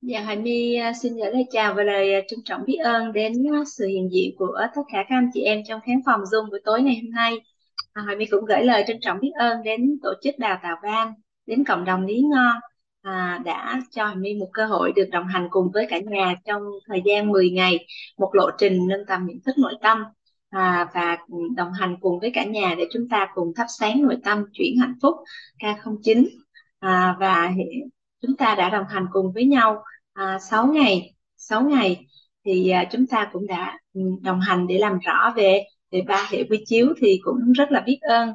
Dạ, Hoài My à, xin gửi lời chào và lời à, trân trọng biết ơn đến à, sự hiện diện của tất cả các anh chị em trong khán phòng Zoom buổi tối ngày hôm nay. À, Hoài My cũng gửi lời trân trọng biết ơn đến tổ chức Đào Tạo Ban, đến cộng đồng Lý Ngon à, đã cho Hoài My một cơ hội được đồng hành cùng với cả nhà trong thời gian 10 ngày, một lộ trình nâng tầm nhận thức nội tâm à, và đồng hành cùng với cả nhà để chúng ta cùng thắp sáng nội tâm chuyển hạnh phúc K09 à, và chúng ta đã đồng hành cùng với nhau à, 6 ngày 6 ngày thì à, chúng ta cũng đã ừ, đồng hành để làm rõ về về ba hệ quy chiếu thì cũng rất là biết ơn.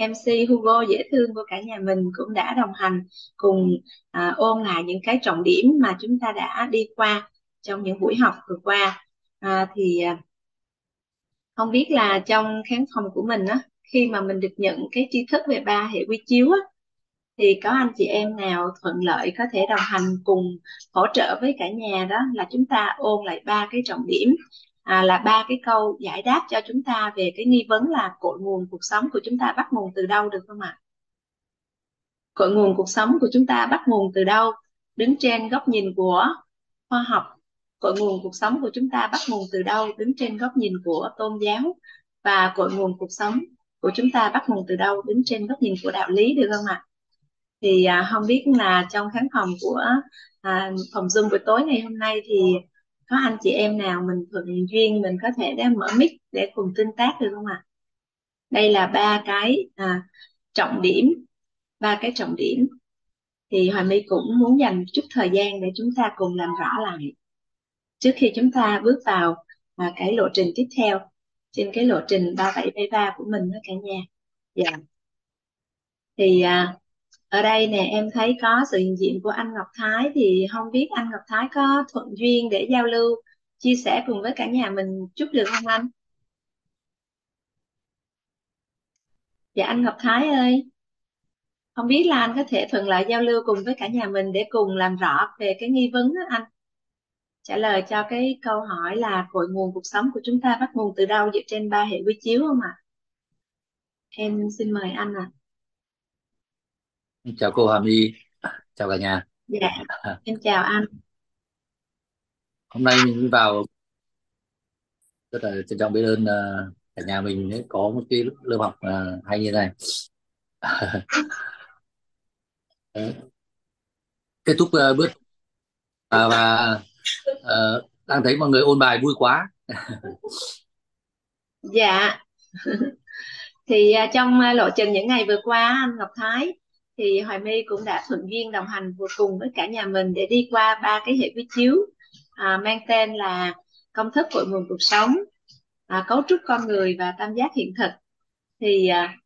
MC Hugo dễ thương của cả nhà mình cũng đã đồng hành cùng à, ôn lại những cái trọng điểm mà chúng ta đã đi qua trong những buổi học vừa qua. À, thì à, không biết là trong khán phòng của mình á khi mà mình được nhận cái tri thức về ba hệ quy chiếu á thì có anh chị em nào thuận lợi có thể đồng hành cùng hỗ trợ với cả nhà đó là chúng ta ôn lại ba cái trọng điểm à, là ba cái câu giải đáp cho chúng ta về cái nghi vấn là cội nguồn cuộc sống của chúng ta bắt nguồn từ đâu được không ạ? Cội nguồn cuộc sống của chúng ta bắt nguồn từ đâu? Đứng trên góc nhìn của khoa học, cội nguồn cuộc sống của chúng ta bắt nguồn từ đâu? Đứng trên góc nhìn của tôn giáo và cội nguồn cuộc sống của chúng ta bắt nguồn từ đâu? Đứng trên góc nhìn của đạo lý được không ạ? Thì à, không biết là trong khán phòng của à, phòng Zoom buổi tối ngày hôm nay thì có anh chị em nào mình thuận duyên mình có thể để mở mic để cùng tương tác được không ạ? Đây là ba cái à, trọng điểm, ba cái trọng điểm thì Hoài My cũng muốn dành chút thời gian để chúng ta cùng làm rõ lại trước khi chúng ta bước vào à, cái lộ trình tiếp theo trên cái lộ trình 3773 của mình đó cả nhà. Dạ. Thì à, ở đây nè em thấy có sự hiện diện của anh Ngọc Thái thì không biết anh Ngọc Thái có thuận duyên để giao lưu chia sẻ cùng với cả nhà mình chút được không anh? Dạ anh Ngọc Thái ơi, không biết là anh có thể thuận lợi giao lưu cùng với cả nhà mình để cùng làm rõ về cái nghi vấn đó anh. Trả lời cho cái câu hỏi là cội nguồn cuộc sống của chúng ta bắt nguồn từ đâu dựa trên ba hệ quy chiếu không ạ? Em xin mời anh ạ chào cô Hà My chào cả nhà. Dạ, em chào anh. hôm nay mình vào rất là trân trọng biết ơn uh, cả nhà mình ấy, có một cái lớp học uh, hay như này. Kết thúc uh, bước à, và uh, đang thấy mọi người ôn bài vui quá. Dạ. Thì uh, trong uh, lộ trình những ngày vừa qua anh Ngọc Thái thì Hoài My cũng đã thuận duyên đồng hành vừa cùng với cả nhà mình để đi qua ba cái hệ quy chiếu à, mang tên là công thức cội nguồn cuộc sống, à, cấu trúc con người và tam giác hiện thực. Thì à,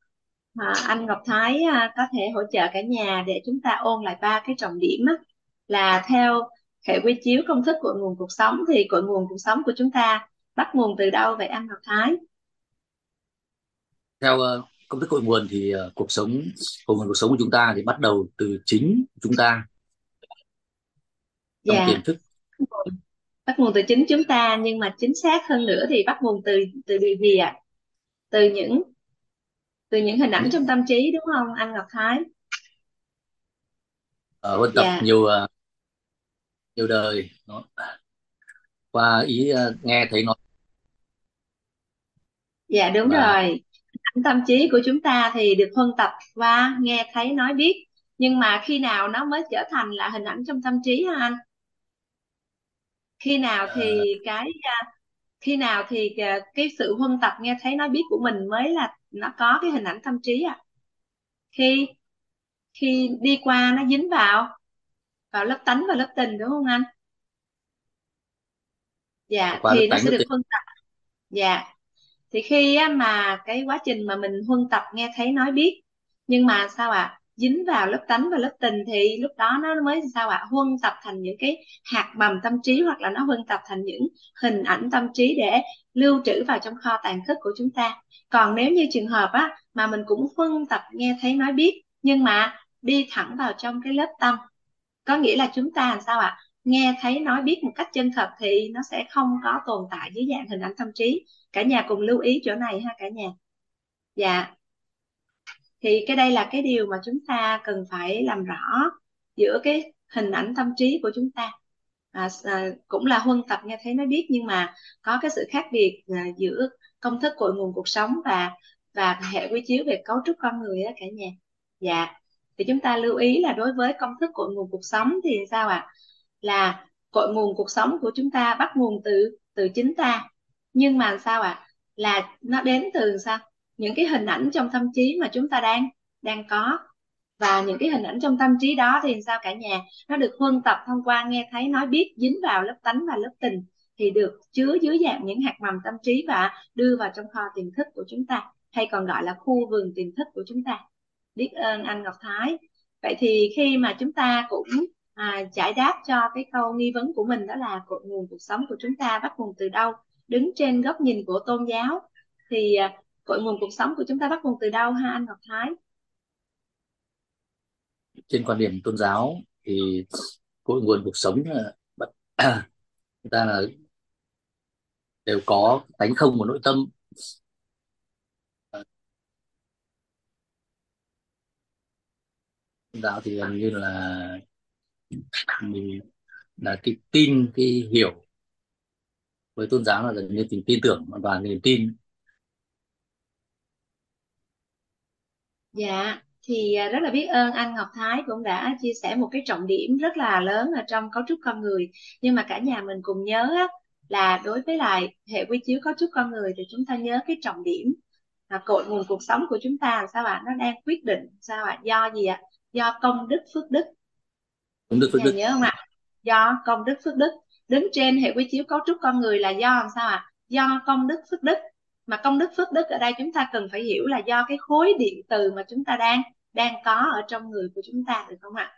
à, anh Ngọc Thái à, có thể hỗ trợ cả nhà để chúng ta ôn lại ba cái trọng điểm á, là theo hệ quy chiếu công thức cội nguồn cuộc sống thì cội nguồn cuộc sống của chúng ta bắt nguồn từ đâu vậy anh Ngọc Thái? theo uh, công thức cội nguồn thì uh, cuộc sống cội nguồn cuộc sống của chúng ta thì bắt đầu từ chính chúng ta trong Dạ. tiềm thức bắt nguồn từ chính chúng ta nhưng mà chính xác hơn nữa thì bắt nguồn từ từ điều gì ạ? Từ những từ những hình ảnh trong tâm trí đúng không anh Ngọc Thái? ở huân tập Dạ. nhiều uh, nhiều đời nó qua ý uh, nghe thấy nói Dạ đúng và rồi. Tâm trí của chúng ta thì được huân tập qua nghe thấy nói biết nhưng mà khi nào nó mới trở thành là hình ảnh trong tâm trí hả anh? Khi nào thì uh, cái à, khi nào thì à, cái sự huân tập nghe thấy nói biết của mình mới là nó có cái hình ảnh tâm trí à? Khi khi đi qua nó dính vào vào lớp tánh và lớp tình đúng không anh? Dạ qua thì nó sẽ được tình huân tập. Dạ thì khi á, mà cái quá trình mà mình huân tập nghe thấy nói biết nhưng mà sao ạ? Dính vào lớp tánh và lớp tình thì lúc đó nó mới sao ạ? Huân tập thành những cái hạt mầm tâm trí hoặc là nó huân tập thành những hình ảnh tâm trí để lưu trữ vào trong kho tàng thức của chúng ta. Còn nếu như trường hợp á mà mình cũng huân tập nghe thấy nói biết nhưng mà đi thẳng vào trong cái lớp tâm có nghĩa là chúng ta làm sao ạ? Nghe thấy nói biết một cách chân thật thì nó sẽ không có tồn tại dưới dạng hình ảnh tâm trí. Cả nhà cùng lưu ý chỗ này ha cả nhà. Dạ. Thì cái đây là cái điều mà chúng ta cần phải làm rõ giữa cái hình ảnh tâm trí của chúng ta. À, à, cũng là huân tập nghe thấy nói biết nhưng mà có cái sự khác biệt à, giữa công thức cội nguồn cuộc sống và và hệ quy chiếu về cấu trúc con người đó cả nhà. Dạ. Thì chúng ta lưu ý là đối với công thức cội nguồn cuộc sống thì sao ạ? à? Là cội nguồn cuộc sống của chúng ta, bắt nguồn từ từ chính ta. Nhưng mà sao ạ? À? là nó đến từ sao? Những cái hình ảnh trong tâm trí mà chúng ta đang đang có. Và những cái hình ảnh trong tâm trí đó thì sao cả nhà? Nó được huân tập thông qua nghe thấy, nói biết, dính vào lớp tánh và lớp tình thì được chứa dưới dạng những hạt mầm tâm trí và đưa vào trong kho tiềm thức của chúng ta, hay còn gọi là khu vườn tiềm thức của chúng ta. Biết ơn anh Ngọc Thái. Vậy thì khi mà chúng ta cũng à, giải đáp cho cái câu nghi vấn của mình đó là cội nguồn cuộc sống của chúng ta bắt nguồn từ đâu? Đứng trên góc nhìn của tôn giáo thì à, cội nguồn cuộc sống của chúng ta bắt nguồn từ đâu ha anh Ngọc Thái? Trên quan điểm tôn giáo thì cội nguồn cuộc sống là chúng ta là đều có tánh không của nội tâm. Đạo giáo thì gần như là mình là cái tin cái hiểu với tôn giáo là gần như tình tin tưởng và niềm tin. Dạ thì à, rất là biết ơn anh Ngọc Thái cũng đã chia sẻ một cái trọng điểm rất là lớn ở trong cấu trúc con người. Nhưng mà cả nhà mình cùng nhớ á, là đối với lại hệ quy chiếu cấu trúc con người thì chúng ta nhớ cái trọng điểm là cội nguồn cuộc sống của chúng ta sao ạ nó đang quyết định sao ạ do gì ạ? Do công đức phước đức công đức phước đức. nhớ không ạ? Do công đức phước đức. Đứng trên hệ quy chiếu cấu trúc con người là do làm sao ạ? Do công đức phước đức. Mà công đức phước đức ở đây chúng ta cần phải hiểu là do cái khối điện từ mà chúng ta đang đang có ở trong người của chúng ta được không ạ?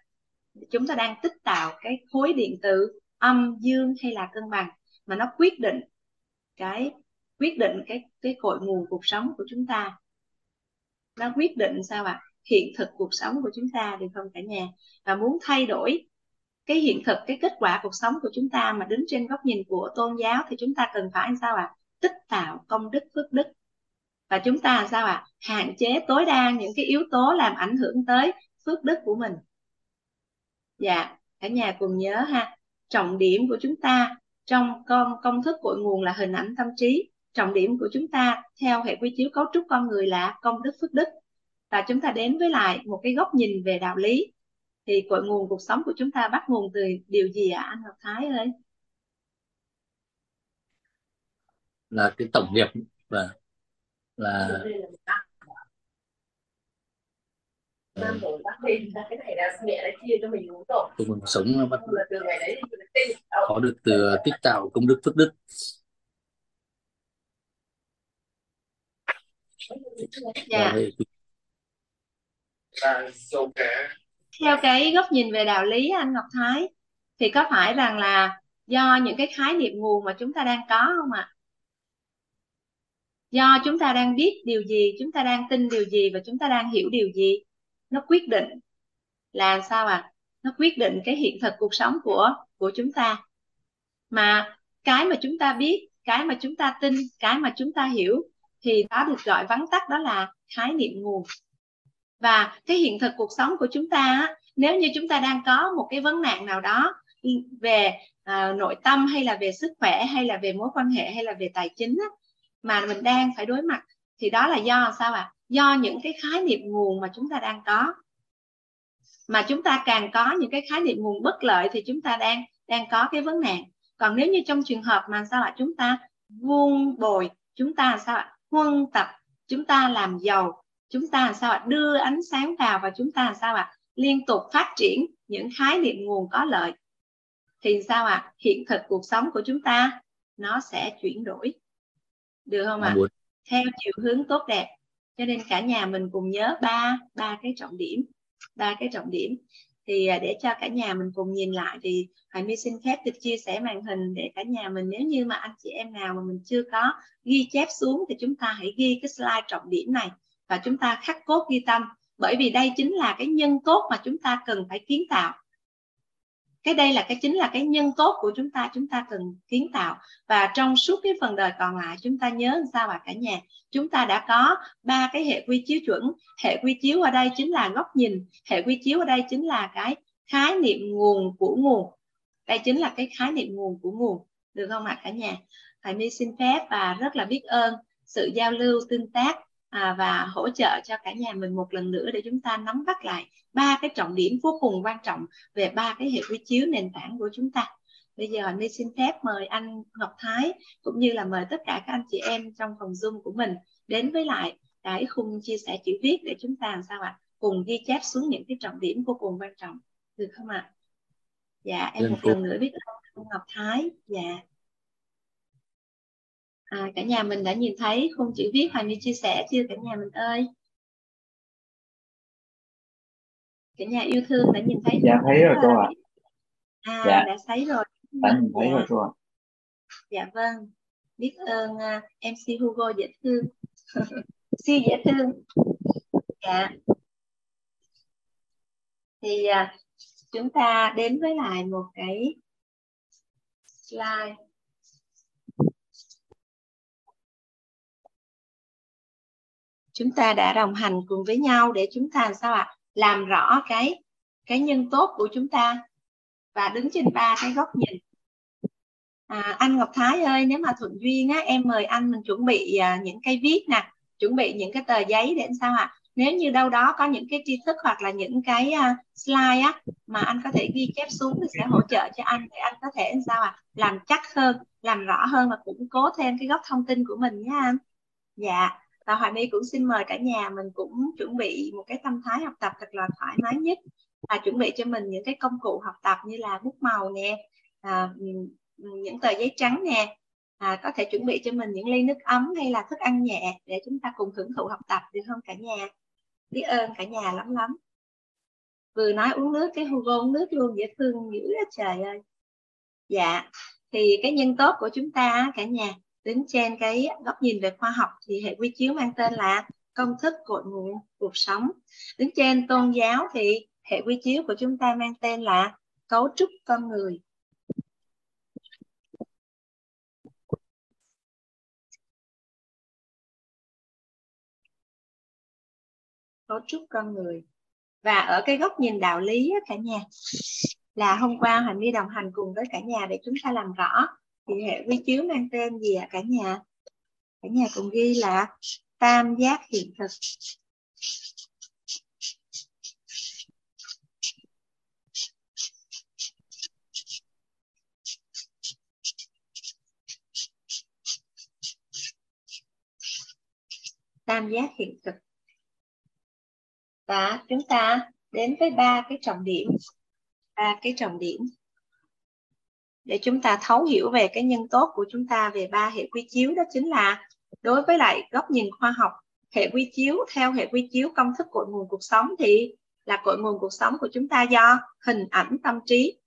Chúng ta đang tích tạo cái khối điện từ âm dương hay là cân bằng mà nó quyết định cái quyết định cái cái cội nguồn cuộc sống của chúng ta. Nó quyết định sao ạ hiện thực cuộc sống của chúng ta được không cả nhà? Và muốn thay đổi cái hiện thực, cái kết quả cuộc sống của chúng ta mà đứng trên góc nhìn của tôn giáo thì chúng ta cần phải sao ạ? Tích tạo công đức, phước đức. Và chúng ta sao ạ? Hạn chế, tối đa những cái yếu tố làm ảnh hưởng tới phước đức của mình. Dạ cả nhà cùng nhớ ha, trọng điểm của chúng ta trong con, công thức cội nguồn là hình ảnh tâm trí. Trọng điểm của chúng ta theo hệ quy chiếu cấu trúc con người là công đức, phước đức và chúng ta đến với lại một cái góc nhìn về đạo lý thì cội nguồn cuộc sống của chúng ta bắt nguồn từ điều gì ạ à, anh Ngọc Thái ơi là cái tổng nghiệp và là Nam Bộ Bắc Ninh cái này là mẹ đã chia cho mình uống rồi. Công cuộc sống nó bắt từ ngày đấy có được từ tích tạo công đức phước đức. Dạ. À, Theo cái góc nhìn về đạo lý, anh Ngọc Thái, thì có phải rằng là do những cái khái niệm nguồn mà chúng ta đang có không ạ? À? do chúng ta đang biết điều gì, chúng ta đang tin điều gì và chúng ta đang hiểu điều gì nó quyết định là sao à nó quyết định cái hiện thực cuộc sống của của chúng ta mà cái mà chúng ta biết, cái mà chúng ta tin, cái mà chúng ta hiểu thì đó được gọi vắn tắt đó là khái niệm nguồn và cái hiện thực cuộc sống của chúng ta nếu như chúng ta đang có một cái vấn nạn nào đó về à, nội tâm hay là về sức khỏe hay là về mối quan hệ hay là về tài chính á, mà mình đang phải đối mặt thì đó là do sao ạ? À? do những cái khái niệm nguồn mà chúng ta đang có. Mà chúng ta càng có những cái khái niệm nguồn bất lợi thì chúng ta đang đang có cái vấn nạn. Còn nếu như trong trường hợp mà sao ạ? Chúng ta vuông bồi chúng ta sao ạ? Huân tập chúng ta làm giàu chúng ta sao ạ? Đưa ánh sáng vào và chúng ta sao ạ? Liên tục phát triển những khái niệm nguồn có lợi. Thì sao ạ? Hiện thực cuộc sống của chúng ta nó sẽ chuyển đổi. Được không ạ? Theo chiều hướng tốt đẹp. Cho nên cả nhà mình cùng nhớ ba ba cái trọng điểm. Ba cái trọng điểm. Thì à, để cho cả nhà mình cùng nhìn lại thì Hoài My xin phép được chia sẻ màn hình để cả nhà mình nếu như mà anh chị em nào mà mình chưa có ghi chép xuống thì chúng ta hãy ghi cái slide trọng điểm này và chúng ta khắc cốt ghi tâm. Bởi vì đây chính là cái nhân cốt mà chúng ta cần phải kiến tạo. Cái đây là cái chính là cái nhân cốt của chúng ta chúng ta cần kiến tạo. Và trong suốt cái phần đời còn lại, chúng ta nhớ sao bà cả nhà, chúng ta đã có ba cái hệ quy chiếu chuẩn. Hệ quy chiếu ở đây chính là góc nhìn, hệ quy chiếu ở đây chính là cái khái niệm nguồn của nguồn. Đây chính là cái khái niệm nguồn của nguồn. Được không ạ cả nhà? Thầy mi xin phép và rất là biết ơn sự giao lưu tương tác à, và hỗ trợ cho cả nhà mình một lần nữa để chúng ta nắm bắt lại ba cái trọng điểm vô cùng quan trọng về ba cái hệ quy chiếu nền tảng của chúng ta. Bây giờ mi xin phép mời anh Ngọc Thái cũng như là mời tất cả các anh chị em trong phòng Zoom của mình đến với lại cái khung chia sẻ chữ viết để chúng ta làm sao ạ? Cùng ghi chép xuống những cái trọng điểm vô cùng quan trọng. Được không ạ? Dạ em một lần nữa biết ơn Ngọc Thái. Dạ à, cả nhà mình đã nhìn thấy khung chữ viết Hoài My chia sẻ chưa cả nhà mình ơi. Cả nhà yêu thương đã nhìn thấy dạ thấy rồi cô ạ. À dạ. đã thấy rồi. Đã nhìn thấy dạ. rồi cô ạ. Dạ vâng. Biết ơn uh, à, MC Hugo dễ thương. Siêu dễ thương. Dạ. Thì uh, chúng ta đến với lại một cái slide chúng ta đã đồng hành cùng với nhau để chúng ta làm sao ạ? Làm rõ cái cái nhân tốt của chúng ta và đứng trên ba cái góc nhìn. À, anh Ngọc Thái ơi nếu mà thuận duyên á em mời anh mình chuẩn bị à, những cái viết nè chuẩn bị những cái tờ giấy để sao ạ? Nếu như đâu đó có những cái tri thức hoặc là những cái uh, slide á mà anh có thể ghi chép xuống thì sẽ hỗ trợ cho anh để anh có thể sao ạ? Làm chắc hơn làm rõ hơn và củng cố thêm cái góc thông tin của mình nhé anh dạ và Hoài My cũng xin mời cả nhà mình cũng chuẩn bị một cái tâm thái học tập thật là thoải mái nhất và chuẩn bị cho mình những cái công cụ học tập như là bút màu nè à, những tờ giấy trắng nè à, có thể chuẩn bị cho mình những ly nước ấm hay là thức ăn nhẹ để chúng ta cùng hưởng thụ học tập được không cả nhà? Biết ơn cả nhà lắm lắm. Vừa nói uống nước cái Hugo uống nước luôn dễ thương dữ đó trời ơi. Dạ thì cái nhân tốt của chúng ta cả nhà đứng trên cái góc nhìn về khoa học thì hệ quy chiếu mang tên là công thức cội nguồn cuộc sống. Đứng trên tôn giáo thì hệ quy chiếu của chúng ta mang tên là cấu trúc con người. Cấu trúc con người. Và ở cái góc nhìn đạo lý cả nhà, là hôm qua hành đi đồng hành cùng với cả nhà để chúng ta làm rõ thì hệ quy chiếu mang tên gì ạ? Cả nhà. Cả nhà cùng ghi là tam giác hiện thực. Tam giác hiện thực. Và chúng ta đến với ba cái trọng điểm. Ba cái trọng điểm để chúng ta thấu hiểu về cái nhân tốt của chúng ta về ba hệ quy chiếu đó chính là đối với lại góc nhìn khoa học hệ quy chiếu theo hệ quy chiếu công thức cội nguồn cuộc sống thì là cội nguồn cuộc sống của chúng ta do hình ảnh tâm trí.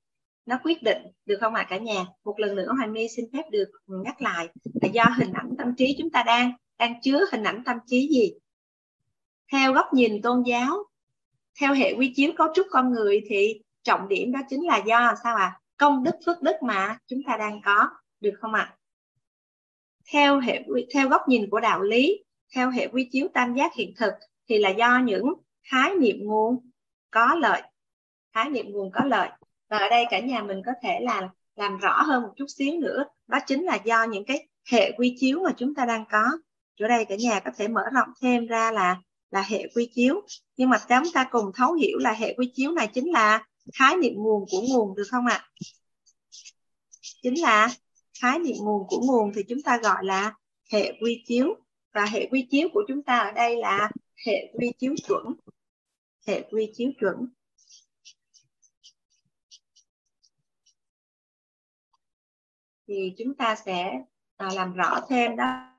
Nó quyết định được không ạ à, cả nhà? Một lần nữa hoàng my xin phép được nhắc lại là do hình ảnh tâm trí chúng ta đang đang chứa hình ảnh tâm trí gì? Theo góc nhìn tôn giáo theo hệ quy chiếu cấu trúc con người thì trọng điểm đó chính là do sao ạ? à? Công đức phước đức mà chúng ta đang có, được không ạ? À? theo hệ theo góc nhìn của đạo lý, theo hệ quy chiếu tam giác hiện thực, thì là do những khái niệm nguồn có lợi, khái niệm nguồn có lợi. Và ở đây cả nhà mình có thể là làm rõ hơn một chút xíu nữa, đó chính là do những cái hệ quy chiếu mà chúng ta đang có. Chỗ đây cả nhà có thể mở rộng thêm ra là là hệ quy chiếu. Nhưng mà chúng ta cùng thấu hiểu là hệ quy chiếu này chính là khái niệm nguồn của nguồn được không ạ? Chính là khái niệm nguồn của nguồn thì chúng ta gọi là hệ quy chiếu. Và hệ quy chiếu của chúng ta ở đây là hệ quy chiếu chuẩn. Hệ quy chiếu chuẩn. Thì chúng ta sẽ à, làm rõ thêm đó.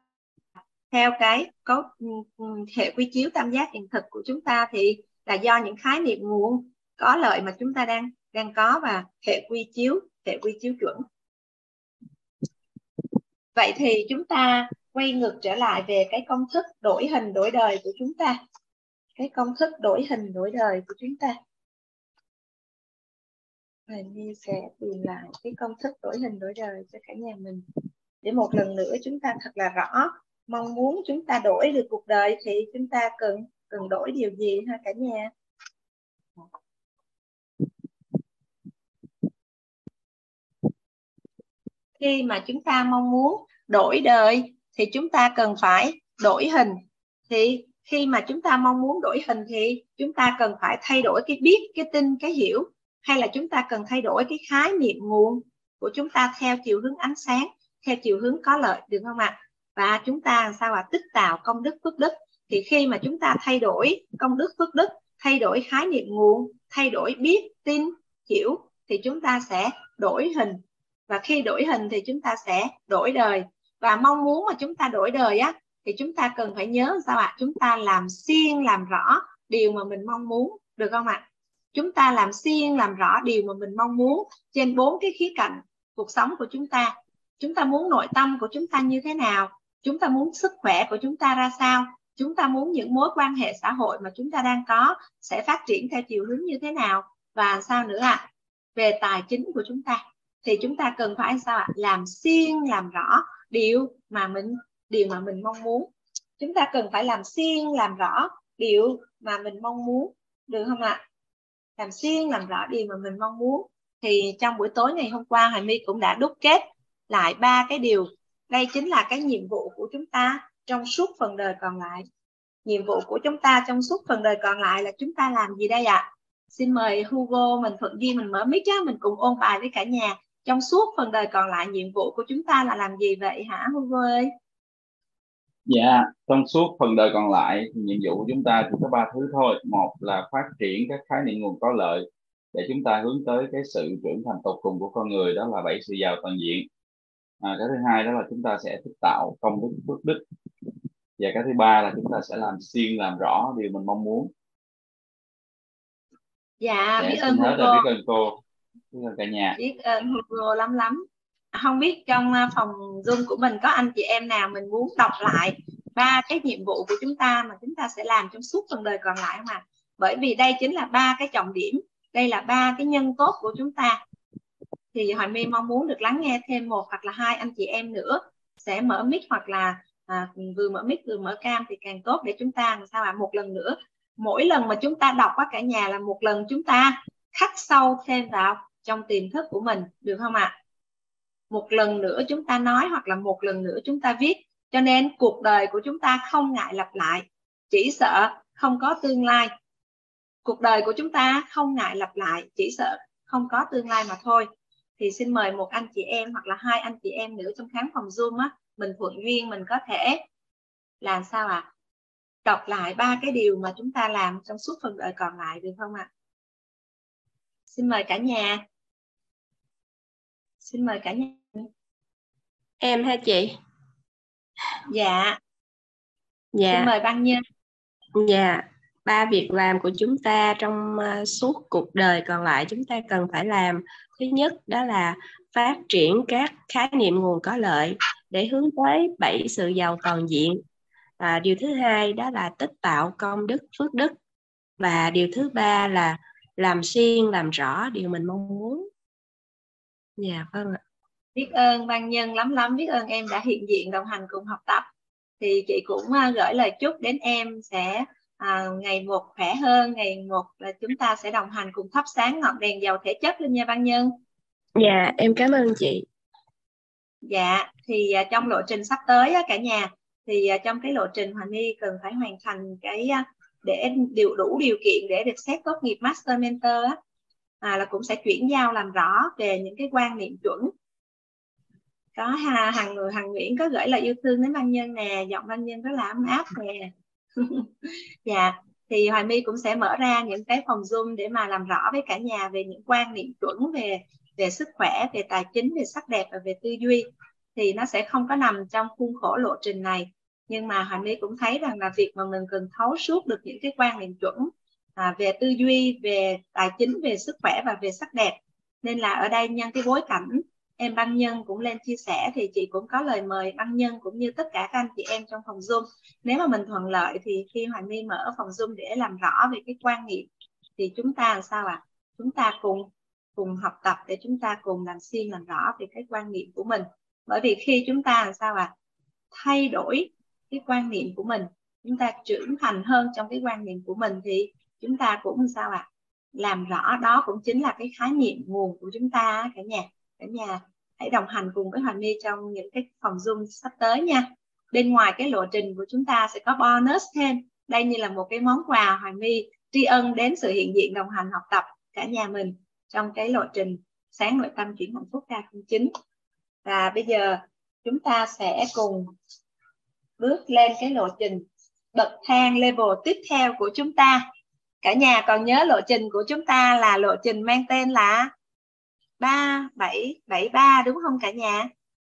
Theo cái cấu ừ, ừ, hệ quy chiếu tam giác hiện thực của chúng ta thì là do những khái niệm nguồn có lợi mà chúng ta đang đang có và hệ quy chiếu, hệ quy chiếu chuẩn. Vậy thì chúng ta quay ngược trở lại về cái công thức đổi hình đổi đời của chúng ta. Cái công thức đổi hình đổi đời của chúng ta. Mình như sẽ tìm lại cái công thức đổi hình đổi đời cho cả nhà mình. Để một lần nữa chúng ta thật là rõ mong muốn chúng ta đổi được cuộc đời thì chúng ta cần cần đổi điều gì ha cả nhà? Khi mà chúng ta mong muốn đổi đời thì chúng ta cần phải đổi hình. Thì khi mà chúng ta mong muốn đổi hình thì chúng ta cần phải thay đổi cái biết, cái tin, cái hiểu, hay là chúng ta cần thay đổi cái khái niệm nguồn của chúng ta theo chiều hướng ánh sáng, theo chiều hướng có lợi, được không ạ? Và chúng ta làm sao ạ? Tích tạo công đức phước đức. Thì khi mà chúng ta thay đổi công đức phước đức, thay đổi khái niệm nguồn, thay đổi biết, tin, hiểu thì chúng ta sẽ đổi hình và khi đổi hình thì chúng ta sẽ đổi đời. Và mong muốn mà chúng ta đổi đời á, thì chúng ta cần phải nhớ sao ạ? Chúng ta làm xuyên làm rõ điều mà mình mong muốn, được không ạ? Chúng ta làm xuyên làm rõ điều mà mình mong muốn trên bốn cái khía cạnh cuộc sống của chúng ta. Chúng ta muốn nội tâm của chúng ta như thế nào? Chúng ta muốn sức khỏe của chúng ta ra sao? Chúng ta muốn những mối quan hệ xã hội mà chúng ta đang có sẽ phát triển theo chiều hướng như thế nào? Và sao nữa ạ? À? về tài chính của chúng ta thì chúng ta cần phải sao ạ? Làm xuyên làm rõ điều mà mình, điều mà mình mong muốn. Chúng ta cần phải làm xuyên làm rõ điều mà mình mong muốn. Được không ạ? Làm xuyên làm rõ điều mà mình mong muốn. Thì trong buổi tối ngày hôm qua Hoài My cũng đã đúc kết lại ba cái điều. Đây chính là cái nhiệm vụ của chúng ta trong suốt phần đời còn lại. Nhiệm vụ của chúng ta trong suốt phần đời còn lại là chúng ta làm gì đây ạ? À? xin mời Hugo, mình thuận Duy mình mở mic á, mình cùng ôn bài với cả nhà trong suốt phần đời còn lại nhiệm vụ của chúng ta là làm gì vậy hả Hugo ơi Dạ, trong suốt phần đời còn lại thì nhiệm vụ của chúng ta chỉ có ba thứ thôi. Một là phát triển các khái niệm nguồn có lợi để chúng ta hướng tới cái sự trưởng thành tột cùng của con người đó là bảy sự giàu toàn diện. À, cái thứ hai đó là chúng ta sẽ tích tạo công đức phước đức. Và cái thứ ba là chúng ta sẽ làm xuyên làm rõ điều mình mong muốn. Dạ, dạ biết ơn Hugo. Biết ơn cô, biết ơn cả nhà. Biết ơn Hugo lắm lắm không biết trong ờ, phòng zoom của mình có anh chị em nào mình muốn đọc lại ba cái nhiệm vụ của chúng ta mà chúng ta sẽ làm trong suốt phần đời còn lại không ạ bởi vì đây chính là ba cái trọng điểm đây là ba cái nhân tốt của chúng ta thì hoài my mong muốn được lắng nghe thêm một hoặc là hai anh chị em nữa sẽ mở mic hoặc là à, vừa mở mic vừa mở cam thì càng tốt để chúng ta làm sao ạ à? một lần nữa mỗi lần mà chúng ta đọc qua cả nhà là một lần chúng ta khắc sâu thêm vào trong tiềm thức của mình, được không ạ à? một lần nữa chúng ta nói hoặc là một lần nữa chúng ta viết cho nên cuộc đời của chúng ta không ngại lặp lại, chỉ sợ không có tương lai cuộc đời của chúng ta không ngại lặp lại, chỉ sợ không có tương lai mà thôi thì xin mời một anh chị em hoặc là hai anh chị em nữa trong khán phòng zoom á, mình thuận duyên, mình có thể làm sao ạ à? đọc lại ba cái điều mà chúng ta làm trong suốt phần đời còn lại, được không ạ à? xin mời cả nhà xin mời cả nhà. Em hả chị? Dạ. Dạ. Xin mời băng nhân dạ ba việc làm của chúng ta trong uh, suốt cuộc đời còn lại chúng ta cần phải làm. Thứ nhất đó là phát triển các khái niệm nguồn có lợi để hướng tới bảy sự giàu toàn diện. À, điều thứ hai đó là tích tạo công đức phước đức. Và điều thứ ba là làm xuyên làm rõ điều mình mong muốn dạ vâng ạ. Biết ơn ban nhân lắm lắm biết ơn em đã hiện diện đồng hành cùng học tập. Thì chị cũng à, gửi lời chúc đến em sẽ à, ngày một khỏe hơn ngày một là chúng ta sẽ đồng hành cùng thắp sáng ngọn đèn giàu thể chất lên nha ban nhân. Dạ em cảm ơn chị. Dạ thì à, trong lộ trình sắp tới á, cả nhà thì à, trong cái lộ trình Hoàng My cần phải hoàn thành cái à, để điều đủ điều kiện để được xét tốt nghiệp master mentor á, à, là cũng sẽ chuyển giao làm rõ về những cái quan niệm chuẩn. Có hà hằng người hằng nguyễn có gửi lời yêu thương đến văn nhân nè giọng văn nhân rất là ấm áp nè. Dạ thì hoài my cũng sẽ mở ra những cái phòng zoom để mà làm rõ với cả nhà về những quan niệm chuẩn về về sức khỏe về tài chính về sắc đẹp và về tư duy. Thì nó sẽ không có nằm trong khuôn khổ lộ trình này. Nhưng mà hoài my cũng thấy rằng là việc mà mình cần thấu suốt được những cái quan niệm chuẩn à, về tư duy về tài chính về sức khỏe và về sắc đẹp nên là ở đây nhân cái bối cảnh em băng nhân cũng lên chia sẻ thì chị cũng có lời mời băng nhân cũng như tất cả các anh chị em trong phòng zoom nếu mà mình thuận lợi thì khi hoàng my mở phòng zoom để làm rõ về cái quan niệm thì chúng ta làm sao ạ à? chúng ta cùng cùng học tập để chúng ta cùng làm xuyên làm rõ về cái quan niệm của mình bởi vì khi chúng ta làm sao ạ à? thay đổi cái quan niệm của mình chúng ta trưởng thành hơn trong cái quan niệm của mình thì chúng ta cũng sao ạ? À? làm rõ đó cũng chính là cái khái niệm nguồn của chúng ta cả nhà. Cả nhà hãy đồng hành cùng với Hoàng My trong những cái phòng Zoom sắp tới nha. Bên ngoài cái lộ trình của chúng ta sẽ có bonus thêm. Đây như là một cái món quà Hoàng My tri ân đến sự hiện diện đồng hành học tập cả nhà mình trong cái lộ trình sáng nội tâm chuyển hạnh phúc K09 và bây giờ chúng ta sẽ cùng bước lên cái lộ trình bậc thang level tiếp theo của chúng ta cả nhà còn nhớ lộ trình của chúng ta là lộ trình mang tên là 3773 đúng không cả nhà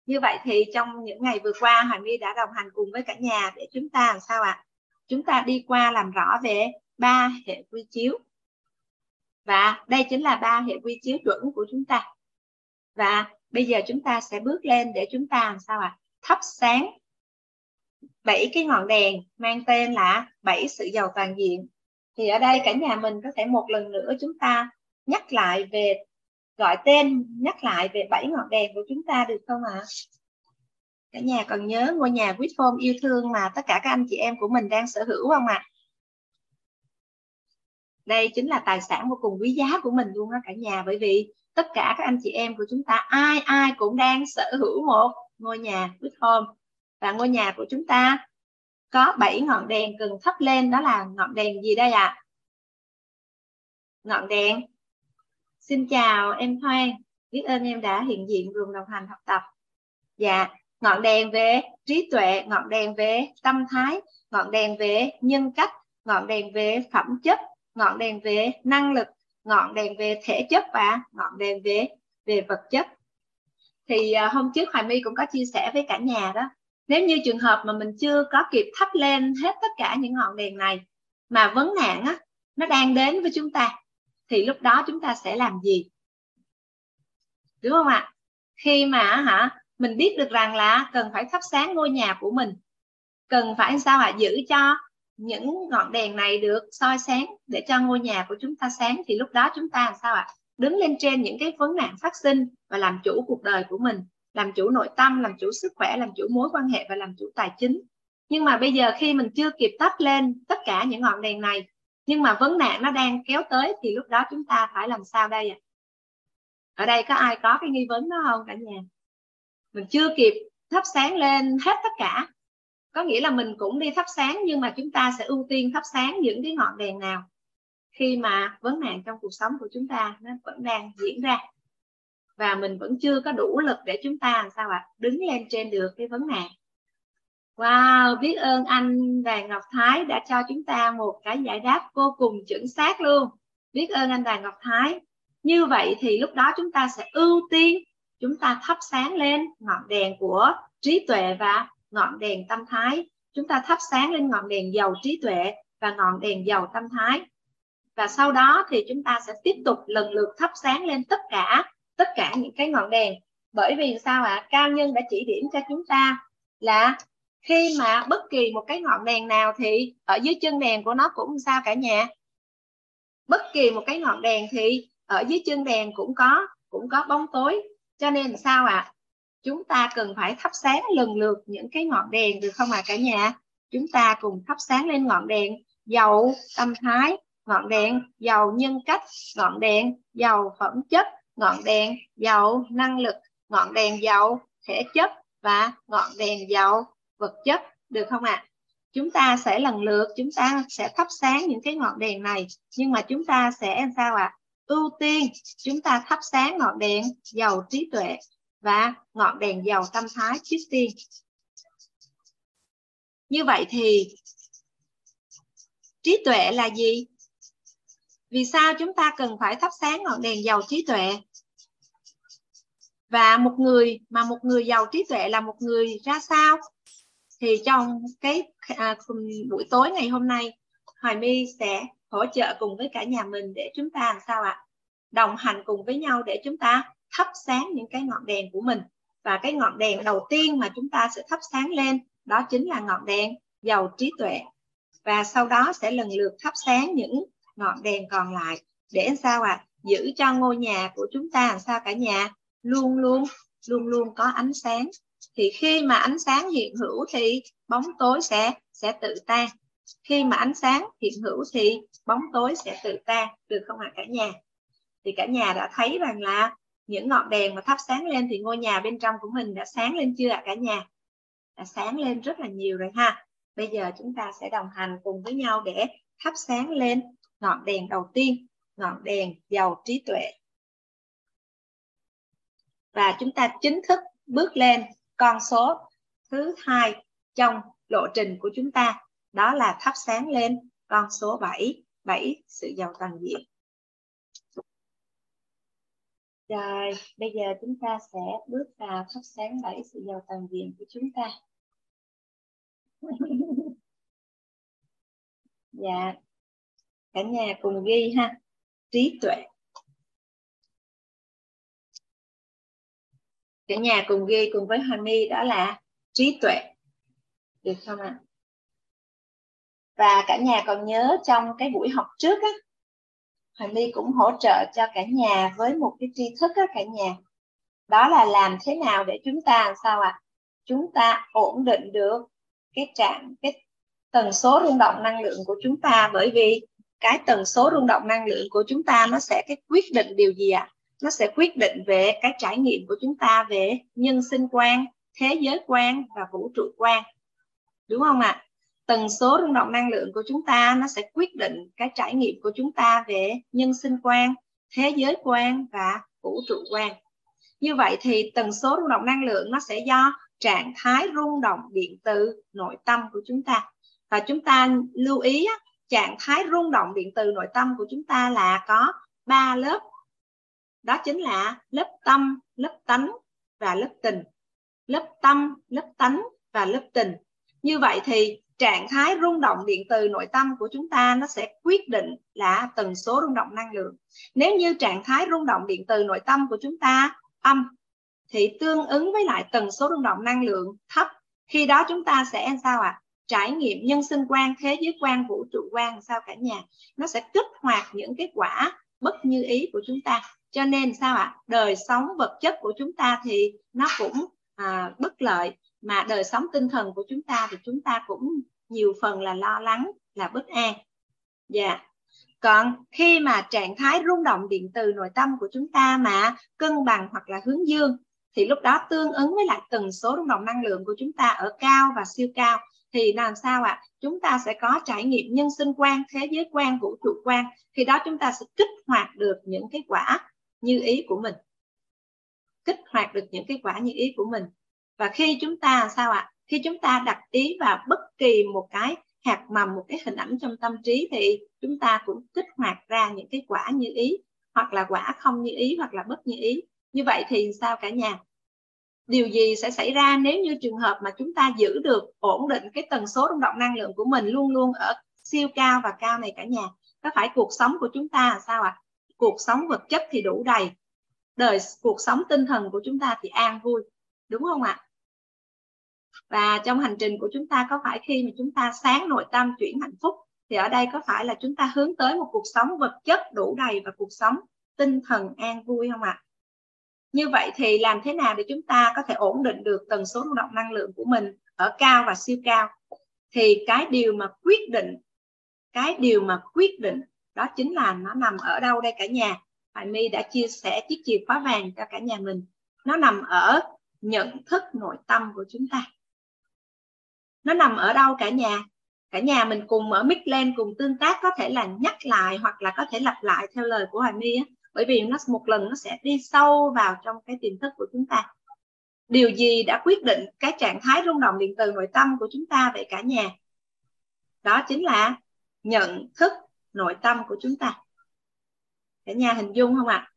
như vậy thì trong những ngày vừa qua, Hoàng My đã đồng hành cùng với cả nhà để chúng ta làm sao ạ à? chúng ta đi qua làm rõ về ba hệ quy chiếu và đây chính là ba hệ quy chiếu chuẩn của chúng ta và bây giờ chúng ta sẽ bước lên để chúng ta làm sao ạ à? thắp sáng bảy cái ngọn đèn mang tên là bảy sự giàu toàn diện thì ở đây cả nhà mình có thể một lần nữa chúng ta nhắc lại về, gọi tên, nhắc lại về bảy ngọn đèn của chúng ta được không ạ à? cả nhà còn nhớ ngôi nhà Whitform yêu thương mà tất cả các anh chị em của mình đang sở hữu không ạ à? đây chính là tài sản vô cùng quý giá của mình luôn đó cả nhà, bởi vì tất cả các anh chị em của chúng ta, ai ai cũng đang sở hữu một ngôi nhà Whitform và ngôi nhà của chúng ta có 7 ngọn đèn cần thắp lên, đó là ngọn đèn gì đây ạ? À? ngọn đèn. Xin chào, em Thoan. Biết ơn em đã hiện diện cùng đồng hành học tập. Dạ ngọn đèn về trí tuệ, ngọn đèn về tâm thái, ngọn đèn về nhân cách, ngọn đèn về phẩm chất, ngọn đèn về năng lực, ngọn đèn về thể chất và ngọn đèn về về vật chất. Thì à, hôm trước Hoài My cũng có chia sẻ với cả nhà đó nếu như trường hợp mà mình chưa có kịp thắp lên hết tất cả những ngọn đèn này mà vấn nạn á, nó đang đến với chúng ta, thì lúc đó chúng ta sẽ làm gì? Đúng không ạ? Khi mà hả, mình biết được rằng là cần phải thắp sáng ngôi nhà của mình, cần phải sao ạ? Giữ cho những ngọn đèn này được soi sáng để cho ngôi nhà của chúng ta sáng, thì lúc đó chúng ta làm sao ạ? Đứng lên trên những cái vấn nạn phát sinh và làm chủ cuộc đời của mình làm chủ nội tâm, làm chủ sức khỏe, làm chủ mối quan hệ và làm chủ tài chính. Nhưng mà bây giờ khi mình chưa kịp tắt lên tất cả những ngọn đèn này, nhưng mà vấn nạn nó đang kéo tới thì lúc đó chúng ta phải làm sao đây ạ? Ở đây có ai có cái nghi vấn đó không cả nhà? Mình chưa kịp thắp sáng lên hết tất cả. Có nghĩa là mình cũng đi thắp sáng, nhưng mà chúng ta sẽ ưu tiên thắp sáng những cái ngọn đèn nào khi mà vấn nạn trong cuộc sống của chúng ta nó vẫn đang diễn ra? Và mình vẫn chưa có đủ lực để chúng ta làm sao ạ đứng lên trên được cái vấn nạn Wow, biết ơn anh Đoàn Ngọc Thái đã cho chúng ta một cái giải đáp vô cùng chuẩn xác luôn. Biết ơn anh Đoàn Ngọc Thái. Như vậy thì lúc đó chúng ta sẽ ưu tiên chúng ta thắp sáng lên ngọn đèn của trí tuệ và ngọn đèn tâm thái. Chúng ta thắp sáng lên ngọn đèn dầu trí tuệ và ngọn đèn dầu tâm thái. Và sau đó thì chúng ta sẽ tiếp tục lần lượt thắp sáng lên tất cả tất cả những cái ngọn đèn bởi vì sao ạ à? cao nhân đã chỉ điểm cho chúng ta là khi mà bất kỳ một cái ngọn đèn nào thì ở dưới chân đèn của nó cũng sao cả nhà bất kỳ một cái ngọn đèn thì ở dưới chân đèn cũng có cũng có bóng tối cho nên sao ạ à? chúng ta cần phải thắp sáng lần lượt những cái ngọn đèn được không ạ à, cả nhà chúng ta cùng thắp sáng lên ngọn đèn dầu tâm thái ngọn đèn dầu nhân cách ngọn đèn dầu phẩm chất ngọn đèn dầu, năng lực. Ngọn đèn dầu, thể chất và ngọn đèn dầu, vật chất. Được không ạ? À? chúng ta sẽ lần lượt, chúng ta sẽ thắp sáng những cái ngọn đèn này. Nhưng mà chúng ta sẽ làm sao ạ? À? ưu tiên, chúng ta thắp sáng ngọn đèn dầu trí tuệ và ngọn đèn dầu tâm thái trước tiên. Như vậy thì, trí tuệ là gì? Vì sao chúng ta cần phải thắp sáng ngọn đèn dầu trí tuệ? Và một người mà một người giàu trí tuệ là một người ra sao? Thì trong cái à, buổi tối ngày hôm nay Hoài My sẽ hỗ trợ cùng với cả nhà mình để chúng ta làm sao ạ? Đồng hành cùng với nhau để chúng ta thắp sáng những cái ngọn đèn của mình. Và cái ngọn đèn đầu tiên mà chúng ta sẽ thắp sáng lên đó chính là ngọn đèn giàu trí tuệ. Và sau đó sẽ lần lượt thắp sáng những ngọn đèn còn lại để sao ạ? À? giữ cho ngôi nhà của chúng ta làm sao cả nhà? Luôn luôn luôn luôn có ánh sáng. Thì khi mà ánh sáng hiện hữu thì bóng tối sẽ sẽ tự tan. Khi mà ánh sáng hiện hữu thì bóng tối sẽ tự tan, được không ạ cả nhà? Thì cả nhà đã thấy rằng là những ngọn đèn mà thắp sáng lên thì ngôi nhà bên trong của mình đã sáng lên chưa ạ cả nhà? Đã sáng lên rất là nhiều rồi ha. Bây giờ chúng ta sẽ đồng hành cùng với nhau để thắp sáng lên ngọn đèn đầu tiên, ngọn đèn giàu trí tuệ và chúng ta chính thức bước lên con số thứ hai trong lộ trình của chúng ta. Đó là thắp sáng lên con số 7 7 sự giàu toàn diện. Rồi, bây giờ chúng ta sẽ bước vào thắp sáng 7 sự giàu toàn diện của chúng ta. Dạ cả nhà cùng ghi ha. Trí tuệ. Cả nhà cùng ghi cùng với Honey My đó là trí tuệ được không ạ và cả nhà còn nhớ trong cái buổi học trước á Hoàng My cũng hỗ trợ cho cả nhà với một cái tri thức á cả nhà đó là làm thế nào để chúng ta làm sao ạ à? chúng ta ổn định được cái trạng, cái tần số rung động năng lượng của chúng ta bởi vì cái tần số rung động năng lượng của chúng ta nó sẽ cái quyết định điều gì ạ à? Nó sẽ quyết định về cái trải nghiệm của chúng ta về nhân sinh quan, thế giới quan và vũ trụ quan. Đúng không ạ? À? tần số rung động năng lượng của chúng ta, nó sẽ quyết định cái trải nghiệm của chúng ta về nhân sinh quan, thế giới quan và vũ trụ quan. Như vậy thì tần số rung động năng lượng nó sẽ do trạng thái rung động điện từ nội tâm của chúng ta. Và chúng ta lưu ý trạng thái rung động điện từ nội tâm của chúng ta là có ba lớp đó chính là lớp tâm, lớp tánh và lớp tình. Lớp tâm, lớp tánh và lớp tình. Như vậy thì trạng thái rung động điện từ nội tâm của chúng ta nó sẽ quyết định là tần số rung động năng lượng. Nếu như trạng thái rung động điện từ nội tâm của chúng ta âm, thì tương ứng với lại tần số rung động năng lượng thấp, khi đó chúng ta sẽ sao ạ? À? trải nghiệm nhân sinh quan, thế giới quan, vũ trụ quan, sao cả nhà? Nó sẽ kích hoạt những cái quả bất như ý của chúng ta cho nên sao ạ à? đời sống vật chất của chúng ta thì nó cũng à, bất lợi mà đời sống tinh thần của chúng ta thì chúng ta cũng nhiều phần là lo lắng là bất an dạ yeah. còn khi mà trạng thái rung động điện từ nội tâm của chúng ta mà cân bằng hoặc là hướng dương thì lúc đó tương ứng với lại tần số rung động năng lượng của chúng ta ở cao và siêu cao thì làm sao ạ à? chúng ta sẽ có trải nghiệm nhân sinh quan thế giới quan vũ trụ quan thì đó chúng ta sẽ kích hoạt được những cái quả như ý của mình. Kích hoạt được những cái quả như ý của mình. Và khi chúng ta, sao ạ? À? khi chúng ta đặt ý vào bất kỳ một cái hạt mầm, một cái hình ảnh trong tâm trí thì chúng ta cũng kích hoạt ra những cái quả như ý, hoặc là quả không như ý, hoặc là bất như ý. Như vậy thì sao cả nhà? Điều gì sẽ xảy ra nếu như trường hợp mà chúng ta giữ được ổn định cái tần số rung động năng lượng của mình luôn luôn ở siêu cao và cao này cả nhà? Có phải cuộc sống của chúng ta là sao ạ? à? Cuộc sống vật chất thì đủ đầy đời cuộc sống tinh thần của chúng ta thì an vui đúng không ạ và trong hành trình của chúng ta có phải khi mà chúng ta sáng nội tâm chuyển hạnh phúc thì ở đây có phải là chúng ta hướng tới một cuộc sống vật chất đủ đầy và cuộc sống tinh thần an vui không ạ? Như vậy thì làm thế nào để chúng ta có thể ổn định được tần số rung động năng lượng của mình ở cao và siêu cao? Thì cái điều mà quyết định, cái điều mà quyết định đó chính là nó nằm ở đâu đây cả nhà? Hoài My đã chia sẻ chiếc chìa khóa vàng cho cả nhà mình. Nó nằm ở nhận thức nội tâm của chúng ta. Nó nằm ở đâu cả nhà? Cả nhà mình cùng mở mic lên, cùng tương tác có thể là nhắc lại hoặc là có thể lặp lại theo lời của Hoài My á. Bởi vì nó, một lần nó sẽ đi sâu vào trong cái tiềm thức của chúng ta. Điều gì đã quyết định cái trạng thái rung động điện từ nội tâm của chúng ta vậy cả nhà? Đó chính là nhận thức nội tâm của chúng ta. Cả nhà hình dung không ạ? À?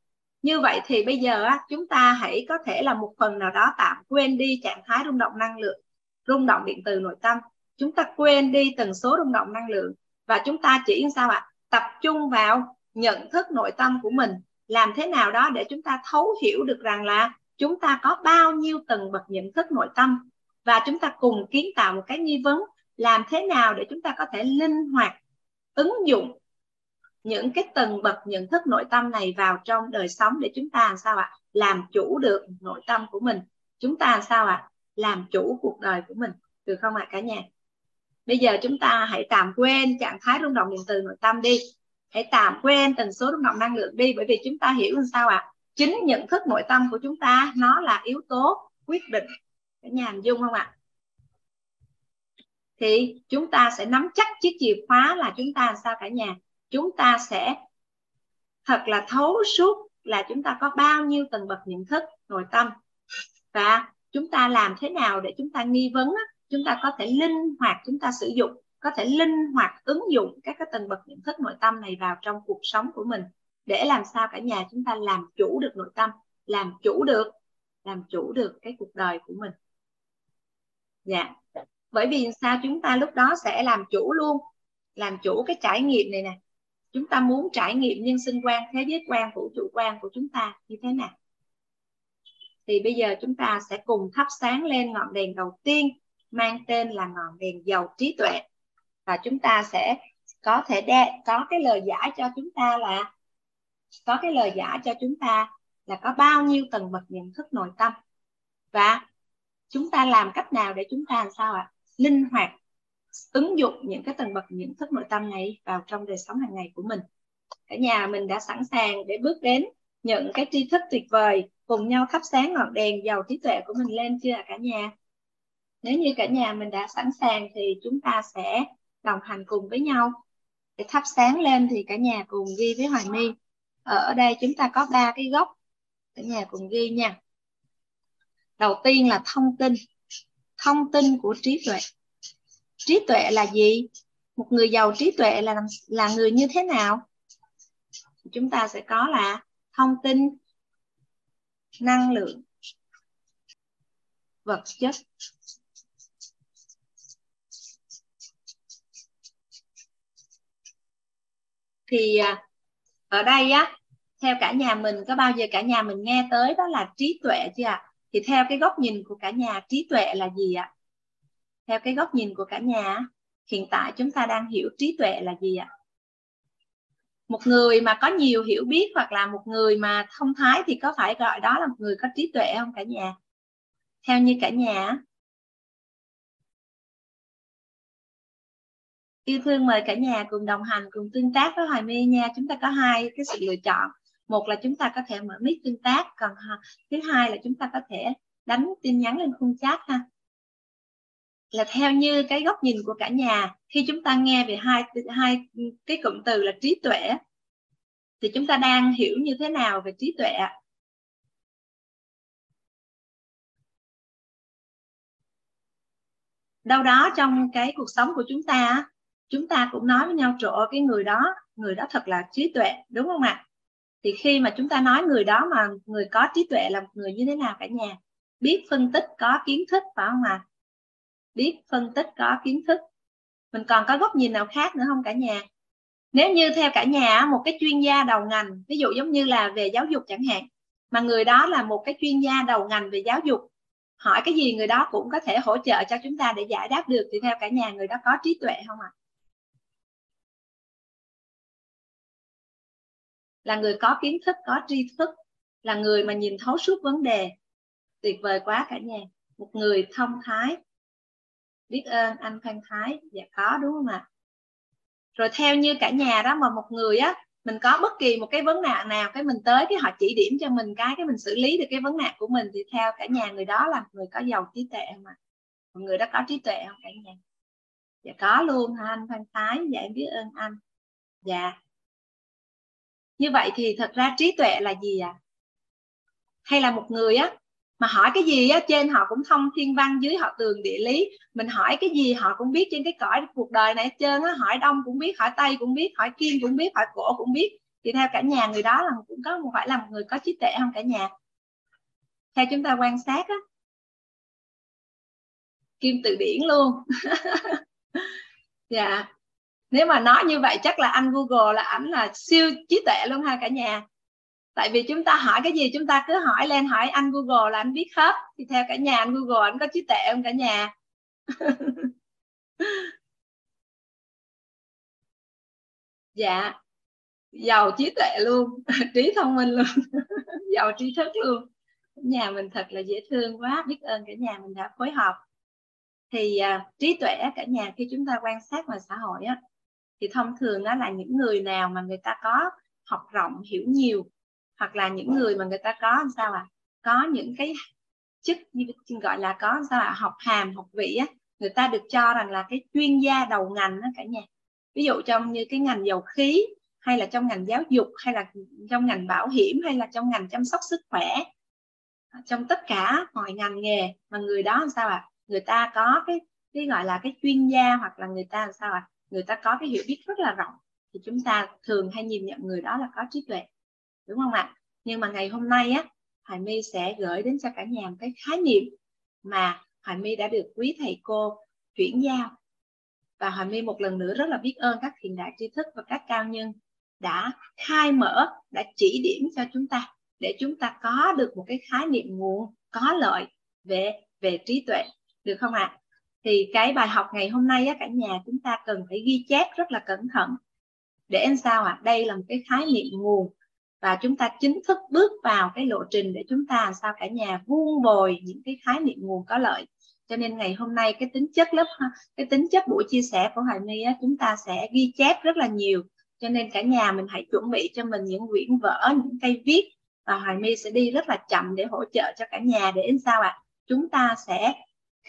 như vậy thì bây giờ á, chúng ta hãy có thể là một phần nào đó tạm quên đi trạng thái rung động năng lượng rung động điện từ nội tâm. Chúng ta quên đi tần số rung động năng lượng và chúng ta chỉ sao ạ? Tập trung vào nhận thức nội tâm của mình. Làm thế nào đó để chúng ta thấu hiểu được rằng là chúng ta có bao nhiêu tầng bậc nhận thức nội tâm và chúng ta cùng kiến tạo một cái nghi vấn làm thế nào để chúng ta có thể linh hoạt ứng dụng những cái tầng bậc nhận thức nội tâm này vào trong đời sống để chúng ta làm sao ạ? Làm chủ được nội tâm của mình. Chúng ta làm sao ạ? Làm chủ cuộc đời của mình. Được không ạ, cả nhà? Bây giờ chúng ta hãy tạm quên trạng thái rung động điện từ nội tâm đi. Hãy tạm quên tần số rung động năng lượng đi, bởi vì chúng ta hiểu làm sao ạ? Chính nhận thức nội tâm của chúng ta, nó là yếu tố quyết định. Cả nhà hình dung không ạ? Thì chúng ta sẽ nắm chắc chiếc chìa khóa là chúng ta làm sao cả nhà? Chúng ta sẽ thật là thấu suốt là chúng ta có bao nhiêu tầng bậc nhận thức, nội tâm. Và chúng ta làm thế nào để chúng ta nghi vấn chúng ta có thể linh hoạt, chúng ta sử dụng, có thể linh hoạt ứng dụng các cái tầng bậc nhận thức, nội tâm này vào trong cuộc sống của mình. Để làm sao cả nhà chúng ta làm chủ được nội tâm, làm chủ được, làm chủ được cái cuộc đời của mình. Dạ. Bởi vì sao? Chúng ta lúc đó sẽ làm chủ luôn, làm chủ cái trải nghiệm này nè chúng ta muốn trải nghiệm nhân sinh quan thế giới quan vũ trụ quan của chúng ta như thế nào? Thì bây giờ chúng ta sẽ cùng thắp sáng lên ngọn đèn đầu tiên mang tên là ngọn đèn dầu trí tuệ. Và chúng ta sẽ có thể đe, có cái lời giải cho chúng ta là có cái lời giải cho chúng ta là có bao nhiêu tầng bậc nhận thức nội tâm. Và chúng ta làm cách nào để chúng ta làm sao ạ? À? linh hoạt ứng dụng những cái tầng bậc nhận thức nội tâm này vào trong đời sống hàng ngày của mình. Cả nhà mình đã sẵn sàng để bước đến những cái tri thức tuyệt vời, cùng nhau thắp sáng ngọn đèn dầu trí tuệ của mình lên chưa cả nhà? Nếu như cả nhà mình đã sẵn sàng thì chúng ta sẽ đồng hành cùng với nhau. Để thắp sáng lên thì cả nhà cùng ghi với Hoài My. Ở đây chúng ta có ba cái góc. Cả nhà cùng ghi nha. Đầu tiên là thông tin. Thông tin của trí tuệ trí tuệ là gì? Một người giàu trí tuệ là là người như thế nào? Chúng ta sẽ có là thông tin, năng lượng, vật chất. Thì à, ở đây á, theo cả nhà mình, có bao giờ cả nhà mình nghe tới đó là trí tuệ chưa ạ? Thì theo cái góc nhìn của cả nhà, trí tuệ là gì ạ? Theo cái góc nhìn của cả nhà hiện tại chúng ta đang hiểu trí tuệ là gì ạ? Một người mà có nhiều hiểu biết hoặc là một người mà thông thái thì có phải gọi đó là một người có trí tuệ không cả nhà? Theo như cả nhà yêu thương mời cả nhà cùng đồng hành, cùng tương tác với hoài my nha. Chúng ta có hai cái sự lựa chọn. Một là chúng ta có thể mở mic tương tác, còn thứ hai là chúng ta có thể đánh tin nhắn lên khung chat ha là theo như cái góc nhìn của cả nhà, khi chúng ta nghe về hai hai cái cụm từ là trí tuệ thì chúng ta đang hiểu như thế nào về trí tuệ đâu đó trong cái cuộc sống của chúng ta chúng ta cũng nói với nhau trộn cái người đó người đó thật là trí tuệ đúng không ạ? Thì khi mà chúng ta nói người đó mà người có trí tuệ là một người như thế nào cả nhà? Biết phân tích, có kiến thức, phải không ạ? Biết phân tích, có kiến thức. Mình còn có góc nhìn nào khác nữa không cả nhà? Nếu như theo cả nhà một cái chuyên gia đầu ngành, ví dụ giống như là về giáo dục chẳng hạn, mà người đó là một cái chuyên gia đầu ngành về giáo dục, hỏi cái gì người đó cũng có thể hỗ trợ cho chúng ta để giải đáp được thì theo cả nhà người đó có trí tuệ không ạ? À? là người có kiến thức, có tri thức, là người mà nhìn thấu suốt vấn đề. Tuyệt vời quá cả nhà. Một người thông thái biết ơn anh Phan Thái. Dạ có, đúng không ạ? Rồi theo như cả nhà đó, mà một người á, mình có bất kỳ một cái vấn nạn nào cái mình tới cái họ chỉ điểm cho mình cái cái mình xử lý được cái vấn nạn của mình thì theo cả nhà người đó là người có giàu trí tuệ không ạ? Một người đó có trí tuệ không cả nhà? Dạ có luôn hả anh Phan Thái? Dạ em biết ơn anh. Dạ. Như vậy thì thật ra trí tuệ là gì ạ? À? hay là một người á mà hỏi cái gì á, trên họ cũng thông thiên văn, dưới họ tường địa lý. Mình hỏi cái gì họ cũng biết trên cái cõi cuộc đời này trơn á. Hỏi đông cũng biết, hỏi tây cũng biết, hỏi kim cũng biết, hỏi cổ cũng biết. Thì theo cả nhà người đó là cũng có một phải là một người có trí tuệ không cả nhà? Theo chúng ta quan sát á, kim từ điển luôn. Dạ. Nếu mà nói như vậy chắc là anh Google là ảnh là siêu trí tuệ luôn ha cả nhà tại vì chúng ta hỏi cái gì chúng ta cứ hỏi lên hỏi anh Google là anh biết hết. Thì theo cả nhà anh Google anh có trí tuệ không cả nhà? Dạ giàu trí tuệ luôn trí thông minh luôn giàu trí thức luôn. Nhà mình thật là dễ thương quá biết ơn cả nhà mình đã phối hợp. Thì uh, trí tuệ cả nhà khi chúng ta quan sát ngoài xã hội á thì thông thường đó là những người nào mà người ta có học rộng hiểu nhiều hoặc là những người mà người ta có sao à có những cái chức như gọi là có sao à học hàm, học vị á, người ta được cho rằng là cái chuyên gia đầu ngành đó cả nhà ví dụ trong như cái ngành dầu khí, hay là trong ngành giáo dục, hay là trong ngành bảo hiểm, hay là trong ngành chăm sóc sức khỏe, trong tất cả mọi ngành nghề mà người đó làm sao ạ à? người ta có cái cái gọi là cái chuyên gia hoặc là người ta làm sao ạ à? người ta có cái hiểu biết rất là rộng, thì chúng ta thường hay nhìn nhận người đó là có trí tuệ đúng không ạ nhưng mà ngày hôm nay á Hoài My sẽ gửi đến cho cả nhà một cái khái niệm mà Hoài My đã được quý thầy cô chuyển giao và Hoài My một lần nữa rất là biết ơn các thiền đại tri thức và các cao nhân đã khai mở đã chỉ điểm cho chúng ta để chúng ta có được một cái khái niệm nguồn có lợi về về trí tuệ được không ạ à? thì cái bài học ngày hôm nay á, cả nhà chúng ta cần phải ghi chép rất là cẩn thận để làm sao ạ à? đây là một cái khái niệm nguồn và chúng ta chính thức bước vào cái lộ trình để chúng ta sao cả nhà vuông bồi những cái khái niệm nguồn có lợi cho nên ngày hôm nay cái tính chất lớp cái tính chất buổi chia sẻ của Hoài My á, chúng ta sẽ ghi chép rất là nhiều cho nên cả nhà mình hãy chuẩn bị cho mình những quyển vở những cây viết và Hoài My sẽ đi rất là chậm để hỗ trợ cho cả nhà để sao ạ à? chúng ta sẽ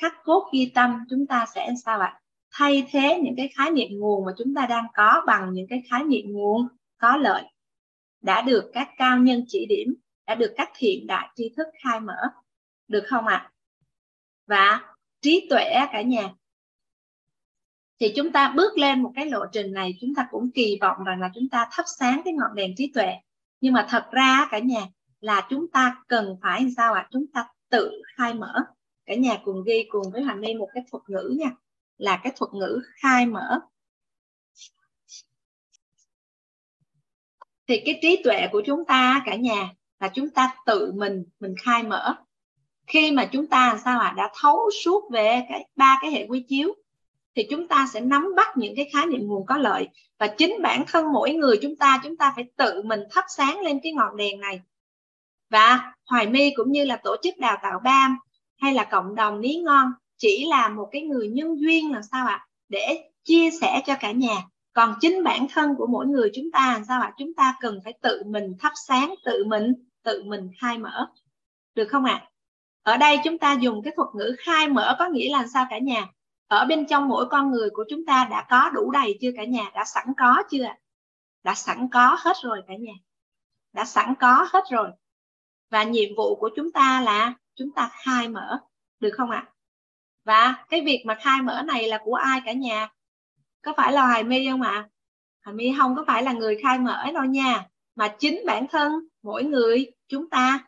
khắc cốt ghi tâm chúng ta sẽ sao ạ à? thay thế những cái khái niệm nguồn mà chúng ta đang có bằng những cái khái niệm nguồn có lợi đã được các cao nhân chỉ điểm, đã được các thiện đại tri thức khai mở. Được không ạ? À? và trí tuệ cả nhà. Thì chúng ta bước lên một cái lộ trình này, chúng ta cũng kỳ vọng rằng là chúng ta thắp sáng cái ngọn đèn trí tuệ. Nhưng mà thật ra cả nhà, là chúng ta cần phải sao ạ? À? chúng ta tự khai mở. Cả nhà cùng ghi cùng với Hoàng My một cái thuật ngữ nha. Là cái thuật ngữ khai mở. Thì cái trí tuệ của chúng ta cả nhà là chúng ta tự mình mình khai mở. Khi mà chúng ta sao ạ? À, đã thấu suốt về cái ba cái hệ quy chiếu thì chúng ta sẽ nắm bắt những cái khái niệm nguồn có lợi. Và chính bản thân mỗi người chúng ta chúng ta phải tự mình thắp sáng lên cái ngọn đèn này. Và hoài my cũng như là tổ chức đào tạo bam hay là cộng đồng ní ngon chỉ là một cái người nhân duyên là sao ạ? À? để chia sẻ cho cả nhà còn chính bản thân của mỗi người chúng ta làm sao ạ? Chúng ta cần phải tự mình thắp sáng, tự mình tự mình khai mở. Được không ạ? À? ở đây chúng ta dùng cái thuật ngữ khai mở có nghĩa là sao cả nhà? Ở bên trong mỗi con người của chúng ta đã có đủ đầy chưa cả nhà? Đã sẵn có chưa đã sẵn có hết rồi cả nhà. Đã sẵn có hết rồi. Và nhiệm vụ của chúng ta là chúng ta khai mở. Được không ạ? Và cái việc mà khai mở này là của ai cả nhà? Có phải là hoài my không ạ? Hoài my không có phải là người khai mở đâu nha. Mà chính bản thân mỗi người chúng ta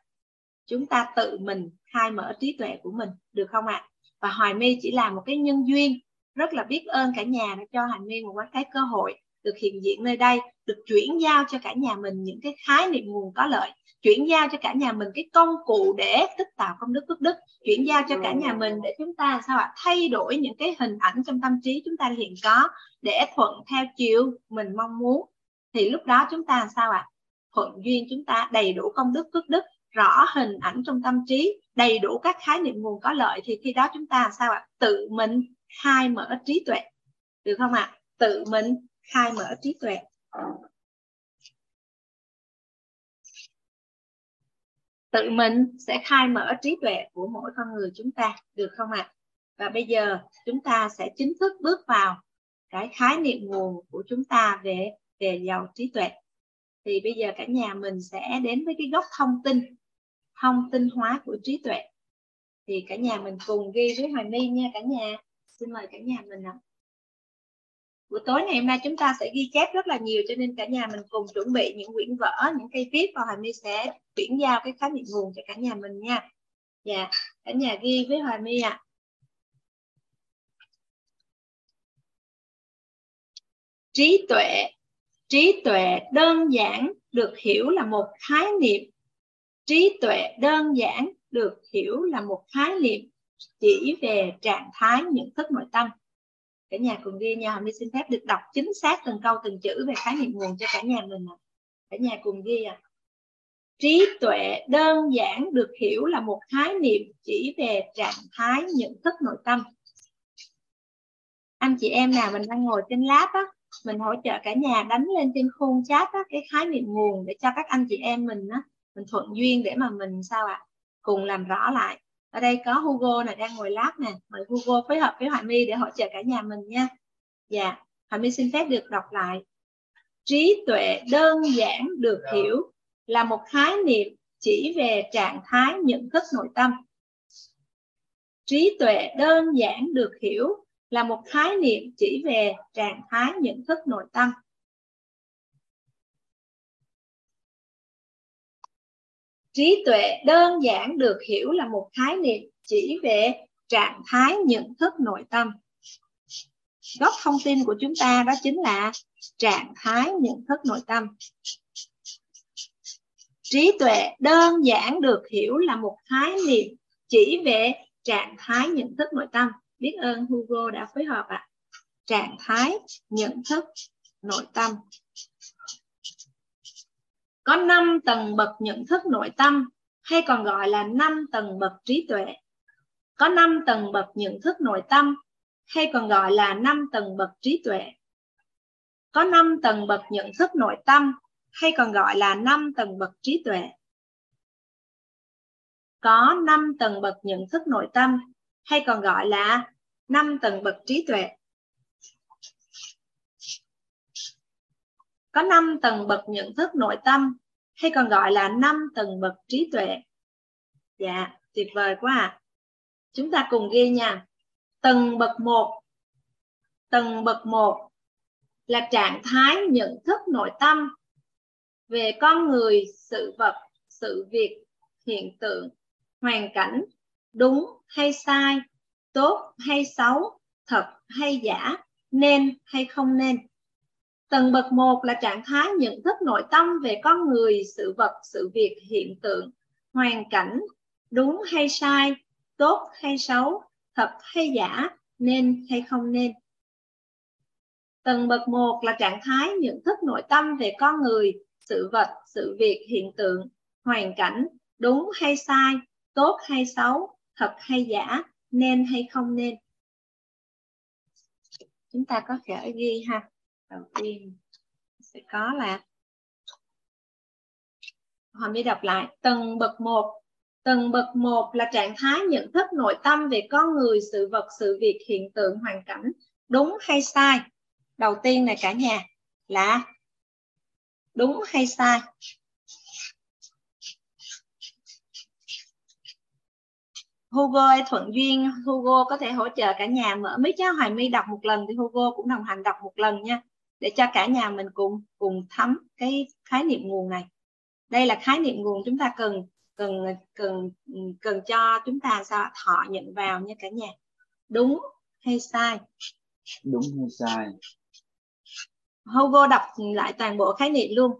chúng ta tự mình khai mở trí tuệ của mình, được không ạ? Và hoài my chỉ là một cái nhân duyên, rất là biết ơn cả nhà đã cho hoài my một cái cơ hội được hiện diện nơi đây, được chuyển giao cho cả nhà mình những cái khái niệm nguồn có lợi chuyển giao cho cả nhà mình cái công cụ để tích tạo công đức phước đức, chuyển giao cho cả nhà mình để chúng ta sao ạ, thay đổi những cái hình ảnh trong tâm trí chúng ta hiện có để thuận theo chiều mình mong muốn. Thì lúc đó chúng ta sao ạ, thuận duyên chúng ta, đầy đủ công đức phước đức, rõ hình ảnh trong tâm trí, đầy đủ các khái niệm nguồn có lợi, thì khi đó chúng ta sao ạ, tự mình khai mở trí tuệ. Được không ạ? Tự mình khai mở trí tuệ. Tự mình sẽ khai mở trí tuệ của mỗi con người chúng ta, được không ạ? Và bây giờ chúng ta sẽ chính thức bước vào cái khái niệm nguồn của chúng ta về về giàu trí tuệ. Thì bây giờ cả nhà mình sẽ đến với cái gốc thông tin thông tin hóa của trí tuệ. Thì cả nhà mình cùng ghi với Hoài My nha cả nhà. Xin mời cả nhà mình ạ buổi tối ngày hôm nay chúng ta sẽ ghi chép rất là nhiều, cho nên cả nhà mình cùng chuẩn bị những quyển vở, những cây viết. Và Hoài My sẽ chuyển giao cái khái niệm nguồn cho cả nhà mình nha. Dạ cả nhà ghi với Hoài My ạ. À. trí tuệ trí tuệ đơn giản được hiểu là một khái niệm. Trí tuệ đơn giản được hiểu là một khái niệm chỉ về trạng thái nhận thức nội tâm cả nhà cùng ghi nha mình xin phép được đọc chính xác từng câu từng chữ về khái niệm nguồn cho cả nhà mình cả nhà cùng ghi à trí tuệ đơn giản được hiểu là một khái niệm chỉ về trạng thái nhận thức nội tâm. Anh chị em nào mình đang ngồi trên lab á mình hỗ trợ cả nhà đánh lên trên khung chat á, cái khái niệm nguồn để cho các anh chị em mình á, mình thuận duyên để mà mình sao ạ cùng làm rõ lại ở đây có Hugo này đang ngồi lát nè. Mời Hugo phối hợp với Hoài My để hỗ trợ cả nhà mình nha. Dạ Hoài My xin phép được đọc lại. Trí tuệ đơn giản được hiểu là một khái niệm chỉ về trạng thái nhận thức nội tâm. Trí tuệ đơn giản được hiểu là một khái niệm chỉ về trạng thái nhận thức nội tâm trí tuệ đơn giản được hiểu là một khái niệm chỉ về trạng thái nhận thức nội tâm. Gốc thông tin của chúng ta đó chính là trạng thái nhận thức nội tâm. Trí tuệ đơn giản được hiểu là một khái niệm chỉ về trạng thái nhận thức nội tâm. Biết ơn Hugo đã phối hợp ạ. À. trạng thái nhận thức nội tâm có 5 tầng bậc nhận thức nội tâm, hay còn gọi là 5 tầng bậc trí tuệ. Có 5 tầng bậc nhận thức nội tâm, hay còn gọi là 5 tầng bậc trí tuệ. Có 5 tầng bậc nhận thức nội tâm, hay còn gọi là 5 tầng bậc trí tuệ. Có 5 tầng bậc nhận thức nội tâm, hay còn gọi là 5 tầng bậc trí tuệ. Có 5 tầng bậc nhận thức nội tâm hay còn gọi là 5 tầng bậc trí tuệ. Dạ, tuyệt vời quá à. Chúng ta cùng ghi nha. Tầng bậc 1. Tầng bậc 1 là trạng thái nhận thức nội tâm về con người, sự vật, sự việc, hiện tượng, hoàn cảnh, đúng hay sai, tốt hay xấu, thật hay giả, nên hay không nên. Tầng bậc 1 là trạng thái nhận thức nội tâm về con người, sự vật, sự việc, hiện tượng, hoàn cảnh, đúng hay sai, tốt hay xấu, thật hay giả, nên hay không nên. Tầng bậc 1 là trạng thái nhận thức nội tâm về con người, sự vật, sự việc, hiện tượng, hoàn cảnh, đúng hay sai, tốt hay xấu, thật hay giả, nên hay không nên. Chúng ta có thể ghi ha đầu tiên sẽ có là Hoàng My đọc lại. Tầng bậc một tầng bậc một là trạng thái nhận thức nội tâm về con người sự vật sự việc hiện tượng hoàn cảnh đúng hay sai. Đầu tiên này cả nhà là đúng hay sai. Hugo ơi, Thuận Duyên, Hugo có thể hỗ trợ cả nhà mở mic cho Hoài My đọc một lần thì Hugo cũng đồng hành đọc một lần nha để cho cả nhà mình cùng cùng thấm cái khái niệm nguồn này. Đây là khái niệm nguồn chúng ta cần cần cần cần cho chúng ta sao thọ nhận vào nha cả nhà. Đúng hay sai? Đúng hay sai? Hugo đọc lại toàn bộ khái niệm luôn.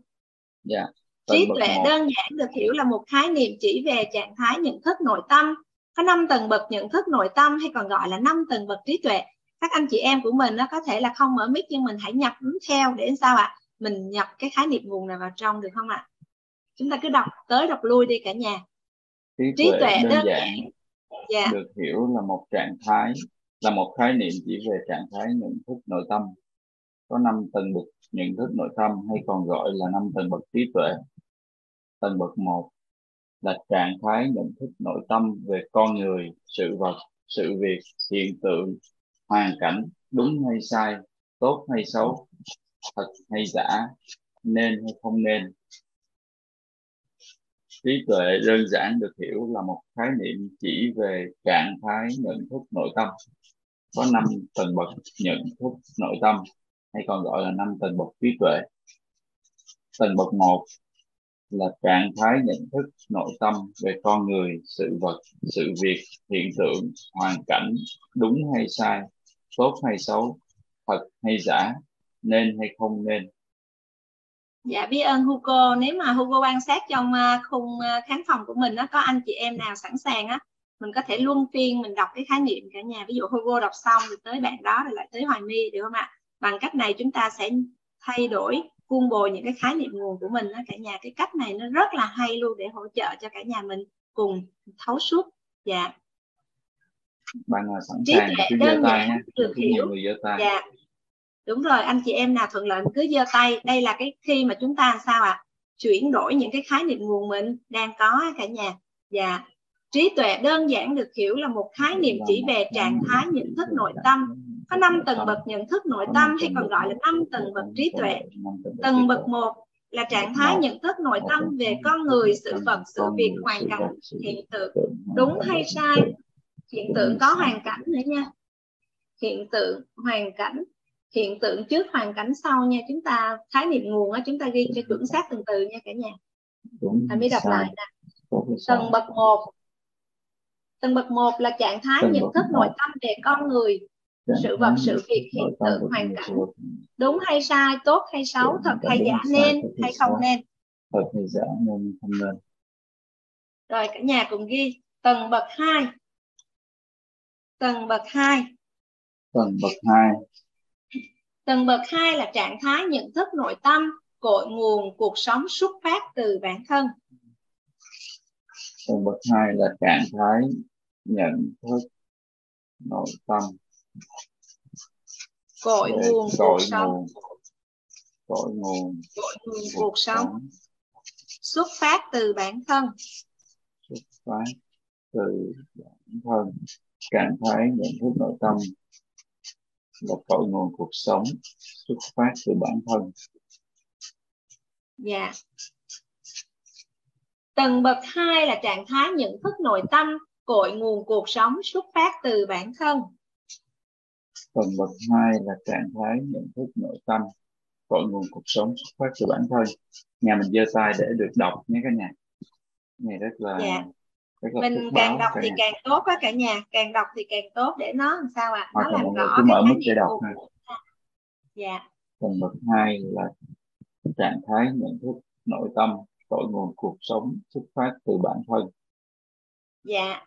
Dạ yeah. trí tuệ đơn giản được hiểu là một khái niệm chỉ về trạng thái nhận thức nội tâm. Có năm tầng bậc nhận thức nội tâm hay còn gọi là năm tầng bậc trí tuệ các anh chị em của mình nó có thể là không mở mic nhưng mình hãy nhập đúng theo để sao ạ à? mình nhập cái khái niệm nguồn này vào trong được không ạ à? chúng ta cứ đọc tới đọc lui đi cả nhà trí, trí tuệ đơn, đơn giản yeah. được hiểu là một trạng thái là một khái niệm chỉ về trạng thái nhận thức nội tâm có năm tầng bậc nhận thức nội tâm hay còn gọi là năm tầng bậc trí tuệ tầng bậc một là trạng thái nhận thức nội tâm về con người sự vật sự việc hiện tượng hoàn cảnh đúng hay sai, tốt hay xấu, thật hay giả, nên hay không nên. Trí tuệ đơn giản được hiểu là một khái niệm chỉ về trạng thái nhận thức nội tâm. Có năm tầng bậc nhận thức nội tâm, hay còn gọi là năm tầng bậc trí tuệ. Tầng bậc một là trạng thái nhận thức nội tâm về con người, sự vật, sự việc, hiện tượng, hoàn cảnh đúng hay sai tốt hay xấu, thật hay giả, nên hay không nên? Dạ biết ơn Hugo. Nếu mà Hugo quan sát trong à, khung à, khán phòng của mình nó có anh chị em nào sẵn sàng á, mình có thể luân phiên, mình đọc cái khái niệm cả nhà. Ví dụ Hugo đọc xong rồi tới bạn đó rồi lại tới Hoài My, được không ạ? Bằng cách này chúng ta sẽ thay đổi cuôn bồi những cái khái niệm nguồn của mình đó cả nhà, cái cách này nó rất là hay luôn để hỗ trợ cho cả nhà mình cùng thấu suốt. Dạ bạn nào sẵn sàng cứ giơ tay nhé được hiểu. người giơ tay. Dạ. Đúng rồi anh chị em nào thuận lợi cứ giơ tay. Đây là cái khi mà chúng ta sao ạ? À? chuyển đổi những cái khái niệm nguồn mình đang có cả nhà. Dạ. trí tuệ đơn giản được hiểu là một khái niệm chỉ về trạng thái nhận thức nội tâm. Có năm tầng bậc nhận thức nội tâm hay còn gọi là năm tầng bậc trí tuệ. Tầng bậc một là trạng thái nhận thức nội tâm về con người sự vật sự việc hoàn cảnh hiện tượng. đúng hay sai hiện tượng có hoàn cảnh nữa nha. Hiện tượng hoàn cảnh hiện tượng trước hoàn cảnh sau nha. Chúng ta khái niệm nguồn á chúng ta ghi cho chuẩn xác từng từ nha cả nhà. Thầy mới đọc lại nè. Tầng bậc một. Tầng bậc một là trạng thái nhận thức nội tâm về con người sự vật sự việc hiện tượng hoàn cảnh. đúng hay sai tốt hay xấu thật hay giả nên hay không nên. Thật hay giả nên không nên. Rồi cả nhà cùng ghi tầng bậc hai tầng bậc hai. Tầng bậc hai. Tầng bậc hai là trạng thái nhận thức nội tâm cội nguồn cuộc sống xuất phát từ bản thân. Tầng bậc hai là trạng thái nhận thức nội tâm. Cội nguồn cuộc sống. cội nguồn cội nguồn cuộc sống. xuất phát từ bản thân. Xuất phát từ bản thân trạng thái nhận thức nội tâm là cội nguồn cuộc sống xuất phát từ bản thân dạ yeah. tầng bậc hai là trạng thái nhận thức nội tâm cội nguồn cuộc sống xuất phát từ bản thân Phần bậc hai là trạng thái nhận thức nội tâm, cội nguồn cuộc sống xuất phát từ bản thân. Nhà mình giơ tay để được đọc nhé cả nhà. Này rất là dạ. Mình càng đọc thì càng tốt á cả nhà, càng đọc thì càng tốt để nó làm sao ạ? À? Nó làm rõ mức để đọc ha. Dạ. Phần bậc hai là trạng thái nhận thức nội tâm, cội nguồn cuộc sống xuất phát từ bản thân. Dạ,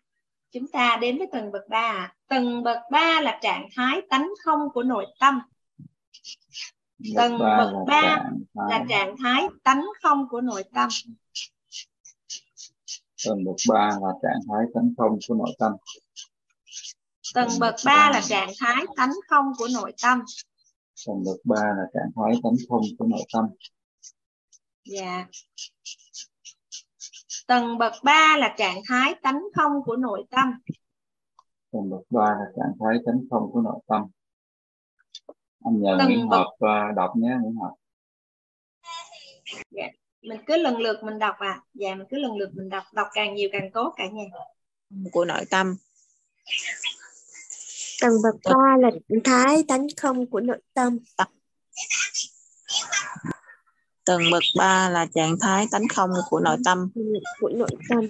chúng ta đến với tầng bậc 3 tầng bậc 3 là trạng thái tánh không của nội tâm tầng bậc 3 là trạng thái tánh không của nội tâm tầng bậc 3 là trạng thái tánh không của nội tâm tầng bậc 3 là trạng thái tánh không của nội tâm tầng bậc 3 là trạng thái tánh không của nội tâm dạ Tầng bậc 3 là trạng thái tánh không của nội tâm. Tầng bậc 3 là trạng thái tánh không của nội tâm. Anh nhờ Tầng Nguyễn bậc... Hợp uh, đọc nhé Nguyễn Hợp. Dạ. Mình cứ lần lượt mình đọc à. Dạ mình cứ lần lượt mình đọc. Đọc càng nhiều càng tốt cả nhà. Của nội tâm. Tầng bậc 3 là trạng thái tánh không của nội tâm. Tầng bậc 3 là trạng thái tánh không của nội tâm. Của nội tâm.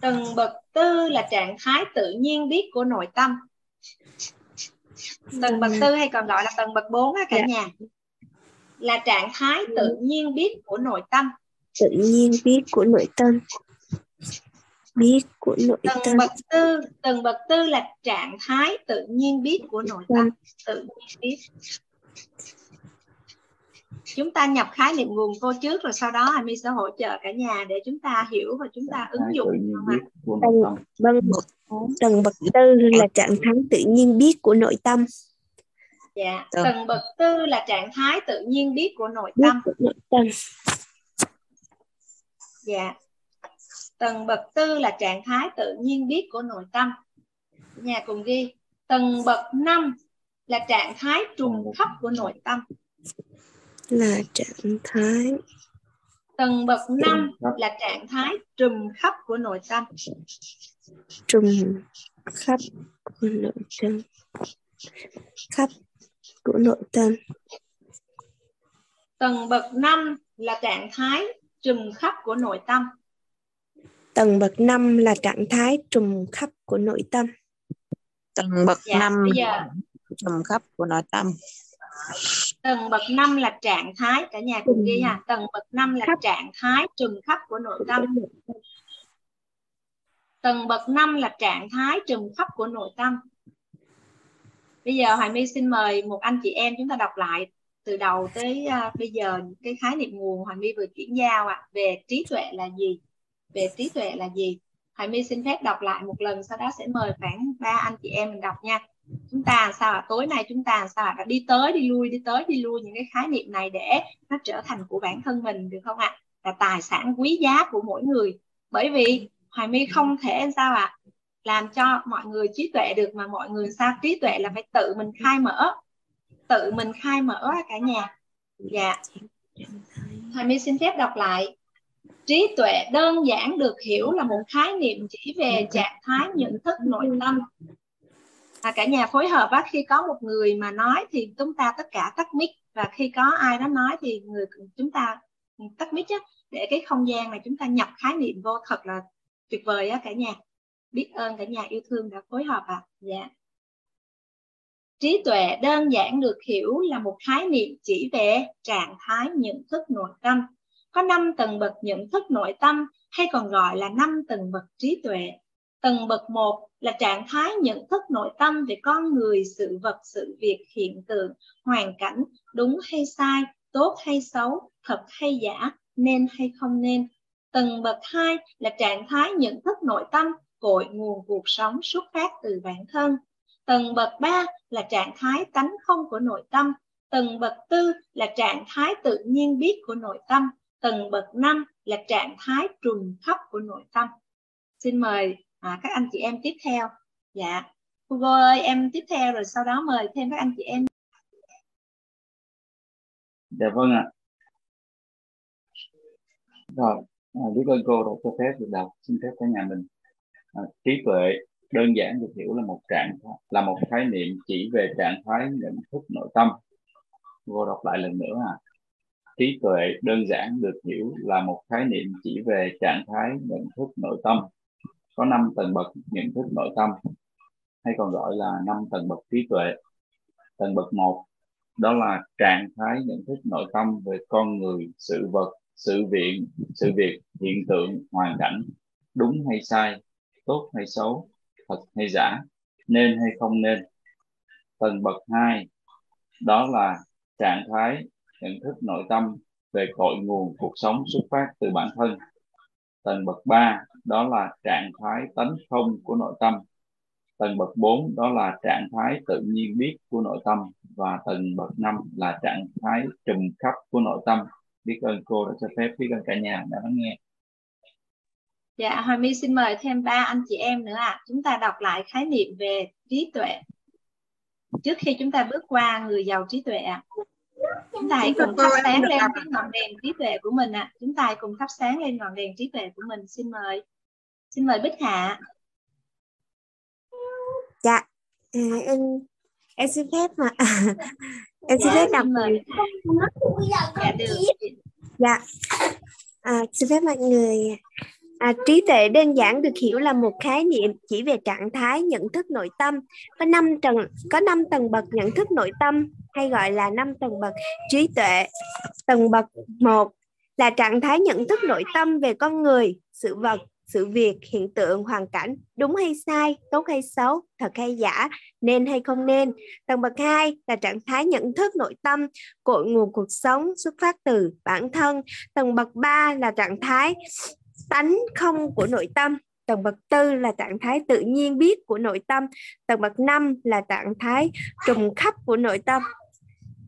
Tầng bậc tư là trạng thái tự nhiên biết của nội tâm. Tầng bậc tư hay còn gọi là tầng bậc 4 á cả dạ. nhà. Là trạng thái tự nhiên biết của nội tâm. Tự nhiên biết của nội tâm. Biết của nội tầng tâm. bậc tư, tầng bậc tư là trạng thái tự nhiên biết của nội tâm. Tự nhiên biết chúng ta nhập khái niệm nguồn vô trước rồi sau đó Ami sẽ hỗ trợ cả nhà để chúng ta hiểu và chúng ta ứng dụng tầng, vâng, tầng bậc tư là trạng thái tự nhiên biết của nội tâm dạ tầng bậc tư là trạng thái tự nhiên biết của nội tâm, dạ. Tầng bậc tư là trạng thái tự nhiên biết của nội tâm. Nhà cùng ghi tầng bậc 5 là trạng thái trùng khắp của nội tâm. Là trạng thái tầng bậc 5 là trạng thái trùm khắp của nội tâm. Trùm khắp của nội tâm. Khắp của nội tâm tầng bậc 5 là trạng thái trùm khắp của nội tâm. Tầng bậc 5 là trạng thái trùm khắp của nội tâm. Tầng bậc dạ, 5 bây giờ... trùm khắp của nội tâm. Tầng bậc 5 là trạng thái cả nhà cùng ghi ha tầng bậc 5 là trạng thái trùm khắp của nội tâm. Tầng bậc 5 là trạng thái trùm khắp của nội tâm bây giờ Hoài My xin mời một anh chị em chúng ta đọc lại từ đầu tới uh, bây giờ cái khái niệm nguồn Hoài My vừa chuyển giao ạ. À, về trí tuệ là gì? Về trí tuệ là gì? Hoài My xin phép đọc lại một lần sau đó sẽ mời khoảng ba anh chị em mình đọc nha. Chúng ta sao là tối nay chúng ta sao là đã đi tới đi lui đi tới đi lui những cái khái niệm này để nó trở thành của bản thân mình được không ạ? Là tài sản quý giá của mỗi người. Bởi vì hoài my không thể sao ạ? Làm cho mọi người trí tuệ được mà mọi người sao trí tuệ là phải tự mình khai mở. Tự mình khai mở cả nhà. Dạ. Thầy mi xin phép đọc lại. Trí tuệ đơn giản được hiểu là một khái niệm chỉ về trạng thái nhận thức nội tâm. À, cả nhà phối hợp á, khi có một người mà nói thì chúng ta tất cả tắt mic. Và khi có ai đó nói thì người chúng ta tắt mic á, để cái không gian này chúng ta nhập khái niệm vô thật là tuyệt vời á cả nhà biết ơn cả nhà yêu thương đã phối hợp ạ. À. dạ. Trí tuệ đơn giản được hiểu là một khái niệm chỉ về trạng thái nhận thức nội tâm. Có 5 tầng bậc nhận thức nội tâm hay còn gọi là 5 tầng bậc trí tuệ. Tầng bậc 1 là trạng thái nhận thức nội tâm về con người, sự vật, sự việc, hiện tượng, hoàn cảnh, đúng hay sai, tốt hay xấu, thật hay giả, nên hay không nên. Tầng bậc 2 là trạng thái nhận thức nội tâm cội nguồn cuộc sống xuất phát từ bản thân. Tầng bậc 3 là trạng thái tánh không của nội tâm. Tầng bậc 4 là trạng thái tự nhiên biết của nội tâm. Tầng bậc 5 là trạng thái trùng khắp của nội tâm. Xin mời à, các anh chị em tiếp theo. Dạ. Hugo ơi, em tiếp theo rồi sau đó mời thêm các anh chị em. Dạ vâng ạ. Rồi, à, biết ơn cô rồi cho phép được đọc. Xin phép cả nhà mình à, trí tuệ đơn giản được hiểu là một trạng là một khái niệm chỉ về trạng thái nhận thức nội tâm. Vô đọc lại lần nữa à. Trí tuệ đơn giản được hiểu là một khái niệm chỉ về trạng thái nhận thức nội tâm. Có năm tầng bậc nhận thức nội tâm hay còn gọi là năm tầng bậc trí tuệ. Tầng bậc một đó là trạng thái nhận thức nội tâm về con người sự vật sự việc sự việc hiện tượng hoàn cảnh đúng hay sai tốt hay xấu, thật hay giả, nên hay không nên. Tầng bậc hai, đó là trạng thái, nhận thức nội tâm về cội nguồn cuộc sống xuất phát từ bản thân. Tầng bậc ba, đó là trạng thái tánh không của nội tâm. Tầng bậc 4 đó là trạng thái tự nhiên biết của nội tâm. Và tầng bậc 5 là trạng thái trùm khắp của nội tâm. Biết ơn cô đã cho phép, biết ơn cả nhà đã lắng nghe. Dạ, Hoàng My xin mời thêm ba anh chị em nữa ạ. À. Chúng ta đọc lại khái niệm về trí tuệ. Trước khi chúng ta bước qua người giàu trí tuệ ạ. À. Chúng ta hãy cùng thắp sáng lên cái ngọn đèn trí tuệ của mình ạ. À. Chúng ta hãy cùng thắp sáng lên ngọn đèn trí tuệ của mình. Xin mời. Xin mời Bích Hạ. Dạ, à, em em xin phép mà em xin dạ, phép đọc mời. Dạ được. Dạ. À, xin phép mọi người À, trí tuệ đơn giản được hiểu là một khái niệm chỉ về trạng thái nhận thức nội tâm. Có năm tầng có năm tầng bậc nhận thức nội tâm hay gọi là năm tầng bậc trí tuệ. Tầng bậc một là trạng thái nhận thức nội tâm về con người, sự vật, sự việc, hiện tượng, hoàn cảnh, đúng hay sai, tốt hay xấu, thật hay giả, nên hay không nên. Tầng bậc 2 là trạng thái nhận thức nội tâm, cội nguồn cuộc sống xuất phát từ bản thân. Tầng bậc 3 là trạng thái tánh không của nội tâm. Tầng bậc tư là trạng thái tự nhiên biết của nội tâm. Tầng bậc năm là trạng thái trùng khắp của nội tâm.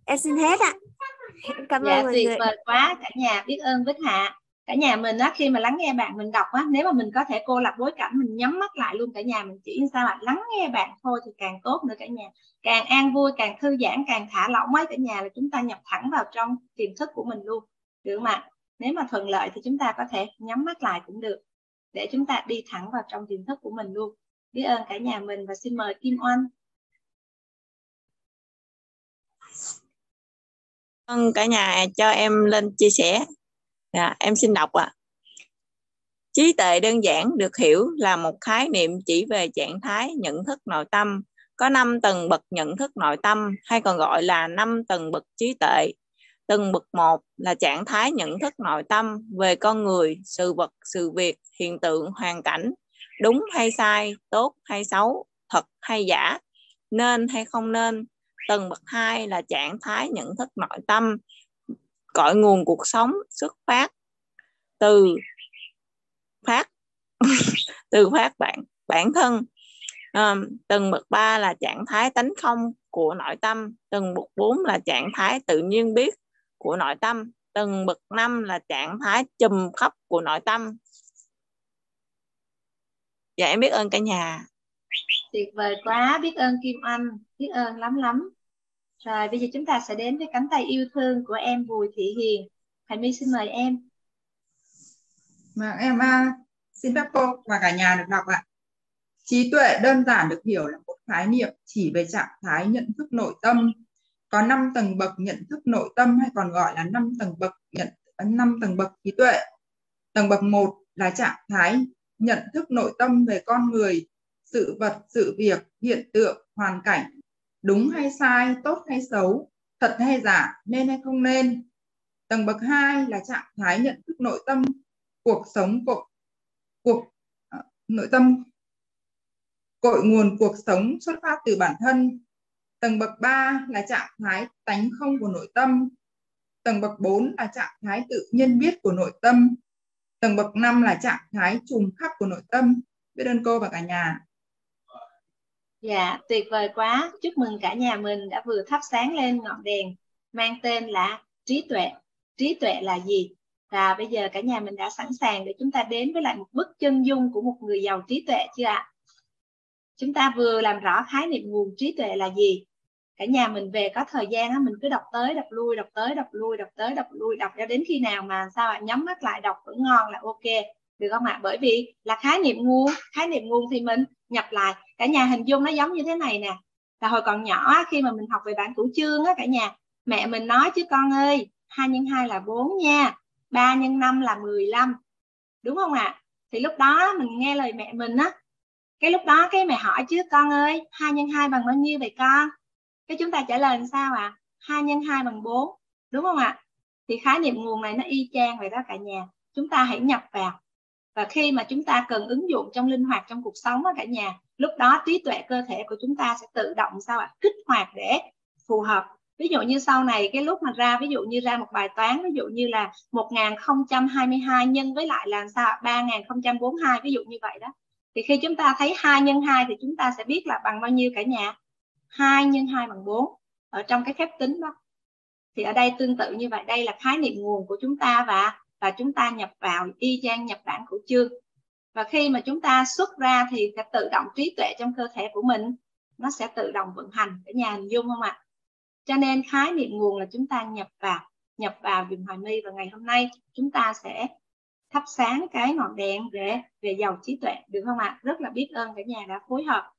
Em xin hết ạ. Cảm dạ, ơn mọi tuyệt vời quá. Cả nhà biết ơn Bích Hạ. Cả nhà mình á khi mà lắng nghe bạn mình đọc á nếu mà mình có thể cô lập bối cảnh mình nhắm mắt lại luôn cả nhà mình chỉ sao ạ? Lắng nghe bạn thôi thì càng tốt nữa cả nhà. Càng an vui càng thư giãn càng thả lỏng ấy cả nhà là chúng ta nhập thẳng vào trong tiềm thức của mình luôn. Được không ạ nếu mà thuận lợi thì chúng ta có thể nhắm mắt lại cũng được để chúng ta đi thẳng vào trong tiềm thức của mình luôn biết ơn cả nhà mình và xin mời Kim Oanh ơn cả nhà cho em lên chia sẻ. Dạ, em xin đọc ạ. À. Trí tuệ đơn giản được hiểu là một khái niệm chỉ về trạng thái nhận thức nội tâm, có 5 tầng bậc nhận thức nội tâm hay còn gọi là 5 tầng bậc trí tuệ Từng bậc một là trạng thái nhận thức nội tâm về con người, sự vật, sự việc, hiện tượng, hoàn cảnh, đúng hay sai, tốt hay xấu, thật hay giả, nên hay không nên. Tầng bậc hai là trạng thái nhận thức nội tâm, cội nguồn cuộc sống xuất phát từ phát từ phát bản bản thân. À, tầng bậc 3 là trạng thái tánh không của nội tâm. Tầng bậc 4 là trạng thái tự nhiên biết của nội tâm. Tầng bậc 5 là trạng thái trùm khắp của nội tâm. Dạ em biết ơn cả nhà. Tuyệt vời quá biết ơn Kim Anh biết ơn lắm lắm. Rồi bây giờ chúng ta sẽ đến với cánh tay yêu thương của em Bùi Thị Hiền. Hải My xin mời em. Vâng em uh, xin phép cô và cả nhà được đọc ạ. Trí tuệ đơn giản được hiểu là một khái niệm chỉ về trạng thái nhận thức nội tâm có 5 tầng bậc nhận thức nội tâm hay còn gọi là 5 tầng bậc nhận 5 tầng bậc trí tuệ. Tầng bậc 1 là trạng thái nhận thức nội tâm về con người, sự vật, sự việc, hiện tượng, hoàn cảnh, đúng hay sai, tốt hay xấu, thật hay giả, nên hay không nên. Tầng bậc 2 là trạng thái nhận thức nội tâm cuộc sống cuộc cuộc ờ, nội tâm cội nguồn cuộc sống xuất phát từ bản thân Tầng bậc 3 là trạng thái tánh không của nội tâm. Tầng bậc 4 là trạng thái tự nhiên biết của nội tâm. Tầng bậc 5 là trạng thái trùng khắp của nội tâm. Biết ơn cô và cả nhà. Dạ, tuyệt vời quá. Chúc mừng cả nhà mình đã vừa thắp sáng lên ngọn đèn mang tên là trí tuệ. Trí tuệ là gì? Và bây giờ cả nhà mình đã sẵn sàng để chúng ta đến với lại một bức chân dung của một người giàu trí tuệ chưa ạ? Chúng ta vừa làm rõ khái niệm nguồn trí tuệ là gì cả nhà mình về có thời gian á, mình cứ đọc tới, đọc lui, đọc tới, đọc lui, đọc tới, đọc lui, đọc cho đến khi nào mà sao ạ, nhắm mắt lại đọc vẫn ngon là ok. Được không ạ? Bởi vì là khái niệm nguồn, khái niệm nguồn thì mình nhập lại. Cả nhà hình dung nó giống như thế này nè. Là hồi còn nhỏ khi mà mình học về bản cửu chương á cả nhà, mẹ mình nói chứ con ơi, hai nhân hai là 4 nha, ba nhân năm là 15 đúng không ạ? Thì lúc đó mình nghe lời mẹ mình á, cái lúc đó cái mẹ hỏi chứ, con ơi, hai nhân hai bằng bao nhiêu vậy con? Cái chúng ta trả lời làm sao ạ? À? 2 nhân 2 bằng 4 đúng không ạ? Thì khái niệm nguồn này nó y chang vậy đó cả nhà. Chúng ta hãy nhập vào. Và khi mà chúng ta cần ứng dụng trong linh hoạt trong cuộc sống đó cả nhà, lúc đó trí tuệ cơ thể của chúng ta sẽ tự động sao ạ? Kích hoạt để phù hợp. Ví dụ như sau này, cái lúc mà ra, ví dụ như ra một bài toán, ví dụ như là 1022 nhân với lại là sao 3042 ví dụ như vậy đó. Thì khi chúng ta thấy 2 nhân 2 thì chúng ta sẽ biết là bằng bao nhiêu cả nhà? 2 nhân 2 bằng 4 ở trong cái phép tính đó. Thì ở đây tương tự như vậy, đây là khái niệm nguồn của chúng ta và và chúng ta nhập vào y chang nhập bản của chương. Và khi mà chúng ta xuất ra thì sẽ tự động trí tuệ trong cơ thể của mình, nó sẽ tự động vận hành ở nhà hình dung không ạ? Cho nên khái niệm nguồn là chúng ta nhập vào nhập vào dùng hoài mi và ngày hôm nay chúng ta sẽ thắp sáng cái ngọn đèn về về giàu trí tuệ, được không ạ? Rất là biết ơn cả nhà đã phối hợp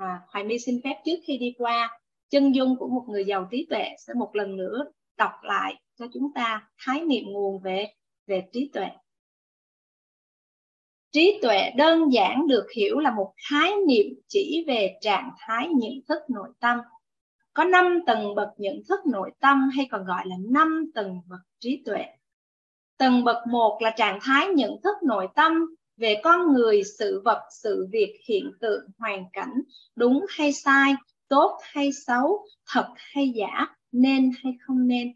à, Hoài My xin phép trước khi đi qua chân dung của một người giàu trí tuệ sẽ một lần nữa đọc lại cho chúng ta khái niệm nguồn về về trí tuệ. Trí tuệ đơn giản được hiểu là một khái niệm chỉ về trạng thái nhận thức nội tâm. Có 5 tầng bậc nhận thức nội tâm hay còn gọi là 5 tầng bậc trí tuệ. Tầng bậc 1 là trạng thái nhận thức nội tâm về con người, sự vật, sự việc, hiện tượng, hoàn cảnh, đúng hay sai, tốt hay xấu, thật hay giả, nên hay không nên.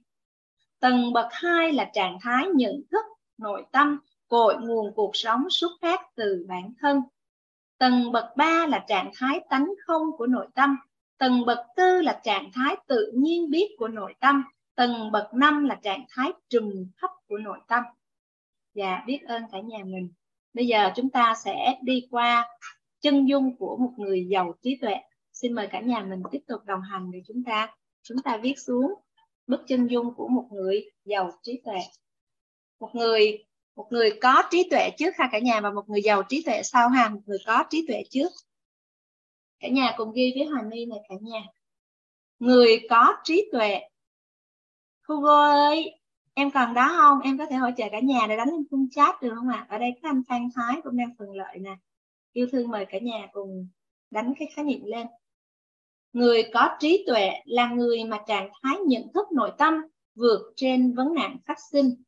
Tầng bậc 2 là trạng thái nhận thức, nội tâm, cội nguồn cuộc sống xuất phát từ bản thân. Tầng bậc 3 là trạng thái tánh không của nội tâm. Tầng bậc 4 là trạng thái tự nhiên biết của nội tâm. Tầng bậc 5 là trạng thái trùm khắp của nội tâm. Dạ, biết ơn cả nhà mình. Bây giờ chúng ta sẽ đi qua chân dung của một người giàu trí tuệ. Xin mời cả nhà mình tiếp tục đồng hành để chúng ta chúng ta viết xuống bức chân dung của một người giàu trí tuệ. Một người một người có trí tuệ trước ha cả nhà và một người giàu trí tuệ sau ha, một người có trí tuệ trước. Cả nhà cùng ghi với Hòa My này cả nhà. Người có trí tuệ. Hugo ơi, em còn đó không? Em có thể hỗ trợ cả nhà để đánh lên khung chat được không ạ? Ở đây các anh phan thái cũng đang phần lợi nè. Yêu thương mời cả nhà cùng đánh cái khái niệm lên. Người có trí tuệ là người mà trạng thái nhận thức nội tâm vượt trên vấn nạn phát sinh.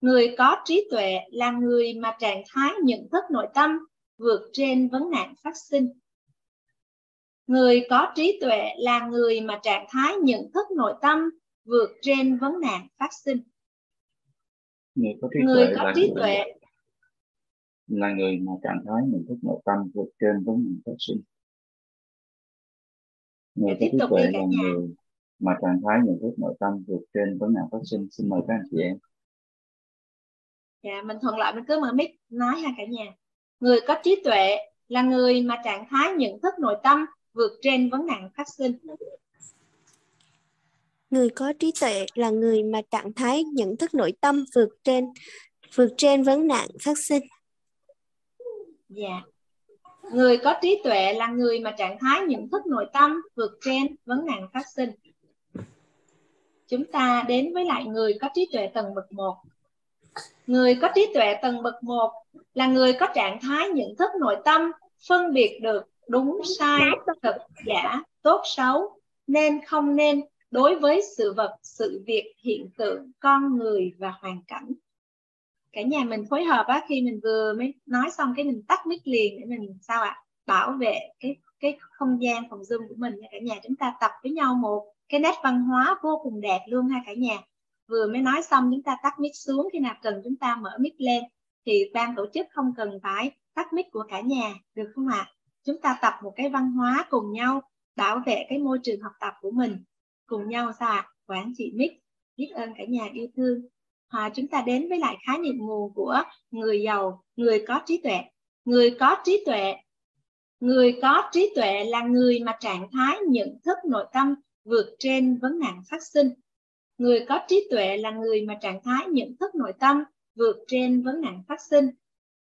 Người có trí tuệ là người mà trạng thái nhận thức nội tâm vượt trên vấn nạn phát sinh. Người có trí tuệ là người mà trạng thái nhận thức nội tâm vượt trên vấn nạn phát sinh. Người có trí người tuệ, có trí tuệ là người mà trạng thái nhận thức nội tâm vượt trên vấn nạn phát sinh. Người có trí tuệ là người mà trạng thái nhận thức nội tâm vượt trên vấn nạn phát sinh. Xin mời các anh chị em. Dạ mình thuận lợi mình cứ mở mic nói ha cả nhà. Người có trí tuệ là người mà trạng thái nhận thức nội tâm vượt trên vấn nạn phát sinh người có trí tuệ là người mà trạng thái nhận thức nội tâm vượt trên vượt trên vấn nạn phát sinh. Dạ. Người có trí tuệ là người mà trạng thái nhận thức nội tâm vượt trên vấn nạn phát sinh. Chúng ta đến với lại người có trí tuệ tầng bậc một. Người có trí tuệ tầng bậc một là người có trạng thái nhận thức nội tâm phân biệt được đúng, sai thật giả, tốt, xấu, nên không nên đối với sự vật, sự việc, hiện tượng, con người và hoàn cảnh. Cả nhà mình phối hợp á, khi mình vừa mới nói xong cái mình tắt mic liền để mình sao ạ? Bảo vệ cái cái không gian phòng zoom của mình cả nhà. Chúng ta tập với nhau một cái nét văn hóa vô cùng đẹp luôn ha cả nhà. Vừa mới nói xong chúng ta tắt mic xuống, khi nào cần chúng ta mở mic lên. Thì ban tổ chức không cần phải tắt mic của cả nhà, được không ạ? Chúng ta tập một cái văn hóa cùng nhau, bảo vệ cái môi trường học tập của mình cùng nhau sao quán quản trị biết ơn cả nhà yêu thương. À, chúng ta đến với lại khái niệm nguồn của người giàu người có trí tuệ. Người có trí tuệ người có trí tuệ là người mà trạng thái nhận thức nội tâm vượt trên vấn nạn phát sinh. Người có trí tuệ là người mà trạng thái nhận thức nội tâm vượt trên vấn nạn phát sinh.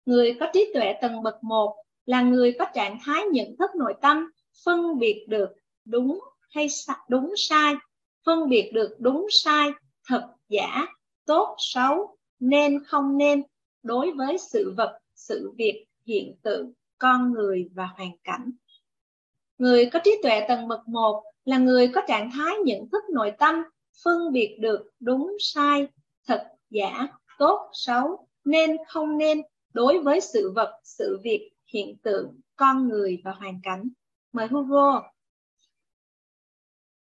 Người có trí tuệ tầng bậc một là người có trạng thái nhận thức nội tâm phân biệt được đúng hay đúng sai, phân biệt được đúng sai, thật giả, tốt, xấu, nên không nên, đối với sự vật, sự việc, hiện tượng, con người và hoàn cảnh. Người có trí tuệ tầng bậc một là người có trạng thái nhận thức nội tâm, phân biệt được đúng sai, thật giả, tốt, xấu, nên không nên, đối với sự vật, sự việc, hiện tượng, con người và hoàn cảnh. Mời Hugo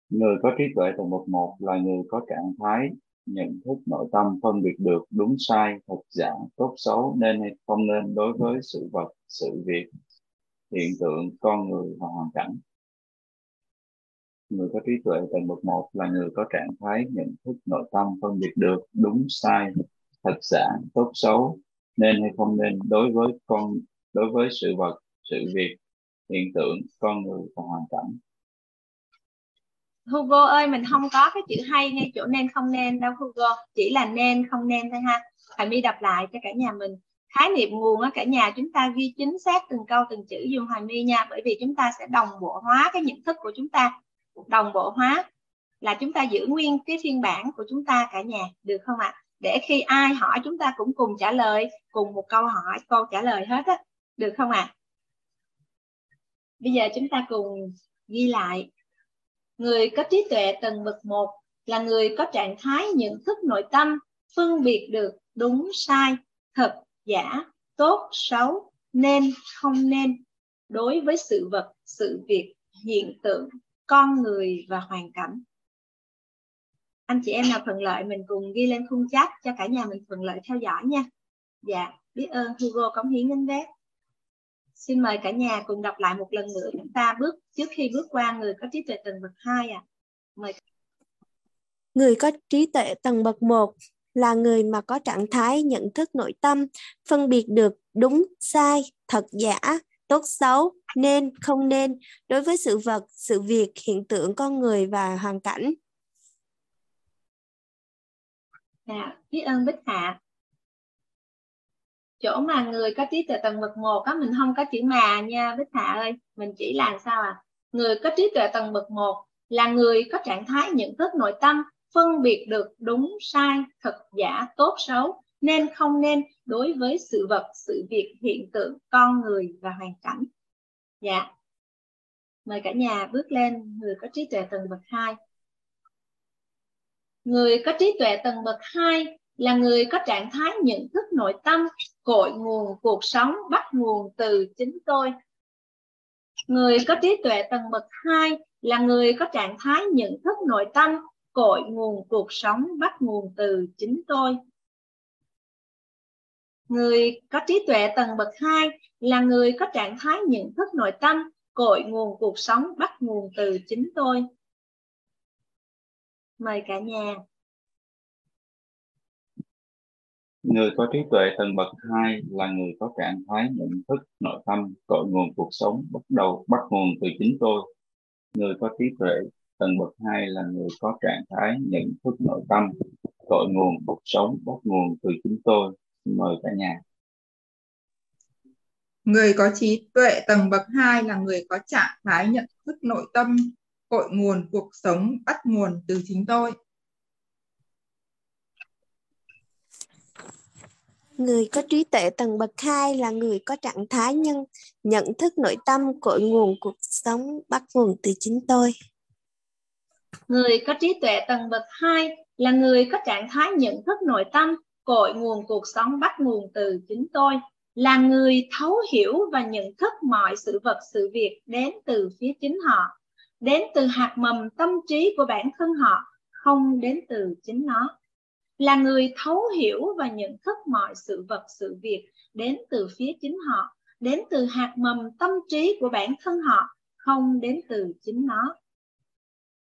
người có trí tuệ tầng bậc một là người có trạng thái nhận thức nội tâm, phân biệt được đúng sai, thật giả, tốt xấu nên hay không nên đối với sự vật, sự việc, hiện tượng, con người và hoàn cảnh. Người có trí tuệ tầng bậc một là người có trạng thái nhận thức nội tâm, phân biệt được đúng sai, thật giả, tốt xấu nên hay không nên đối với con, đối với sự vật, sự việc, hiện tượng, con người và hoàn cảnh. Hugo ơi, mình không có cái chữ hay ngay chỗ nên không nên đâu, Hugo. Chỉ là nên, không nên thôi ha. Thầy My đọc lại cho cả nhà mình. Khái niệm nguồn á, cả nhà chúng ta ghi chính xác từng câu, từng chữ dùng Hoài My nha. Bởi vì chúng ta sẽ đồng bộ hóa cái nhận thức của chúng ta. Đồng bộ hóa là chúng ta giữ nguyên cái phiên bản của chúng ta cả nhà, được không ạ? Để khi ai hỏi chúng ta cũng cùng trả lời, cùng một câu hỏi, câu trả lời hết á. Được không ạ? Bây giờ chúng ta cùng ghi lại người có trí tuệ tầng bậc một là người có trạng thái nhận thức nội tâm, phân biệt được đúng, sai, thật, giả, tốt, xấu, nên, không nên. Đối với sự vật, sự việc, hiện tượng, con người và hoàn cảnh. Anh chị em nào thuận lợi mình cùng ghi lên khung chat cho cả nhà mình thuận lợi theo dõi nha. Dạ biết ơn Hugo, cống hiến đến bé xin mời cả nhà cùng đọc lại một lần nữa. Chúng ta bước trước khi bước qua người có trí tuệ tầng bậc hai à mời. Người có trí tuệ tầng bậc một là người mà có trạng thái nhận thức nội tâm phân biệt được đúng sai thật giả tốt xấu nên không nên đối với sự vật sự việc hiện tượng con người và hoàn cảnh. Dạ biết ơn bích hạ chỗ mà người có trí tuệ tầng bậc một á, mình không có chữ mà nha, bích hạ ơi. Mình chỉ làm sao à? Người có trí tuệ tầng bậc một là người có trạng thái nhận thức nội tâm, phân biệt được đúng, sai, thật, giả, tốt, xấu, nên không nên đối với sự vật, sự việc, hiện tượng, con người và hoàn cảnh. Dạ. Mời cả nhà bước lên, người có trí tuệ tầng bậc hai. Người có trí tuệ tầng bậc hai là người có trạng thái nhận thức nội tâm cội nguồn cuộc sống bắt nguồn từ chính tôi người có trí tuệ tầng bậc hai là người có trạng thái nhận thức nội tâm cội nguồn cuộc sống bắt nguồn từ chính tôi Người có trí tuệ tầng bậc 2 là người có trạng thái nhận thức nội tâm, cội nguồn cuộc sống bắt nguồn từ chính tôi. Mời cả nhà. Người có trí tuệ tầng bậc 2 là người có trạng thái nhận thức nội tâm, cội nguồn cuộc sống bắt đầu bắt nguồn từ chính tôi. Người có trí tuệ tầng bậc 2 là người có trạng thái nhận thức nội tâm, cội nguồn cuộc sống bắt nguồn từ chính tôi. Xin mời cả nhà. Người có trí tuệ tầng bậc 2 là người có trạng thái nhận thức nội tâm, cội nguồn cuộc sống bắt nguồn từ chính tôi. Người có trí tuệ tầng bậc 2 là người có trạng thái nhân, nhận thức nội tâm cội nguồn cuộc sống bắt nguồn từ chính tôi. Người có trí tuệ tầng bậc 2 là người có trạng thái nhận thức nội tâm cội nguồn cuộc sống bắt nguồn từ chính tôi, là người thấu hiểu và nhận thức mọi sự vật, sự việc đến từ phía chính họ, đến từ hạt mầm tâm trí của bản thân họ, không đến từ chính nó là người thấu hiểu và nhận thức mọi sự vật, sự việc đến từ phía chính họ, đến từ hạt mầm tâm trí của bản thân họ, không đến từ chính nó.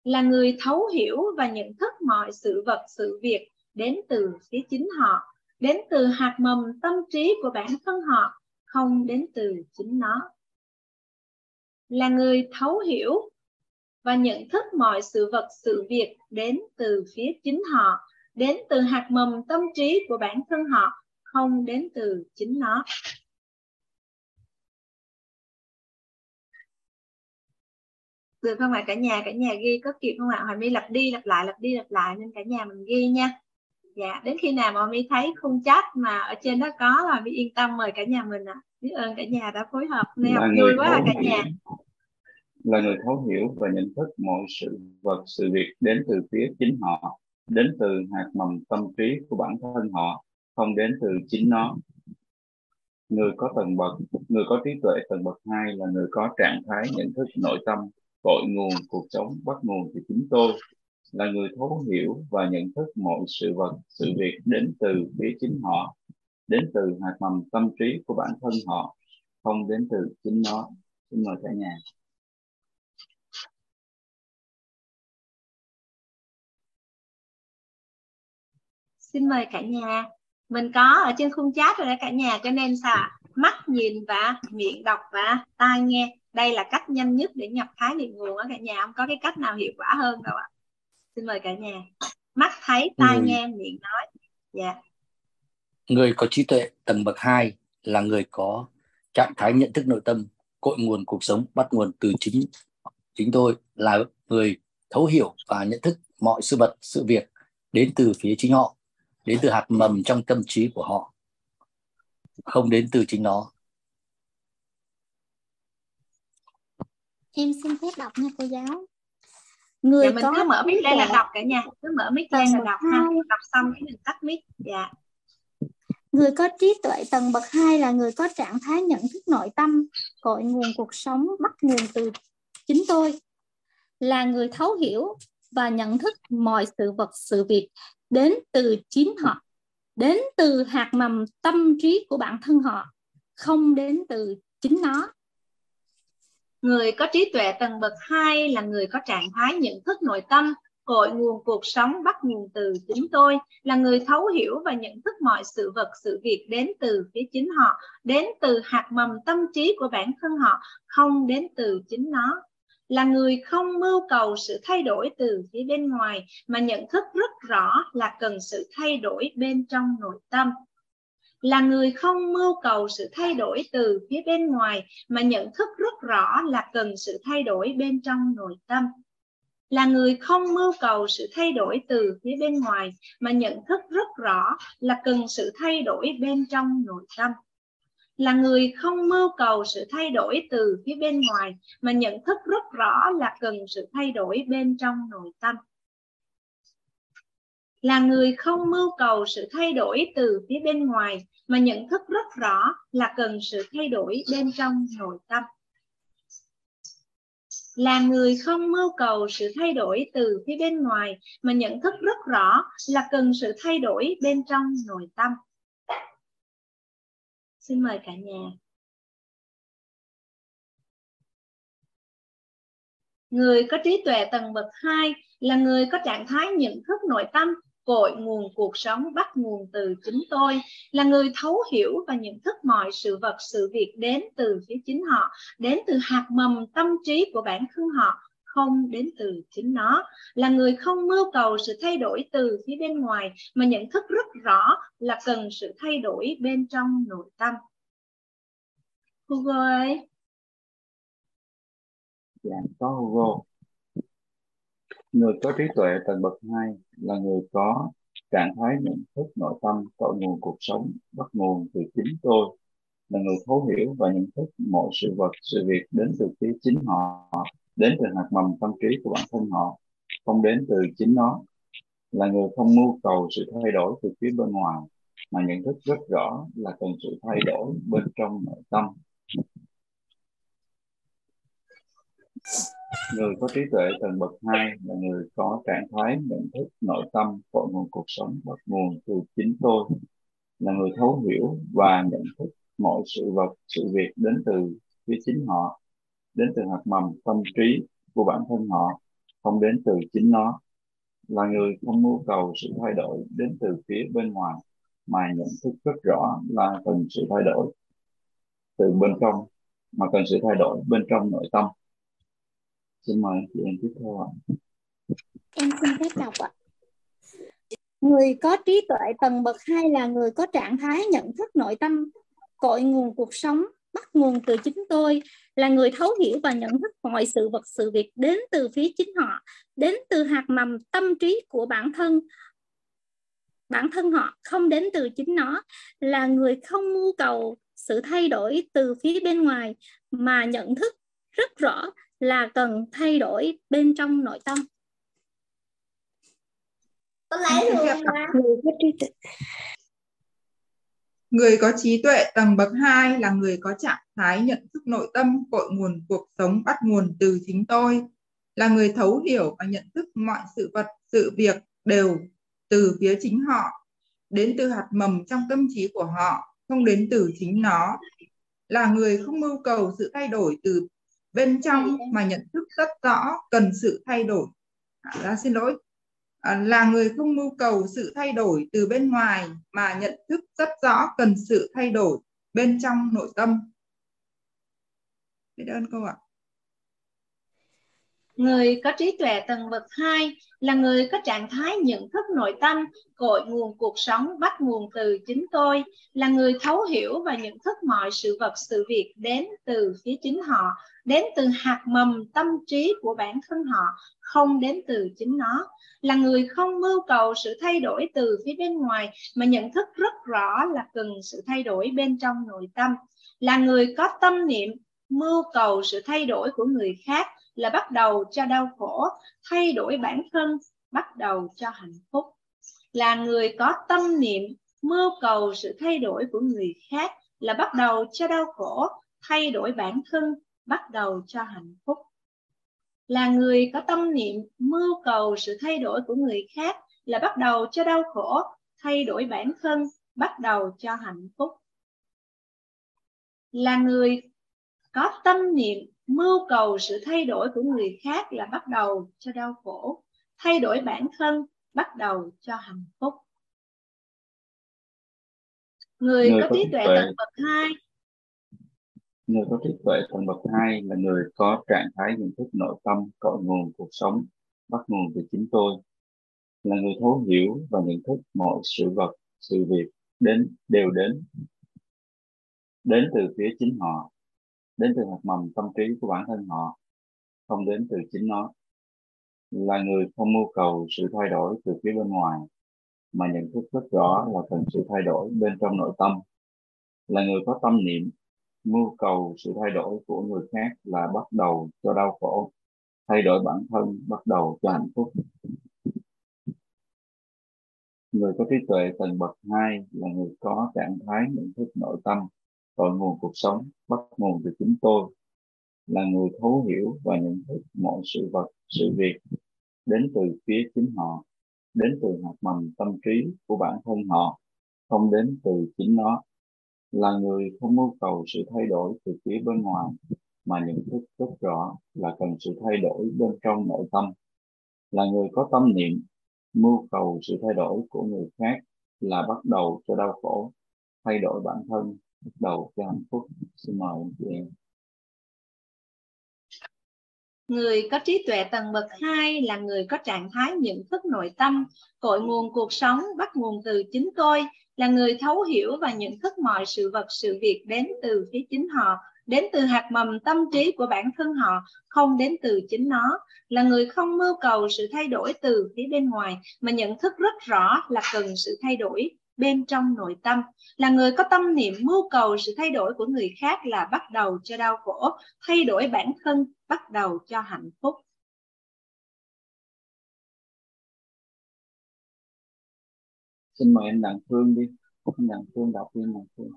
Là người thấu hiểu và nhận thức mọi sự vật, sự việc đến từ phía chính họ, đến từ hạt mầm tâm trí của bản thân họ, không đến từ chính nó. Là người thấu hiểu và nhận thức mọi sự vật, sự việc đến từ phía chính họ đến từ hạt mầm tâm trí của bản thân họ không đến từ chính nó. Được không ạ? Cả nhà cả nhà ghi có kịp không ạ? Hoài my lặp đi lặp lại lặp đi lặp lại nên cả nhà mình ghi nha. Dạ đến khi nào mà my thấy khung chat mà ở trên đó có là my yên tâm mời cả nhà mình ạ. À. biết ơn cả nhà đã phối hợp nay học vui quá à, cả nhà. là người thấu hiểu và nhận thức mọi sự vật sự việc đến từ phía chính họ đến từ hạt mầm tâm trí của bản thân họ, không đến từ chính nó. Người có tầng bậc, người có trí tuệ tầng bậc hai là người có trạng thái nhận thức nội tâm, cội nguồn cuộc sống, bắt nguồn từ chính tôi, là người thấu hiểu và nhận thức mọi sự vật, sự việc đến từ phía chính họ, đến từ hạt mầm tâm trí của bản thân họ, không đến từ chính nó. Xin mời cả nhà. Xin mời cả nhà. Mình có ở trên khung chat rồi đó cả nhà cho nên sao mắt nhìn và miệng đọc và tai nghe. Đây là cách nhanh nhất để nhập khái niệm nguồn ở cả nhà không có cái cách nào hiệu quả hơn đâu ạ. Xin mời cả nhà. Mắt thấy tai người, nghe miệng nói. Dạ. Yeah. người có trí tuệ tầng bậc 2 là người có trạng thái nhận thức nội tâm cội nguồn cuộc sống bắt nguồn từ chính chính tôi là người thấu hiểu và nhận thức mọi sự vật sự việc đến từ phía chính họ đến từ hạt mầm trong tâm trí của họ không đến từ chính nó. Em xin phép đọc nha cô giáo. Người dạ, mình có cứ mở mic lên là đọc cả nhà. Cứ mở mic lên là đọc ha. Đọc xong cái mình tắt mic. Dạ. Người có trí tuệ tầng bậc 2 là người có trạng thái nhận thức nội tâm, cội nguồn cuộc sống bắt nguồn từ chính tôi. Là người thấu hiểu và nhận thức mọi sự vật sự việc đến từ chính họ, đến từ hạt mầm tâm trí của bản thân họ, không đến từ chính nó. Người có trí tuệ tầng bậc 2 là người có trạng thái nhận thức nội tâm, cội nguồn cuộc sống bắt nguồn từ chính tôi, là người thấu hiểu và nhận thức mọi sự vật sự việc đến từ phía chính họ, đến từ hạt mầm tâm trí của bản thân họ, không đến từ chính nó là người không mưu cầu sự thay đổi từ phía bên ngoài, mà nhận thức rất rõ là cần sự thay đổi bên trong nội tâm. Là người không mưu cầu sự thay đổi từ phía bên ngoài, mà nhận thức rất rõ là cần sự thay đổi bên trong nội tâm. Là người không mưu cầu sự thay đổi từ phía bên ngoài, mà nhận thức rất rõ là cần sự thay đổi bên trong nội tâm là người không mưu cầu sự thay đổi từ phía bên ngoài, mà nhận thức rất rõ là cần sự thay đổi bên trong nội tâm. Là người không mưu cầu sự thay đổi từ phía bên ngoài, mà nhận thức rất rõ là cần sự thay đổi bên trong nội tâm. Là người không mưu cầu sự thay đổi từ phía bên ngoài, mà nhận thức rất rõ là cần sự thay đổi bên trong nội tâm xin mời cả nhà. Người có trí tuệ tầng bậc 2 là người có trạng thái nhận thức nội tâm, cội nguồn cuộc sống, bắt nguồn từ chính tôi, là người thấu hiểu và nhận thức mọi sự vật, sự việc đến từ phía chính họ, đến từ hạt mầm tâm trí của bản thân họ không đến từ chính nó, là người không mưu cầu sự thay đổi từ phía bên ngoài, mà nhận thức rất rõ là cần sự thay đổi bên trong nội tâm. Hugo ơi. Dạ có Hugo. Người có trí tuệ tầng bậc 2 là người có trạng thái nhận thức nội tâm, cội nguồn cuộc sống, bắt nguồn từ chính tôi, là người thấu hiểu và nhận thức mọi sự vật, sự việc đến từ phía chính họ đến từ hạt mầm tâm trí của bản thân họ, không đến từ chính nó. Là người không mưu cầu sự thay đổi từ phía bên ngoài, mà nhận thức rất rõ là cần sự thay đổi bên trong nội tâm. Người có trí tuệ tầng bậc hai là người có trạng thái nhận thức nội tâm cội nguồn cuộc sống bắt nguồn từ chính tôi. Là người thấu hiểu và nhận thức mọi sự vật, sự việc đến từ phía chính họ đến từ hạt mầm tâm trí của bản thân họ, không đến từ chính nó. Là người không mưu cầu sự thay đổi đến từ phía bên ngoài, mà nhận thức rất rõ là cần sự thay đổi từ bên trong, mà cần sự thay đổi bên trong nội tâm. Xin mời chị em tiếp theo ạ. Em xin phép đọc ạ. Người có trí tuệ tầng bậc hai là người có trạng thái nhận thức nội tâm, cội nguồn cuộc sống bắt nguồn từ chính tôi là người thấu hiểu và nhận thức mọi sự vật sự việc đến từ phía chính họ đến từ hạt mầm tâm trí của bản thân. Bản thân họ không đến từ chính nó là người không mưu cầu sự thay đổi từ phía bên ngoài mà nhận thức rất rõ là cần thay đổi bên trong nội tâm Người có trí tuệ tầng bậc 2 là người có trạng thái nhận thức nội tâm cội nguồn cuộc sống bắt nguồn từ chính tôi, là người thấu hiểu và nhận thức mọi sự vật, sự việc đều từ phía chính họ, đến từ hạt mầm trong tâm trí của họ, không đến từ chính nó, là người không mưu cầu sự thay đổi từ bên trong mà nhận thức rất rõ cần sự thay đổi. À, xin lỗi, À, là người không mưu cầu sự thay đổi từ bên ngoài, mà nhận thức rất rõ cần sự thay đổi bên trong nội tâm. Biết ơn cô ạ. Người có trí tuệ tầng bậc 2 là người có trạng thái nhận thức nội tâm, cội nguồn cuộc sống bắt nguồn từ chính tôi, là người thấu hiểu và nhận thức mọi sự vật sự việc đến từ phía chính họ, đến từ hạt mầm tâm trí của bản thân họ, không đến từ chính nó, là người không mưu cầu sự thay đổi từ phía bên ngoài mà nhận thức rất rõ là cần sự thay đổi bên trong nội tâm, là người có tâm niệm mưu cầu sự thay đổi của người khác là bắt đầu cho đau khổ, thay đổi bản thân, bắt đầu cho hạnh phúc. Là người có tâm niệm, mưu cầu sự thay đổi của người khác là bắt đầu cho đau khổ, thay đổi bản thân, bắt đầu cho hạnh phúc. Là người có tâm niệm, mưu cầu sự thay đổi của người khác là bắt đầu cho đau khổ, thay đổi bản thân, bắt đầu cho hạnh phúc. Là người có tâm niệm mưu cầu sự thay đổi của người khác là bắt đầu cho đau khổ. Thay đổi bản thân bắt đầu cho hạnh phúc. Người, người có trí tuệ. tầng bậc hai. Người có trí tuệ tầng bậc hai là người có trạng thái nhận thức nội tâm cội nguồn cuộc sống bắt nguồn từ chính tôi. Là người thấu hiểu và nhận thức mọi sự vật sự việc đến đều đến đến từ phía chính họ đến từ hạt mầm tâm trí của bản thân họ, không đến từ chính nó. Là người không mưu cầu sự thay đổi từ phía bên ngoài, mà nhận thức rất rõ là cần sự thay đổi bên trong nội tâm. Là người có tâm niệm, mưu cầu sự thay đổi của người khác là bắt đầu cho đau khổ, thay đổi bản thân bắt đầu cho hạnh phúc. Người có trí tuệ tầng bậc 2 là người có trạng thái nhận thức nội tâm cội nguồn cuộc sống, bắt nguồn từ chính tôi, là người thấu hiểu và nhận thức mọi sự vật, sự việc đến từ phía chính họ, đến từ hạt mầm tâm trí của bản thân họ, không đến từ chính nó. Là người không mưu cầu sự thay đổi từ phía bên ngoài, mà nhận thức rất rõ là cần sự thay đổi bên trong nội tâm. Là người có tâm niệm, mưu cầu sự thay đổi của người khác là bắt đầu cho đau khổ, thay đổi bản thân bắt đầu cho hạnh phúc. Xin mời chị em. Người có trí tuệ tầng bậc 2 là người có trạng thái nhận thức nội tâm, cội nguồn cuộc sống bắt nguồn từ chính tôi, là người thấu hiểu và nhận thức mọi sự vật sự việc đến từ phía chính họ, đến từ hạt mầm tâm trí của bản thân họ, không đến từ chính nó, là người không mưu cầu sự thay đổi từ phía bên ngoài mà nhận thức rất rõ là cần sự thay đổi bên trong nội tâm là người có tâm niệm mưu cầu sự thay đổi của người khác là bắt đầu cho đau khổ thay đổi bản thân bắt đầu cho hạnh phúc xin mời em đặng phương đi em đặng phương đọc đi đặng phương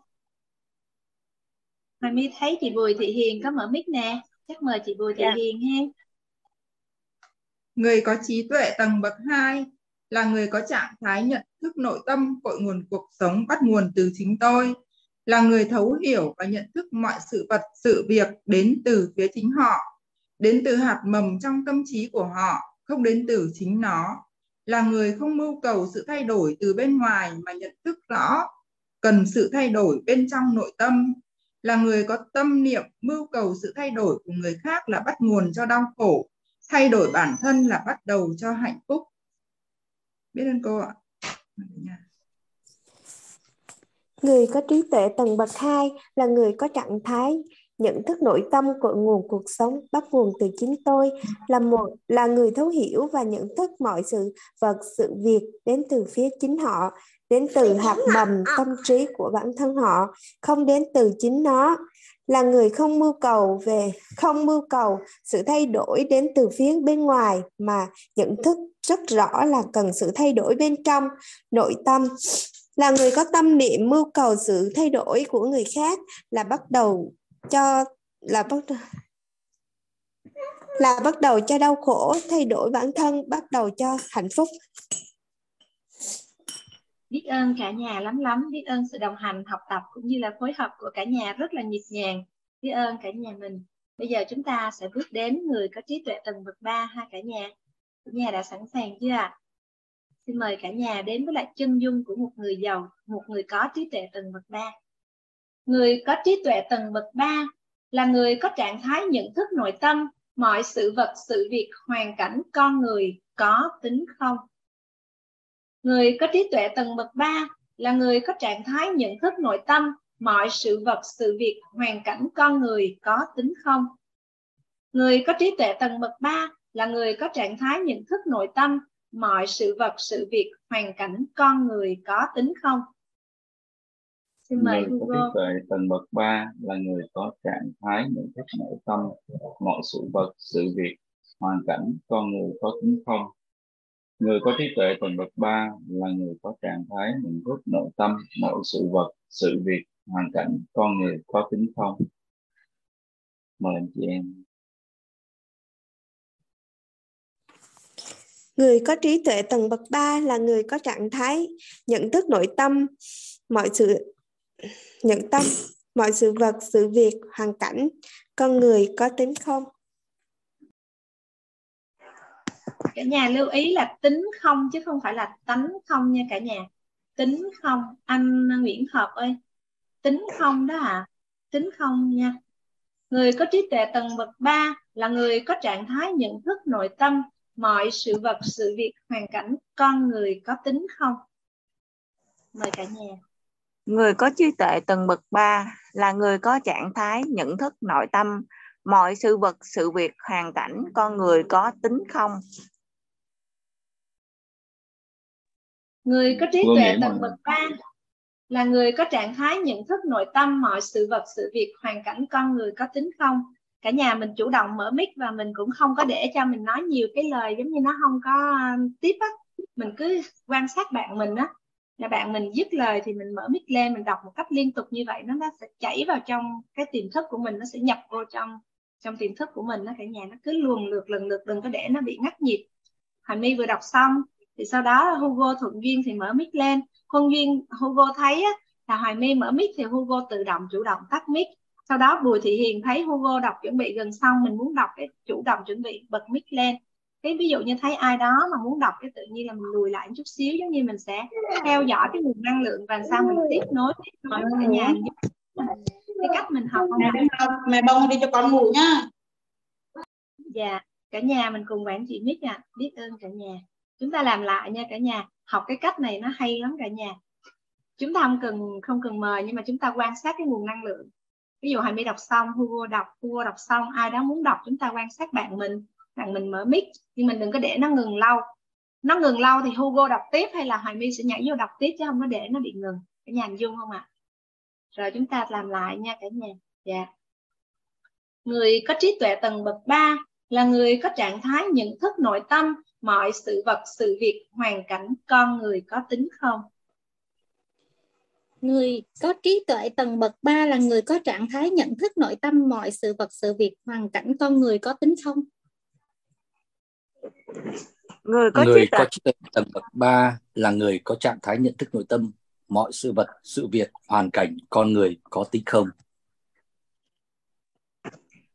Hoài My thấy chị Bùi Thị Hiền có mở mic nè chắc mời chị Bùi Thị yeah. Dạ. Hiền ha người có trí tuệ tầng bậc 2 là người có trạng thái nhận thức nội tâm cội nguồn cuộc sống bắt nguồn từ chính tôi, là người thấu hiểu và nhận thức mọi sự vật, sự việc đến từ phía chính họ, đến từ hạt mầm trong tâm trí của họ, không đến từ chính nó, là người không mưu cầu sự thay đổi từ bên ngoài mà nhận thức rõ cần sự thay đổi bên trong nội tâm, là người có tâm niệm mưu cầu sự thay đổi của người khác là bắt nguồn cho đau khổ, thay đổi bản thân là bắt đầu cho hạnh phúc biết ơn cô ạ. Người có trí tuệ tầng bậc 2 là người có trạng thái, nhận thức nội tâm của nguồn cuộc sống, bắt nguồn từ chính tôi, là một, là người thấu hiểu và nhận thức mọi sự vật, sự việc đến từ phía chính họ, đến từ hạt mầm tâm trí của bản thân họ, không đến từ chính nó là người không mưu cầu về, không mưu cầu sự thay đổi đến từ phía bên ngoài, mà nhận thức rất rõ là cần sự thay đổi bên trong, nội tâm. Là người có tâm niệm mưu cầu sự thay đổi của người khác là bắt đầu cho, là bắt là bắt đầu cho đau khổ, thay đổi bản thân, bắt đầu cho hạnh phúc biết ơn cả nhà lắm lắm, biết ơn sự đồng hành, học tập cũng như là phối hợp của cả nhà rất là nhịp nhàng. Biết ơn cả nhà mình. Bây giờ chúng ta sẽ bước đến người có trí tuệ tầng bậc ba ha cả nhà. Cả nhà đã sẵn sàng chưa ạ? Xin mời cả nhà đến với lại chân dung của một người giàu, một người có trí tuệ tầng bậc ba. Người có trí tuệ tầng bậc ba là người có trạng thái nhận thức nội tâm, mọi sự vật, sự việc, hoàn cảnh, con người có tính không? Người có trí tuệ tầng bậc 3 là người có trạng thái nhận thức nội tâm mọi sự vật, sự việc, hoàn cảnh con người có tính không. Người có trí tuệ tầng bậc 3 là người có trạng thái nhận thức nội tâm mọi sự vật, sự việc, hoàn cảnh con người có tính không. Xin mời người Hugo. có trí tuệ tầng bậc 3 là người có trạng thái nhận thức nội tâm mọi sự vật, sự việc, hoàn cảnh con người có tính không Người có trí tuệ tầng bậc 3 là người có trạng thái nhận thức nội tâm mọi sự vật, sự việc, hoàn cảnh, con người có tính không. Mời anh chị em. Người có trí tuệ tầng bậc 3 là người có trạng thái nhận thức nội tâm mọi sự nhận tâm mọi sự vật, sự việc, hoàn cảnh, con người có tính không. Cả nhà lưu ý là tính không chứ không phải là tánh không nha cả nhà. Tính không, anh Nguyễn Hợp ơi. Tính không đó à tính không nha. Người có trí tuệ tầng bậc 3 là người có trạng thái nhận thức nội tâm, mọi sự vật, sự việc, hoàn cảnh, con người có tính không? Mời cả nhà. Người có trí tuệ tầng bậc 3 là người có trạng thái nhận thức nội tâm, mọi sự vật, sự việc, hoàn cảnh, con người có tính không? Người có trí tuệ tầng bậc 3 là người có trạng thái nhận thức nội tâm mọi sự vật, sự việc, hoàn cảnh con người có tính không. Cả nhà mình chủ động mở mic và mình cũng không có để cho mình nói nhiều cái lời giống như nó không có um, tiếp á. Mình cứ quan sát bạn mình á. Là bạn mình dứt lời thì mình mở mic lên, mình đọc một cách liên tục như vậy nó nó sẽ chảy vào trong cái tiềm thức của mình, nó sẽ nhập vô trong trong tiềm thức của mình nó cả nhà nó cứ luồn lượt lần lượt đừng có để nó bị ngắt nhịp. Hành My vừa đọc xong thì sau đó Hugo thuận duyên thì mở mic lên. Huân duyên Hugo thấy á, là hoài my mở mic thì hugo tự động chủ động tắt mic. Sau đó bùi thị hiền thấy hugo đọc chuẩn bị gần xong mình muốn đọc cái chủ động chuẩn bị bật mic lên. Cái ví dụ như thấy ai đó mà muốn đọc cái tự nhiên là mình lùi lại một chút xíu giống như mình sẽ theo dõi cái nguồn năng lượng và sao mình tiếp nối với cả nhà cái cách mình học mẹ, mẹ bông đi cho con ngủ nhá. Dạ cả nhà mình cùng quản trị mic ạ. À. biết ơn cả nhà chúng ta làm lại nha cả nhà. Học cái cách này nó hay lắm cả nhà. Chúng ta không cần không cần mời, nhưng mà chúng ta quan sát cái nguồn năng lượng. Ví dụ hành mi đọc xong, Hugo đọc Hugo đọc xong, ai đó muốn đọc, chúng ta quan sát bạn mình. Bạn mình mở mic, nhưng mình đừng có để nó ngừng lâu. Nó ngừng lâu thì Hugo đọc tiếp hay là Hoài My sẽ nhảy vô đọc tiếp chứ không có để nó bị ngừng. Cả nhà dung không ạ? À? rồi chúng ta làm lại nha cả nhà. Dạ. Yeah. người có trí tuệ tầng bậc 3 là người có trạng thái nhận thức nội tâm mọi sự vật sự việc hoàn cảnh con người có tính không? Người có trí tuệ tầng bậc 3 là người có trạng thái nhận thức nội tâm mọi sự vật sự việc hoàn cảnh con người có tính không? Người có, người trí, có trí tuệ tầng bậc 3 là người có trạng thái nhận thức nội tâm mọi sự vật, sự việc, hoàn cảnh con người có tính không?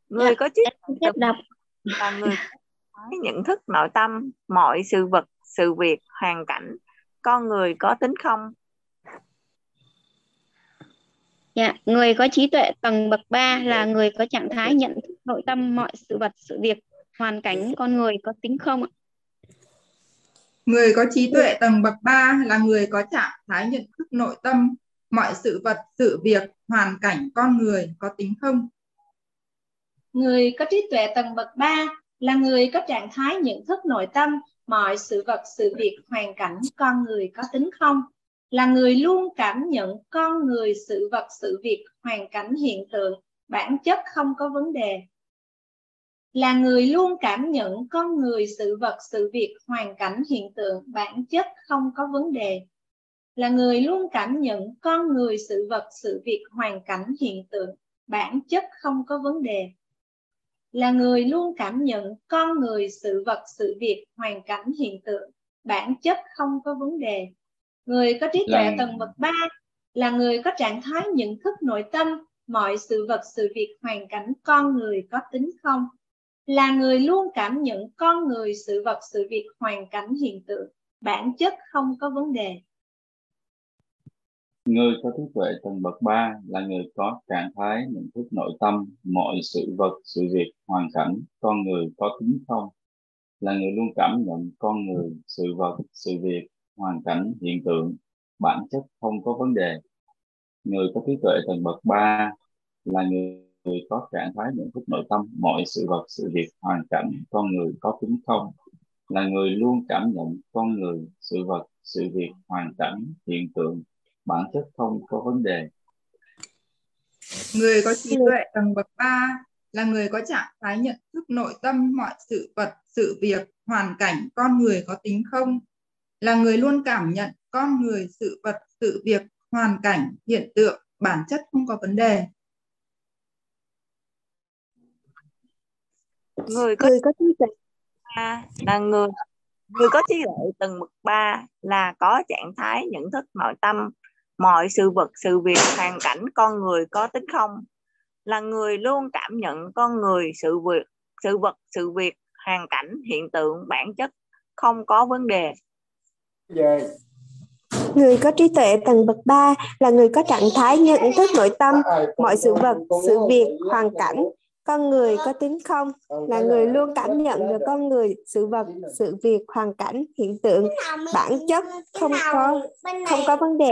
Người có trí tuệ đọc. là người có nhận thức nội tâm mọi sự vật, sự việc, hoàn cảnh con người có tính không? Dạ, người có trí tuệ tầng bậc 3 là người có trạng thái nhận thức nội tâm mọi sự vật, sự việc, hoàn cảnh con người có tính không ạ? Người có trí tuệ tầng bậc 3 là người có trạng thái nhận thức nội tâm mọi sự vật, sự việc, hoàn cảnh con người có tính không? Người có trí tuệ tầng bậc 3 là người có trạng thái nhận thức nội tâm mọi sự vật, sự việc, hoàn cảnh con người có tính không? là người luôn cảm nhận con người sự vật sự việc hoàn cảnh hiện tượng bản chất không có vấn đề. Là người luôn cảm nhận con người sự vật sự việc hoàn cảnh hiện tượng bản chất không có vấn đề. Là người luôn cảm nhận con người sự vật sự việc hoàn cảnh hiện tượng bản chất không có vấn đề là người luôn cảm nhận con người sự vật sự việc hoàn cảnh hiện tượng. Bản chất không có vấn đề. Người có trí tuệ là... tầng bậc 3 là người có trạng thái nhận thức nội tâm mọi sự vật sự việc hoàn cảnh con người có tính không. Là người luôn cảm nhận con người sự vật sự việc hoàn cảnh hiện tượng. Bản chất không có vấn đề Người có trí tuệ tầng bậc 3 là người có trạng thái nhận thức nội tâm mọi sự vật, sự việc, hoàn cảnh, con người có tính không. Là người luôn cảm nhận con người, sự vật, sự việc, hoàn cảnh, hiện tượng, bản chất không có vấn đề. Người có trí tuệ tầng bậc 3 là người, người có trạng thái nhận thức nội tâm mọi sự vật, sự việc, hoàn cảnh, con người có tính không. Là người luôn cảm nhận con người, sự vật, sự việc, hoàn cảnh, hiện tượng, bản chất không có vấn đề. Người có trí tuệ tầng bậc 3 là người có trạng thái nhận thức nội tâm mọi sự vật, sự việc, hoàn cảnh, con người có tính không, là người luôn cảm nhận con người, sự vật, sự việc, hoàn cảnh, hiện tượng, bản chất không có vấn đề. Người có, người có trí tuệ là người người có trí tuệ từng bậc ba là có trạng thái nhận thức nội tâm mọi sự vật sự việc hoàn cảnh con người có tính không là người luôn cảm nhận con người sự việc sự vật sự việc hoàn cảnh hiện tượng bản chất không có vấn đề về Người có trí tuệ tầng bậc 3 là người có trạng thái nhận thức nội tâm mọi sự vật, sự việc, hoàn cảnh. Con người có tính không? Là người luôn cảm nhận được con người, sự vật, sự việc, hoàn cảnh, hiện tượng, bản chất không có không có vấn đề.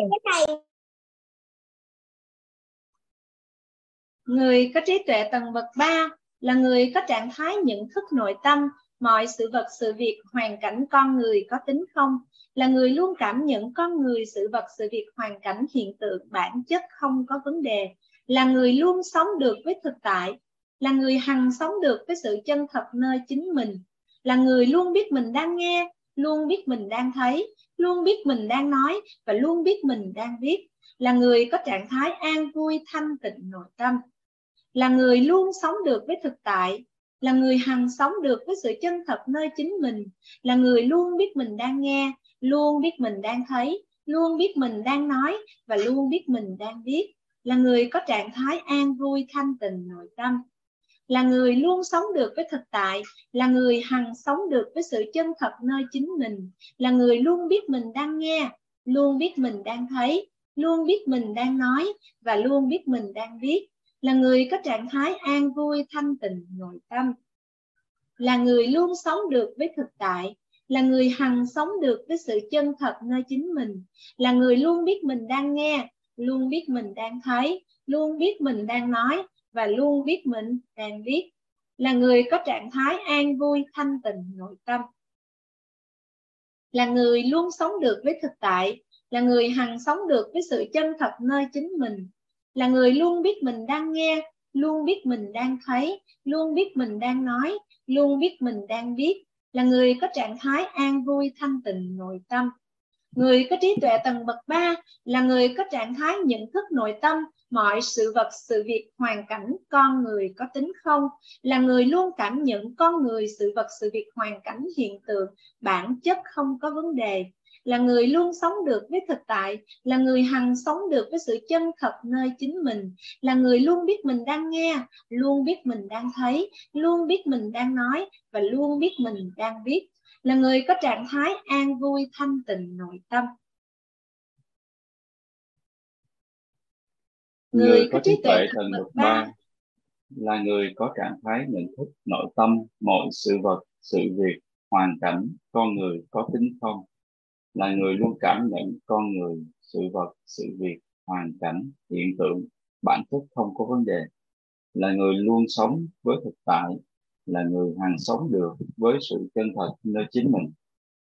Người có trí tuệ tầng bậc 3 là người có trạng thái nhận thức nội tâm mọi sự vật, sự việc, hoàn cảnh con người có tính không? Là người luôn cảm nhận con người, sự vật, sự việc, hoàn cảnh, hiện tượng, bản chất không có vấn đề, là người luôn sống được với thực tại, là người hằng sống được với sự chân thật nơi chính mình, là người luôn biết mình đang nghe, luôn biết mình đang thấy, luôn biết mình đang nói và luôn biết mình đang viết, là người có trạng thái an vui thanh tịnh nội tâm, là người luôn sống được với thực tại, là người hằng sống được với sự chân thật nơi chính mình, là người luôn biết mình đang nghe, luôn biết mình đang thấy, luôn biết mình đang nói và luôn biết mình đang biết là người có trạng thái an vui thanh tịnh nội tâm là người luôn sống được với thực tại là người hằng sống được với sự chân thật nơi chính mình là người luôn biết mình đang nghe luôn biết mình đang thấy luôn biết mình đang nói và luôn biết mình đang viết, là người có trạng thái an vui thanh tịnh nội tâm. Là người luôn sống được với thực tại là người hằng sống được với sự chân thật nơi chính mình là người luôn biết mình đang nghe luôn biết mình đang thấy luôn biết mình đang nói và luôn biết mình càng biết là người có trạng thái an vui, thanh tịnh, nội tâm. Là người luôn sống được với thực tại, là người hằng sống được với sự chân thật nơi chính mình, là người luôn biết mình đang nghe, luôn biết mình đang thấy, luôn biết mình đang nói, luôn biết mình đang biết, là người có trạng thái an vui, thanh tịnh, nội tâm. Người có trí tuệ tầng bậc 3 là người có trạng thái nhận thức nội tâm mọi sự vật, sự việc hoàn cảnh con người có tính không? Là người luôn cảm nhận con người, sự vật, sự việc hoàn cảnh hiện tượng, bản chất không có vấn đề. Là người luôn sống được với thực tại, là người hằng sống được với sự chân thật nơi chính mình. Là người luôn biết mình đang nghe, luôn biết mình đang thấy, luôn biết mình đang nói và luôn biết mình đang biết là người có trạng thái an vui, thanh tịnh, nội tâm. Người, có trí tuệ thần bậc ba là người có trạng thái nhận thức nội tâm mọi sự vật sự việc hoàn cảnh con người có tính không là người luôn cảm nhận con người sự vật sự việc hoàn cảnh hiện tượng bản chất không có vấn đề. Là người luôn sống với thực tại là người hàng sống được với sự chân thật nơi chính mình.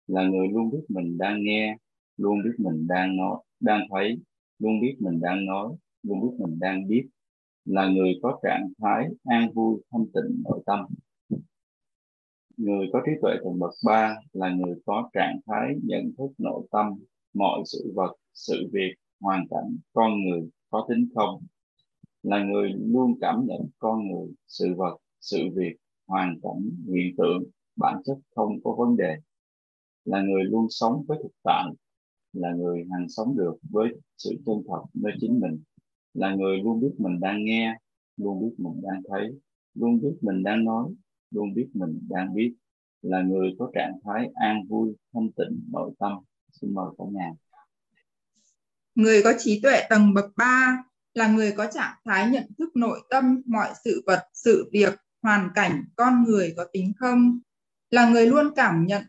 Là người luôn biết mình đang nghe luôn biết mình đang nói đang thấy luôn biết mình đang nói luôn biết mình đang biết là người có trạng thái an vui, thanh tịnh, nội tâm. Người có trí tuệ tầng bậc ba là người có trạng thái nhận thức nội tâm, mọi sự vật, sự việc, hoàn cảnh, con người có tính không là người luôn cảm nhận con người, sự vật, sự việc, hoàn cảnh, hiện tượng, bản chất không có vấn đề. Là người luôn sống với thực tại, là người hàng sống được với sự chân thật nơi chính mình là người luôn biết mình đang nghe, luôn biết mình đang thấy, luôn biết mình đang nói, luôn biết mình đang biết, là người có trạng thái an vui, thanh tịnh, nội tâm. Xin mời cả nhà. Người có trí tuệ tầng bậc 3 là người có trạng thái nhận thức nội tâm, mọi sự vật, sự việc, hoàn cảnh, con người có tính không? Là người luôn cảm nhận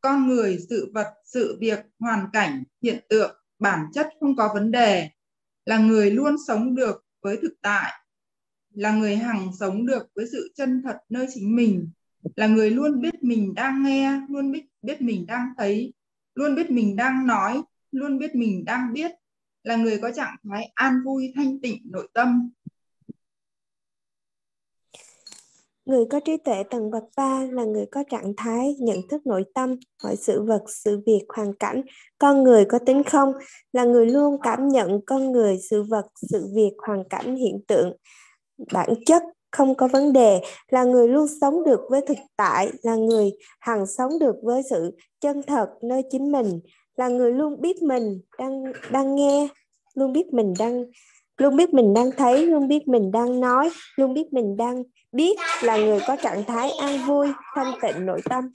con người, sự vật, sự việc, hoàn cảnh, hiện tượng, bản chất không có vấn đề là người luôn sống được với thực tại, là người hằng sống được với sự chân thật nơi chính mình, là người luôn biết mình đang nghe, luôn biết biết mình đang thấy, luôn biết mình đang nói, luôn biết mình đang biết, là người có trạng thái an vui, thanh tịnh, nội tâm. Người có trí tuệ tầng bậc 3 là người có trạng thái nhận thức nội tâm, mọi sự vật, sự việc, hoàn cảnh, con người có tính không, là người luôn cảm nhận con người, sự vật, sự việc, hoàn cảnh, hiện tượng, bản chất không có vấn đề, là người luôn sống được với thực tại, là người hằng sống được với sự chân thật nơi chính mình, là người luôn biết mình đang đang nghe, luôn biết mình đang luôn biết mình đang thấy, luôn biết mình đang nói, luôn biết mình đang biết là người có trạng thái an vui, thanh tịnh nội tâm.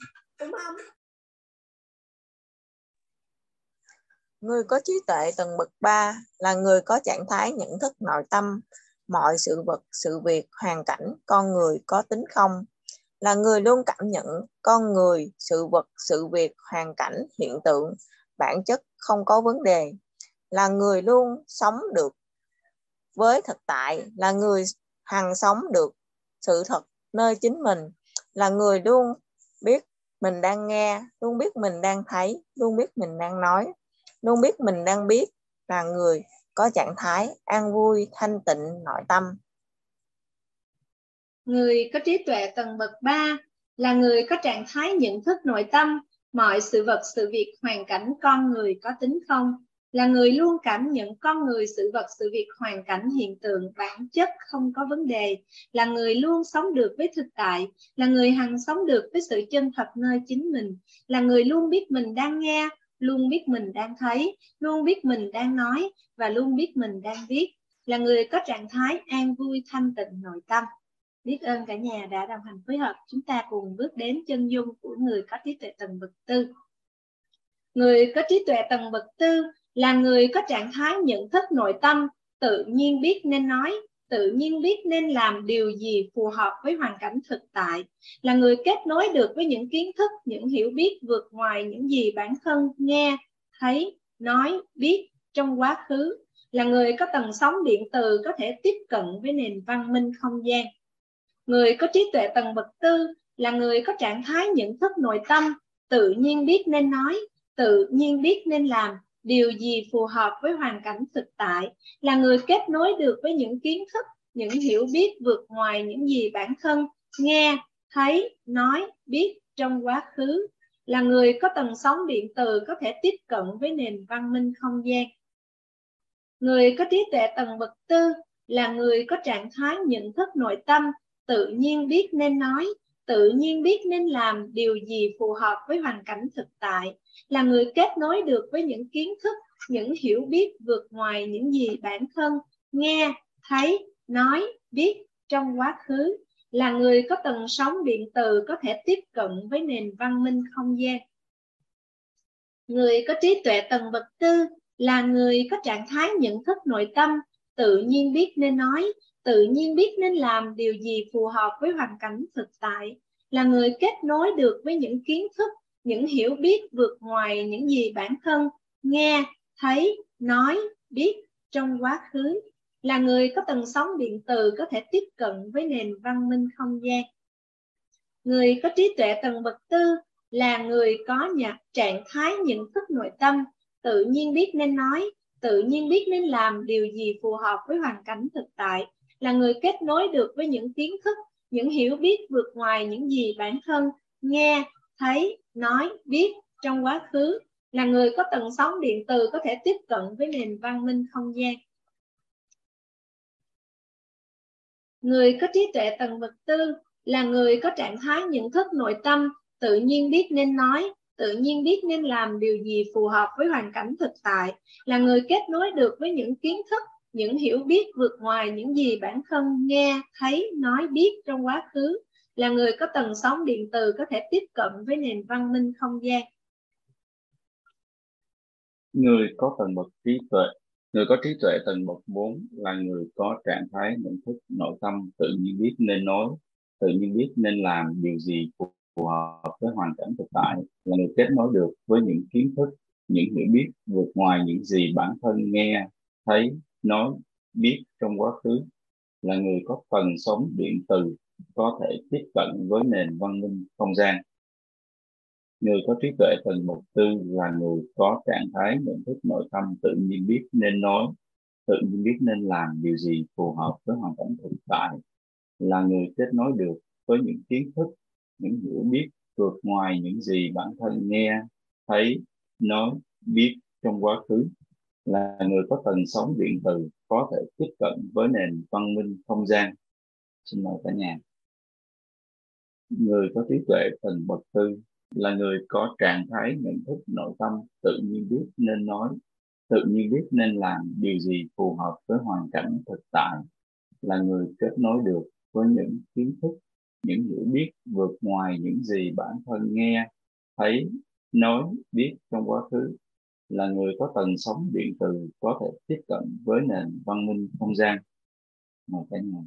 Người có trí tuệ tầng bậc 3 là người có trạng thái nhận thức nội tâm, mọi sự vật, sự việc, hoàn cảnh, con người có tính không, là người luôn cảm nhận con người, sự vật, sự việc, hoàn cảnh, hiện tượng, bản chất không có vấn đề, là người luôn sống được với thực tại, là người hằng sống được sự thật nơi chính mình, là người luôn biết mình đang nghe, luôn biết mình đang thấy, luôn biết mình đang nói, luôn biết mình đang biết là người có trạng thái an vui, thanh tịnh, nội tâm. Người có trí tuệ tầng bậc 3 là người có trạng thái nhận thức nội tâm, mọi sự vật, sự việc, hoàn cảnh con người có tính không? Là người luôn cảm nhận con người sự vật sự việc hoàn cảnh hiện tượng bản chất không có vấn đề là người luôn sống được với thực tại là người hằng sống được với sự chân thật nơi chính mình là người luôn biết mình đang nghe luôn biết mình đang thấy, luôn biết mình đang nói và luôn biết mình đang viết, là người có trạng thái an vui thanh tịnh nội tâm. Biết ơn cả nhà đã đồng hành phối hợp, chúng ta cùng bước đến chân dung của người có trí tuệ tầng bậc tư. Người có trí tuệ tầng bậc tư là người có trạng thái nhận thức nội tâm, tự nhiên biết nên nói, tự nhiên biết nên làm điều gì phù hợp với hoàn cảnh thực tại, là người kết nối được với những kiến thức, những hiểu biết vượt ngoài những gì bản thân nghe, thấy, nói, biết trong quá khứ, là người có tầng sóng điện từ có thể tiếp cận với nền văn minh không gian. Người có trí tuệ tầng bậc tư là người có trạng thái nhận thức nội tâm, tự nhiên biết nên nói, tự nhiên biết nên làm điều gì phù hợp với hoàn cảnh thực tại, là người kết nối được với những kiến thức, những hiểu biết vượt ngoài những gì bản thân nghe, thấy, nói, biết trong quá khứ, là người có tầng sóng điện từ có thể tiếp cận với nền văn minh không gian. Người có trí tuệ tầng bậc tư là người có trạng thái nhận thức nội tâm, tự nhiên biết nên nói, tự nhiên biết nên làm điều gì phù hợp với hoàn cảnh thực tại, là người kết nối được với những kiến thức, những hiểu biết vượt ngoài những gì bản thân nghe, thấy, nói, biết trong quá khứ, là người có tầng sóng điện từ có thể tiếp cận với nền văn minh không gian. Người có trí tuệ tầng bậc tư là người có trạng thái nhận thức nội tâm, tự nhiên biết nên nói, tự nhiên biết nên làm điều gì phù hợp với hoàn cảnh thực tại, là người kết nối được với những kiến thức, những hiểu biết vượt ngoài những gì bản thân nghe, thấy, nói, biết trong quá khứ, là người có tần sóng điện từ có thể tiếp cận với nền văn minh không gian. Người có trí tuệ tầng bậc tư là người có nhạc trạng thái nhận thức nội tâm, tự nhiên biết nên nói, tự nhiên biết nên làm điều gì phù hợp với hoàn cảnh thực tại, là người kết nối được với những kiến thức, những hiểu biết vượt ngoài những gì bản thân nghe, thấy, nói, biết trong quá khứ, là người có tần sóng điện từ có thể tiếp cận với nền văn minh không gian. Người có trí tuệ tầng vật tư là người có trạng thái nhận thức nội tâm, tự nhiên biết nên nói, tự nhiên biết nên làm điều gì phù hợp với hoàn cảnh thực tại, là người kết nối được với những kiến thức, những hiểu biết vượt ngoài những gì bản thân nghe, thấy, nói, biết trong quá khứ, là người có tần sóng điện từ có thể tiếp cận với nền văn minh không gian. Người có tầng bậc trí tuệ Người có trí tuệ tầng bậc 4 là người có trạng thái nhận thức nội tâm tự nhiên biết nên nói, tự nhiên biết nên làm điều gì phù hợp với hoàn cảnh thực tại, là người kết nối được với những kiến thức, những hiểu biết vượt ngoài những gì bản thân nghe, thấy, nói, biết trong quá khứ, là người có phần sống điện từ có thể tiếp cận với nền văn minh không gian. Người có trí tuệ tầng mục tư là người có trạng thái nhận thức nội tâm tự nhiên biết nên nói, tự nhiên biết nên làm điều gì phù hợp với hoàn cảnh thực tại, là người kết nối được với những kiến thức, những hiểu biết vượt ngoài những gì bản thân nghe, thấy, nói, biết trong quá khứ, là người có tần sống điện từ, có thể tiếp cận với nền văn minh không gian. Xin mời cả nhà. Người có trí tuệ tầng bậc tư là người có trạng thái nhận thức nội tâm tự nhiên biết nên nói, tự nhiên biết nên làm điều gì phù hợp với hoàn cảnh thực tại, là người kết nối được với những kiến thức, những hiểu biết vượt ngoài những gì bản thân nghe, thấy, nói, biết trong quá khứ là người có tần sóng điện từ có thể tiếp cận với nền văn minh không gian. Mời cả nhà.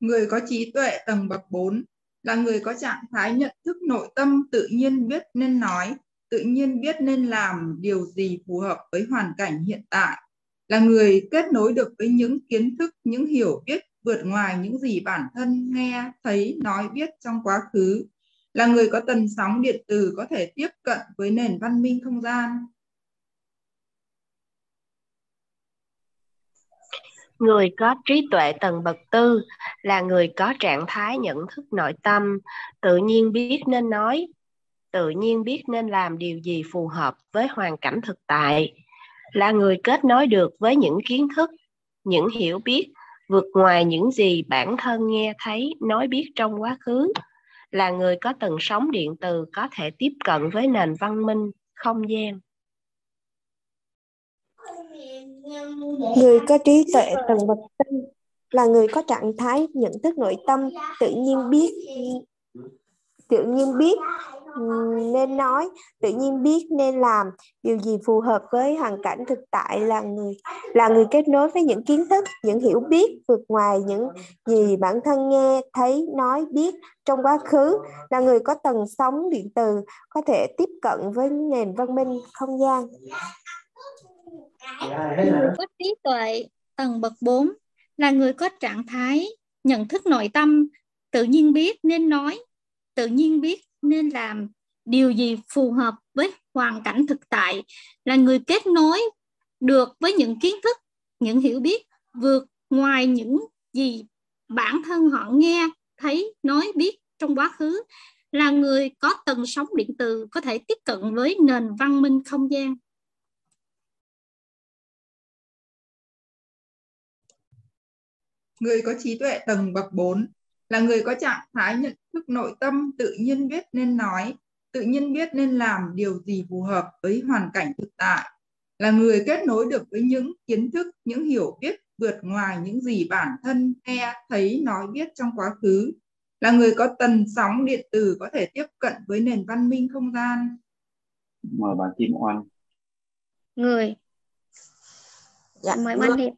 Người có trí tuệ tầng bậc 4 là người có trạng thái nhận thức nội tâm tự nhiên biết nên nói, tự nhiên biết nên làm điều gì phù hợp với hoàn cảnh hiện tại, là người kết nối được với những kiến thức, những hiểu biết vượt ngoài những gì bản thân nghe, thấy, nói biết trong quá khứ, là người có tần sóng điện từ có thể tiếp cận với nền văn minh không gian, Người có trí tuệ tầng bậc tư là người có trạng thái nhận thức nội tâm, tự nhiên biết nên nói, tự nhiên biết nên làm điều gì phù hợp với hoàn cảnh thực tại, là người kết nối được với những kiến thức, những hiểu biết vượt ngoài những gì bản thân nghe thấy, nói biết trong quá khứ, là người có tầng sóng điện từ có thể tiếp cận với nền văn minh, không gian. Người có trí tuệ tầng bậc tinh là người có trạng thái nhận thức nội tâm, tự nhiên biết tự nhiên biết nên nói. Tự nhiên biết nên làm. Điều gì phù hợp với hoàn cảnh thực tại là người là người kết nối với những kiến thức những hiểu biết vượt ngoài những gì bản thân nghe thấy nói biết trong quá khứ. Là người có tầng sóng điện từ có thể tiếp cận với nền văn minh không gian. Người có trí tuệ tầng bậc 4 là người có trạng thái nhận thức nội tâm tự nhiên biết nên nói tự nhiên biết nên làm điều gì phù hợp với hoàn cảnh thực tại, là người kết nối được với những kiến thức, những hiểu biết, vượt ngoài những gì bản thân họ nghe, thấy, nói, biết trong quá khứ, là người có tần sóng điện từ có thể tiếp cận với nền văn minh không gian. Người có trí tuệ tầng bậc 4 là người có trạng thái nhận thức nội tâm tự nhiên biết nên nói, tự nhiên biết nên làm điều gì phù hợp với hoàn cảnh thực tại, là người kết nối được với những kiến thức, những hiểu biết vượt ngoài những gì bản thân nghe, thấy, nói biết trong quá khứ, là người có tần sóng điện tử có thể tiếp cận với nền văn minh không gian. Mời bà Kim Oanh. Người. Dạ, Mời người Oanh đi.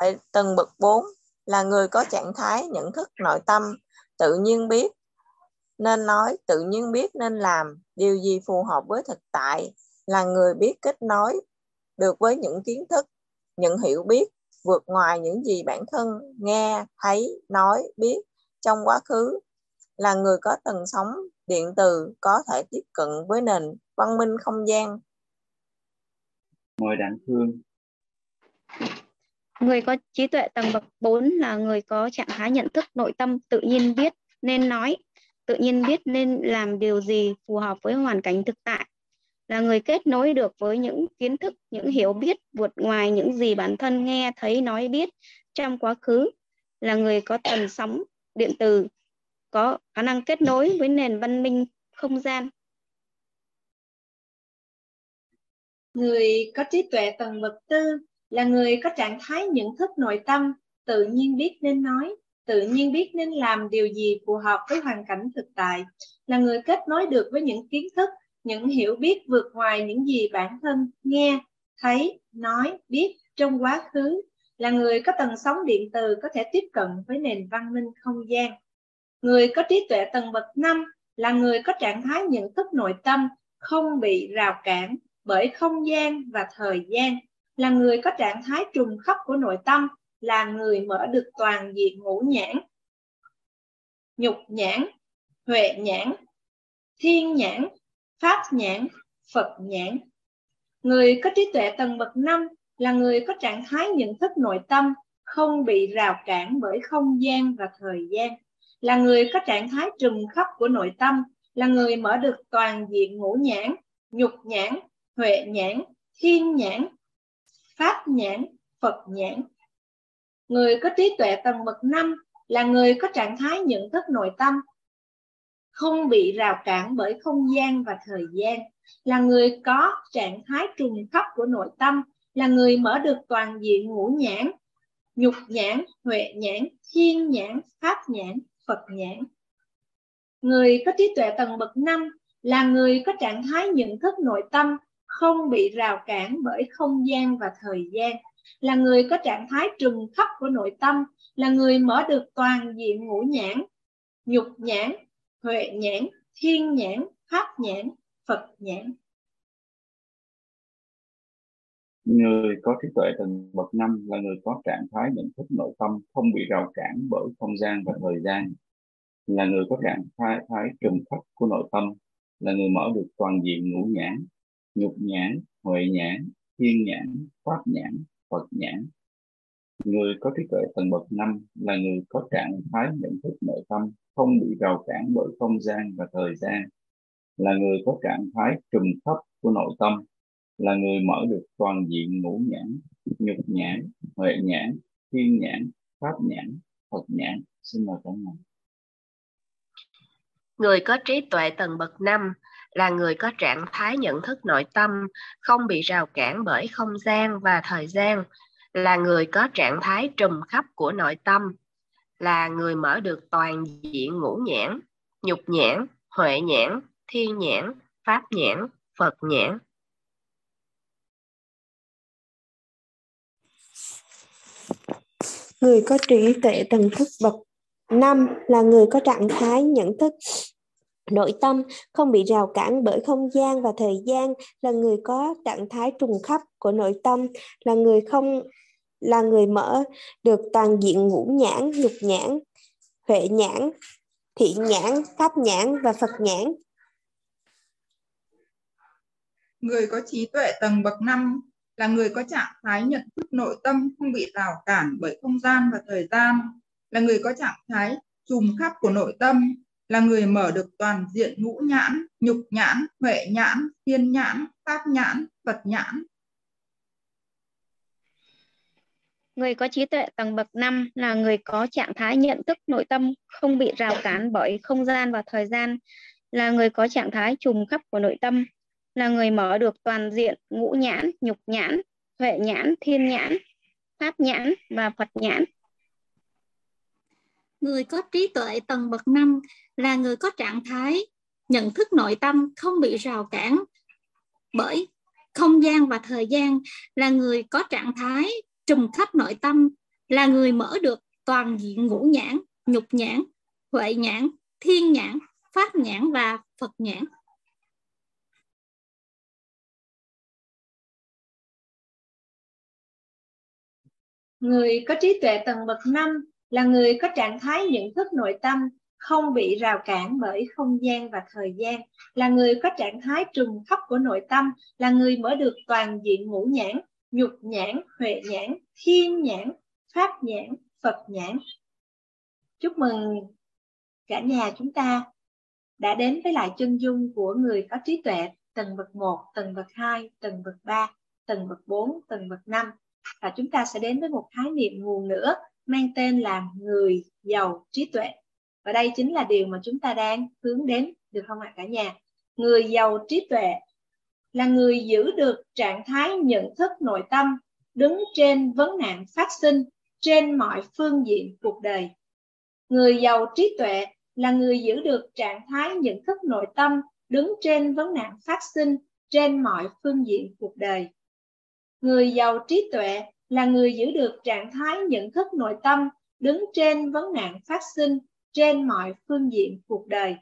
tại tầng bậc 4 là người có trạng thái, nhận thức, nội tâm, tự nhiên biết nên nói, tự nhiên biết nên làm. Điều gì phù hợp với thực tại là người biết kết nối được với những kiến thức, những hiểu biết, vượt ngoài những gì bản thân nghe, thấy, nói, biết. Trong quá khứ là người có tần sóng điện từ, có thể tiếp cận với nền văn minh không gian. Mời Đặng thương. Người có trí tuệ tầng bậc 4 là người có trạng thái nhận thức nội tâm tự nhiên biết nên nói, tự nhiên biết nên làm điều gì phù hợp với hoàn cảnh thực tại. Là người kết nối được với những kiến thức, những hiểu biết vượt ngoài những gì bản thân nghe, thấy, nói, biết trong quá khứ. Là người có tần sóng điện từ, có khả năng kết nối với nền văn minh không gian. Người có trí tuệ tầng bậc tư là người có trạng thái nhận thức nội tâm, tự nhiên biết nên nói, tự nhiên biết nên làm điều gì phù hợp với hoàn cảnh thực tại, là người kết nối được với những kiến thức, những hiểu biết vượt ngoài những gì bản thân nghe, thấy, nói, biết trong quá khứ, là người có tần sóng điện từ có thể tiếp cận với nền văn minh không gian. Người có trí tuệ tầng bậc 5 là người có trạng thái nhận thức nội tâm, không bị rào cản bởi không gian và thời gian, là người có trạng thái trùng khắp của nội tâm, là người mở được toàn diện ngũ nhãn, nhục nhãn, huệ nhãn, thiên nhãn, pháp nhãn, Phật nhãn. Người có trí tuệ tầng bậc 5 là người có trạng thái nhận thức nội tâm, không bị rào cản bởi không gian và thời gian, là người có trạng thái trùm khắp của nội tâm, là người mở được toàn diện ngũ nhãn, nhục nhãn, huệ nhãn, thiên nhãn, pháp nhãn, Phật nhãn. Người có trí tuệ tầng bậc 5 là người có trạng thái nhận thức nội tâm, không bị rào cản bởi không gian và thời gian, là người có trạng thái trùng khắp của nội tâm, là người mở được toàn diện ngũ nhãn, nhục nhãn, huệ nhãn, thiên nhãn, pháp nhãn, Phật nhãn. Người có trí tuệ tầng bậc 5 là người có trạng thái nhận thức nội tâm, không bị rào cản bởi không gian và thời gian, là người có trạng thái trùng khắp của nội tâm, là người mở được toàn diện ngũ nhãn, nhục nhãn, huệ nhãn, thiên nhãn, pháp nhãn, Phật nhãn. Người có trí tuệ tầng bậc năm là người có trạng thái nhận thức nội tâm không bị rào cản bởi không gian và thời gian, là người có trạng thái, thái trùm khắp của nội tâm, là người mở được toàn diện ngũ nhãn, nhục nhãn, huệ nhãn, thiên nhãn, pháp nhãn, Phật nhãn. Người có trí tuệ tầng bậc năm là người có trạng thái nhận thức nội tâm không bị rào cản bởi không gian và thời gian, là người có trạng thái trùm thấp của nội tâm, là người mở được toàn diện ngũ nhãn, nhục nhãn, huệ nhãn, thiên nhãn, pháp nhãn, Phật nhãn. Xin mời cả nhà. Người có trí tuệ tầng bậc năm là người có trạng thái nhận thức nội tâm, không bị rào cản bởi không gian và thời gian, là người có trạng thái trùm khắp của nội tâm, là người mở được toàn diện ngũ nhãn, nhục nhãn, huệ nhãn, thiên nhãn, pháp nhãn, phật nhãn. Người có trí tuệ tầng thức bậc năm là người có trạng thái nhận thức nội tâm không bị rào cản bởi không gian và thời gian, là người có trạng thái trùng khắp của nội tâm, là người không, là người mở được toàn diện ngũ nhãn, nhục nhãn, huệ nhãn, thị nhãn, pháp nhãn và phật nhãn. Người có trí tuệ tầng bậc 5 là người có trạng thái nhận thức nội tâm không bị rào cản bởi không gian và thời gian, là người có trạng thái trùm khắp của nội tâm là người mở được toàn diện ngũ nhãn, nhục nhãn, huệ nhãn, thiên nhãn, pháp nhãn, Phật nhãn. Người có trí tuệ tầng bậc 5 là người có trạng thái nhận thức nội tâm không bị rào cản bởi không gian và thời gian, là người có trạng thái trùm khắp của nội tâm, là người mở được toàn diện ngũ nhãn, nhục nhãn, huệ nhãn, thiên nhãn, pháp nhãn và Phật nhãn. Người có trí tuệ tầng bậc 5 là người có trạng thái, nhận thức nội tâm không bị rào cản bởi không gian và thời gian. Là người có trạng thái trùm khắp nội tâm. Là người mở được toàn diện ngũ nhãn, nhục nhãn, huệ nhãn, thiên nhãn, pháp nhãn và phật nhãn. Người có trí tuệ tầng bậc 5 là người có trạng thái nhận thức nội tâm không bị rào cản bởi không gian và thời gian, là người có trạng thái trùng khắp của nội tâm, là người mở được toàn diện ngũ nhãn, nhục nhãn, huệ nhãn, thiên nhãn, pháp nhãn, Phật nhãn. Chúc mừng cả nhà chúng ta đã đến với lại chân dung của người có trí tuệ tầng bậc 1, tầng bậc 2, tầng bậc 3, tầng bậc 4, tầng bậc 5. Và chúng ta sẽ đến với một khái niệm nguồn nữa mang tên là người giàu trí tuệ. Và đây chính là điều mà chúng ta đang hướng đến, được không ạ cả nhà? Người giàu trí tuệ là người giữ được trạng thái nhận thức nội tâm, đứng trên vấn nạn phát sinh trên mọi phương diện cuộc đời. Người giàu trí tuệ là người giữ được trạng thái nhận thức nội tâm, đứng trên vấn nạn phát sinh trên mọi phương diện cuộc đời. Người giàu trí tuệ là người giữ được trạng thái nhận thức nội tâm, đứng trên vấn nạn phát sinh trên mọi phương diện cuộc đời.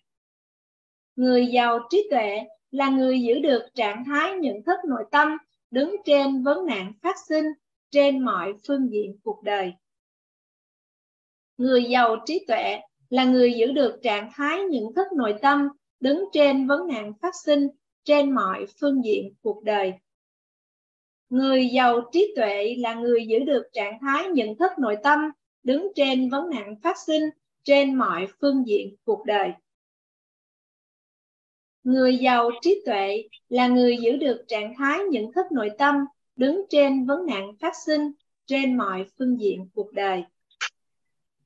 Người giàu trí tuệ là người giữ được trạng thái nhận thức nội tâm, đứng trên vấn nạn phát sinh trên mọi phương diện cuộc đời. Người giàu trí tuệ là người giữ được trạng thái nhận thức nội tâm, đứng trên vấn nạn phát sinh trên mọi phương diện cuộc đời. Người giàu trí tuệ là người giữ được trạng thái nhận thức nội tâm, đứng trên vấn nạn phát sinh trên mọi phương diện cuộc đời. Người giàu trí tuệ là người giữ được trạng thái nhận thức nội tâm, đứng trên vấn nạn phát sinh trên mọi phương diện cuộc đời.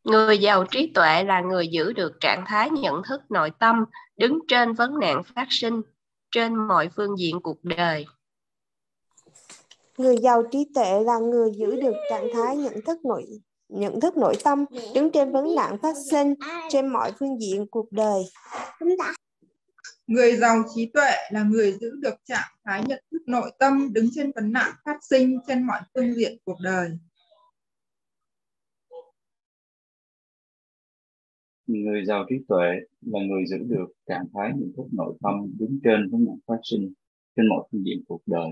Người giàu trí tuệ là người giữ được trạng thái nhận thức nội tâm, đứng trên vấn nạn phát sinh trên mọi phương diện cuộc đời. Người giàu trí tuệ là người giữ được trạng thái nhận thức nội nhận thức nội tâm, đứng trên vấn nạn phát sinh trên mọi phương diện cuộc đời. Người giàu trí tuệ là người giữ được trạng thái nhận thức nội tâm, đứng trên vấn nạn phát sinh trên mọi phương diện cuộc đời. Người giàu trí tuệ là người giữ được trạng thái nhận thức nội tâm, đứng trên vấn nạn phát sinh trên mọi phương diện cuộc đời.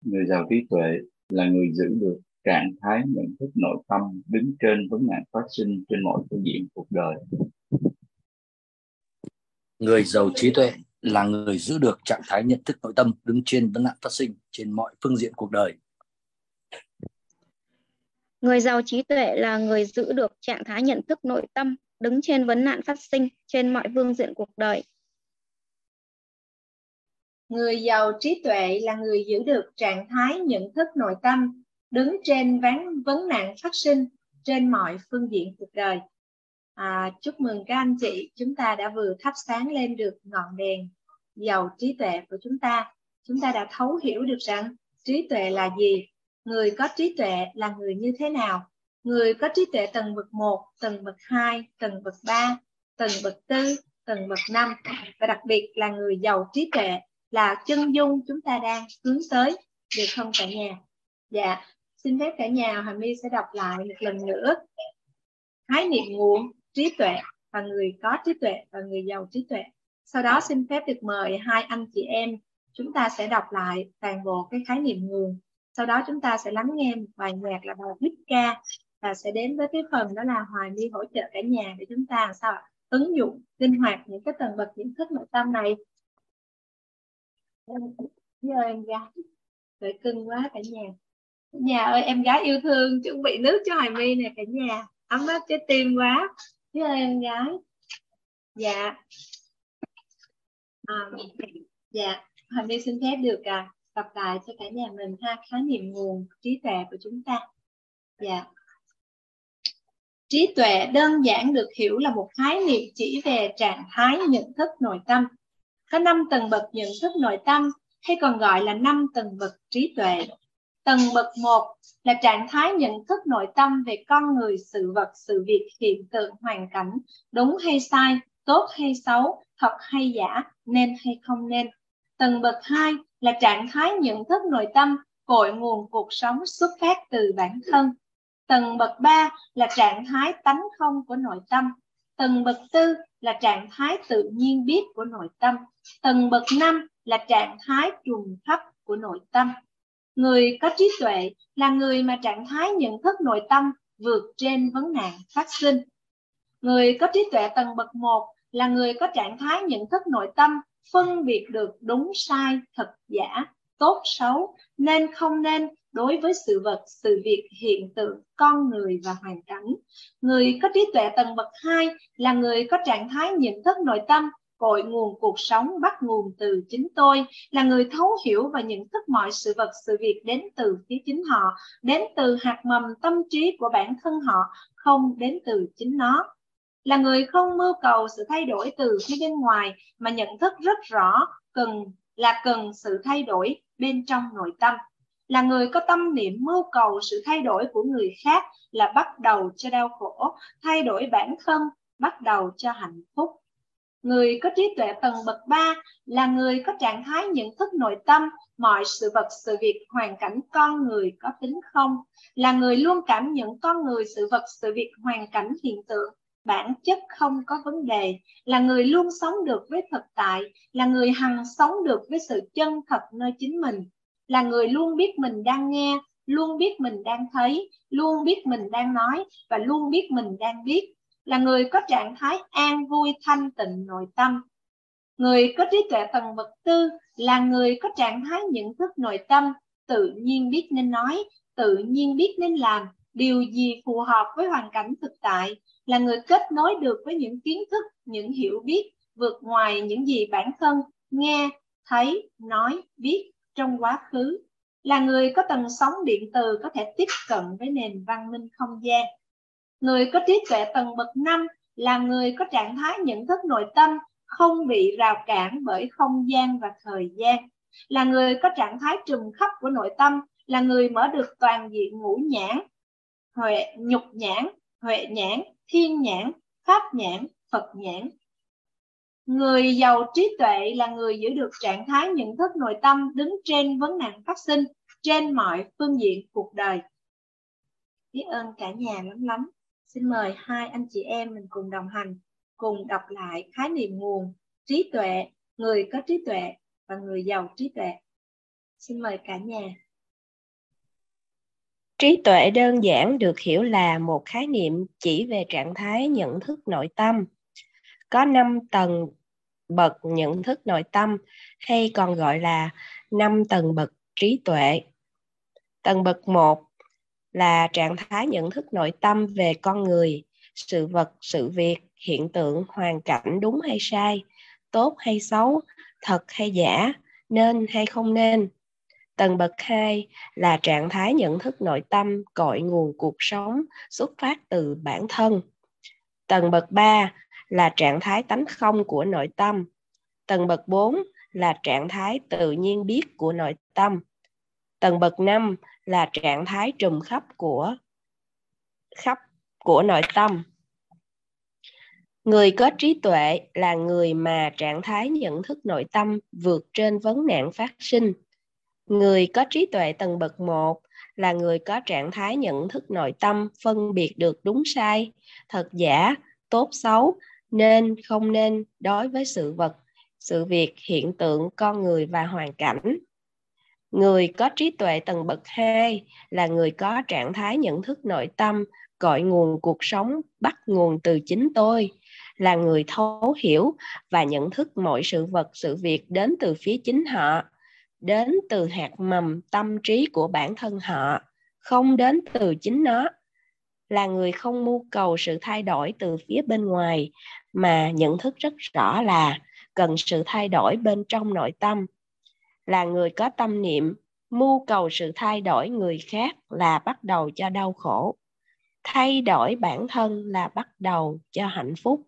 Người giàu trí tuệ là người giữ được trạng thái nhận thức nội tâm đứng trên vấn nạn phát sinh trên mọi phương diện cuộc đời. Người giàu trí tuệ là người giữ được trạng thái nhận thức nội tâm đứng trên vấn nạn phát sinh trên mọi phương diện cuộc đời. Người giàu trí tuệ là người giữ được trạng thái nhận thức nội tâm đứng trên vấn nạn phát sinh trên mọi phương diện cuộc đời. Người giàu trí tuệ là người giữ được trạng thái nhận thức nội tâm đứng trên ván vấn nạn phát sinh trên mọi phương diện cuộc đời. À, chúc mừng các anh chị, chúng ta đã vừa thắp sáng lên được ngọn đèn giàu trí tuệ của chúng ta. Chúng ta đã thấu hiểu được rằng trí tuệ là gì, người có trí tuệ là người như thế nào. Người có trí tuệ tầng bậc 1, tầng bậc 2, tầng bậc 3, tầng bậc 4, tầng bậc 5 và đặc biệt là người giàu trí tuệ là chân dung chúng ta đang hướng tới được không cả nhà? Dạ, xin phép cả nhà Hà My sẽ đọc lại một lần nữa. Khái niệm nguồn, trí tuệ và người có trí tuệ và người giàu trí tuệ. Sau đó xin phép được mời hai anh chị em chúng ta sẽ đọc lại toàn bộ cái khái niệm nguồn. Sau đó chúng ta sẽ lắng nghe một bài nhạc là bài viết ca và sẽ đến với cái phần đó là Hoài My hỗ trợ cả nhà để chúng ta sao ứng dụng linh hoạt những cái tầng bậc nhận thức nội tâm này. Giờ em gái, cưng quá cả nhà. Nhà ơi em gái yêu thương chuẩn bị nước cho Hoài My nè cả nhà. Ấm áp trái tim quá. Với em gái. Dạ. À, dạ. Hoài My xin phép được à, đọc lại cho cả nhà mình ha. Khái niệm nguồn trí tuệ của chúng ta. Dạ. Trí tuệ đơn giản được hiểu là một khái niệm chỉ về trạng thái nhận thức nội tâm. Có năm tầng bậc nhận thức nội tâm hay còn gọi là năm tầng bậc trí tuệ. Tầng bậc 1 là trạng thái nhận thức nội tâm về con người, sự vật, sự việc, hiện tượng, hoàn cảnh, đúng hay sai, tốt hay xấu, thật hay giả, nên hay không nên. Tầng bậc 2 là trạng thái nhận thức nội tâm cội nguồn cuộc sống xuất phát từ bản thân. Tầng bậc 3 là trạng thái tánh không của nội tâm. Tầng bậc 4 là trạng thái tự nhiên biết của nội tâm. Tầng bậc 5 là trạng thái trùng thấp của nội tâm. Người có trí tuệ là người mà trạng thái nhận thức nội tâm vượt trên vấn nạn phát sinh. Người có trí tuệ tầng bậc 1 là người có trạng thái nhận thức nội tâm phân biệt được đúng sai, thật giả, tốt xấu, nên không nên đối với sự vật, sự việc, hiện tượng, con người và hoàn cảnh. Người có trí tuệ tầng bậc 2 là người có trạng thái nhận thức nội tâm cội nguồn cuộc sống, bắt nguồn từ chính tôi, là người thấu hiểu và nhận thức mọi sự vật, sự việc đến từ phía chính họ, đến từ hạt mầm tâm trí của bản thân họ, không đến từ chính nó. Là người không mưu cầu sự thay đổi từ phía bên ngoài, mà nhận thức rất rõ cần, là cần sự thay đổi bên trong nội tâm. Là người có tâm niệm mưu cầu sự thay đổi của người khác là bắt đầu cho đau khổ, thay đổi bản thân, bắt đầu cho hạnh phúc. Người có trí tuệ tầng bậc 3 là người có trạng thái nhận thức nội tâm mọi sự vật, sự việc, hoàn cảnh con người có tính không, là người luôn cảm nhận con người, sự vật, sự việc, hoàn cảnh, hiện tượng, bản chất không có vấn đề, là người luôn sống được với thực tại, là người hằng sống được với sự chân thật nơi chính mình, là người luôn biết mình đang nghe, luôn biết mình đang thấy, luôn biết mình đang nói và luôn biết mình đang biết là người có trạng thái an vui thanh tịnh nội tâm. Người có trí tuệ tầng vật tư là người có trạng thái nhận thức nội tâm, tự nhiên biết nên nói, tự nhiên biết nên làm, điều gì phù hợp với hoàn cảnh thực tại, là người kết nối được với những kiến thức, những hiểu biết vượt ngoài những gì bản thân nghe, thấy, nói, biết trong quá khứ, là người có tần sóng điện từ có thể tiếp cận với nền văn minh không gian. Người có trí tuệ tầng bậc 5 là người có trạng thái nhận thức nội tâm không bị rào cản bởi không gian và thời gian. Là người có trạng thái trùm khắp của nội tâm, là người mở được toàn diện ngũ nhãn, huệ nhục nhãn, huệ nhãn, thiên nhãn, pháp nhãn, Phật nhãn. Người giàu trí tuệ là người giữ được trạng thái nhận thức nội tâm đứng trên vấn nạn phát sinh trên mọi phương diện cuộc đời. Biết ơn cả nhà lắm lắm. Xin mời hai anh chị em mình cùng đồng hành, cùng đọc lại khái niệm nguồn, trí tuệ, người có trí tuệ và người giàu trí tuệ. Xin mời cả nhà. Trí tuệ đơn giản được hiểu là một khái niệm chỉ về trạng thái nhận thức nội tâm. Có 5 tầng bậc nhận thức nội tâm hay còn gọi là 5 tầng bậc trí tuệ. Tầng bậc 1 là trạng thái nhận thức nội tâm về con người, sự vật, sự việc, hiện tượng, hoàn cảnh đúng hay sai, tốt hay xấu, thật hay giả, nên hay không nên tầng bậc hai là trạng thái nhận thức nội tâm, cội nguồn cuộc sống, xuất phát từ bản thân Tầng bậc 3 là trạng thái tánh không của nội tâm. Tầng bậc 4 là trạng thái tự nhiên biết của nội tâm. Tầng bậc 5 là trạng thái trùm khắp của khắp của nội tâm. Người có trí tuệ là người mà trạng thái nhận thức nội tâm vượt trên vấn nạn phát sinh. Người có trí tuệ tầng bậc 1 là người có trạng thái nhận thức nội tâm phân biệt được đúng sai, thật giả, tốt xấu, nên không nên đối với sự vật, sự việc, hiện tượng, con người và hoàn cảnh. Người có trí tuệ tầng bậc 2 là người có trạng thái nhận thức nội tâm, cội nguồn cuộc sống bắt nguồn từ chính tôi, là người thấu hiểu và nhận thức mọi sự vật, sự việc đến từ phía chính họ, đến từ hạt mầm tâm trí của bản thân họ, không đến từ chính nó. Là người không mưu cầu sự thay đổi từ phía bên ngoài, mà nhận thức rất rõ là cần sự thay đổi bên trong nội tâm là người có tâm niệm, mưu cầu sự thay đổi người khác là bắt đầu cho đau khổ. Thay đổi bản thân là bắt đầu cho hạnh phúc.